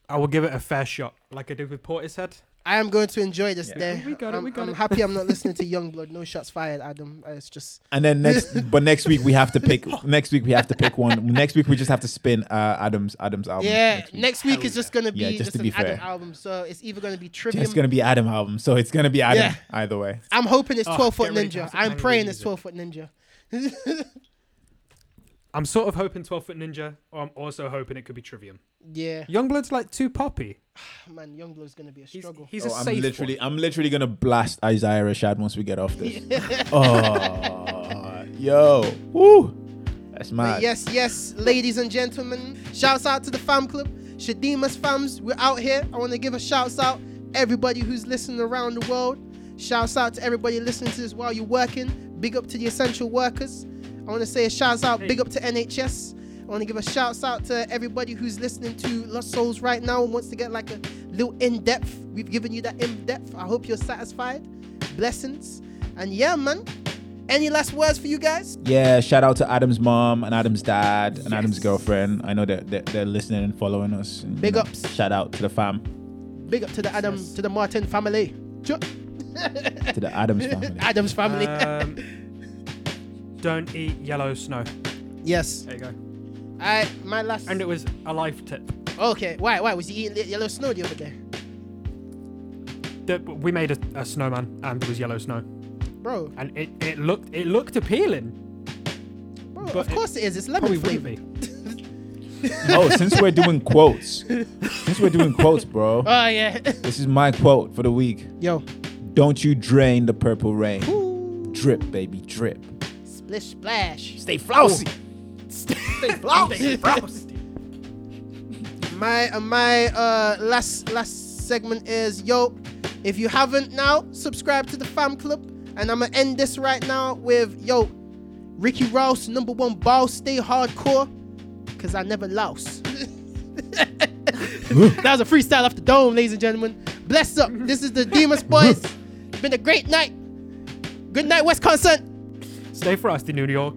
A: I will give it a fair shot, like I did with Portishead.
B: I am going to enjoy this
C: Yeah.
B: day.
A: We got it,
B: I'm,
A: we got
B: I'm
A: it.
B: happy I'm not listening to Yungblud. No shots fired, Adam. Uh, It's just
C: And then next, but next week we have to pick. Next week we have to pick one. Next week we just have to spin uh, Adam's Adam's album.
B: yeah.
C: next week.
B: Next week is just gonna be
C: Yeah, just
B: just,
C: to
B: an
C: be
B: Adam
C: fair.
B: album. So it's either gonna be Trivium.
C: It's gonna be Adam album, so it's gonna be Adam
B: Yeah.
C: either way.
B: I'm hoping it's
A: Oh,
B: 12 foot
A: get ready to
B: ninja. I'm
A: manually
B: praying it's 12 foot ninja.
A: I'm sort of hoping 12 Foot Ninja, or I'm also hoping it could be Trivium.
B: yeah,
A: Yungblud's like too poppy.
B: man, Yungblud's gonna be a struggle.
A: he's
C: Oh,
A: a
C: I'm
A: safe
C: literally,
A: one.
C: I'm literally gonna blast Isaiah Rashad once we get off this. oh, yo, woo, that's
B: But yes, yes, ladies and gentlemen. Shouts out to the fam club. Shadeemus fams, we're out here. I want to give a shouts out everybody who's listening around the world. Shouts out to everybody listening to this while you're working. Big up to the essential workers. I want to say a shouts out, big up to NHS. I want to give a shout out to everybody who's listening to Lost Souls right now and wants to get like a little in depth. We've given you that in depth. I hope you're satisfied. Blessings. And yeah, man. Any last words for you guys?
C: Yeah, shout out to Adam's mom and Adam's dad and Adam's girlfriend. I know that they're, they're listening and following us. and, you
B: Big
C: know,
B: ups.
C: Shout out to the fam,
B: Big up to the Adam, to the Martin family. Ch-
C: to the Adams family.
B: Adam's family.
A: Um, don't eat yellow snow.
B: yes.
A: There you go.
B: I my last.
A: And it was a life tip.
B: okay. Why? Why was he eating li- yellow snow the other day,
A: The- We made a, a snowman, and there was yellow snow,
B: bro?
A: and it, it looked it looked appealing.
B: Bro,
A: But
B: of
A: it
B: course it is. It's
A: Probably
B: lemon
A: wouldn't
B: flavor.
C: oh, since we're doing quotes, since we're doing quotes, bro,
B: Oh yeah.
C: this is my quote for the week.
B: Yo.
C: Don't you drain the purple rain.
B: Ooh.
C: Drip, baby, drip.
B: Splish splash.
C: Stay flousy.
B: Stay frosty. my uh, my uh last last segment is yo if you haven't now subscribe to the fam club. And i'm gonna end this right now with yo ricky rouse number one ball stay hardcore because i never lost. That was a freestyle off the dome ladies and gentlemen. Bless up. This is the Deemus boys. Been a great night. Good night wisconsin
A: Stay frosty, New York.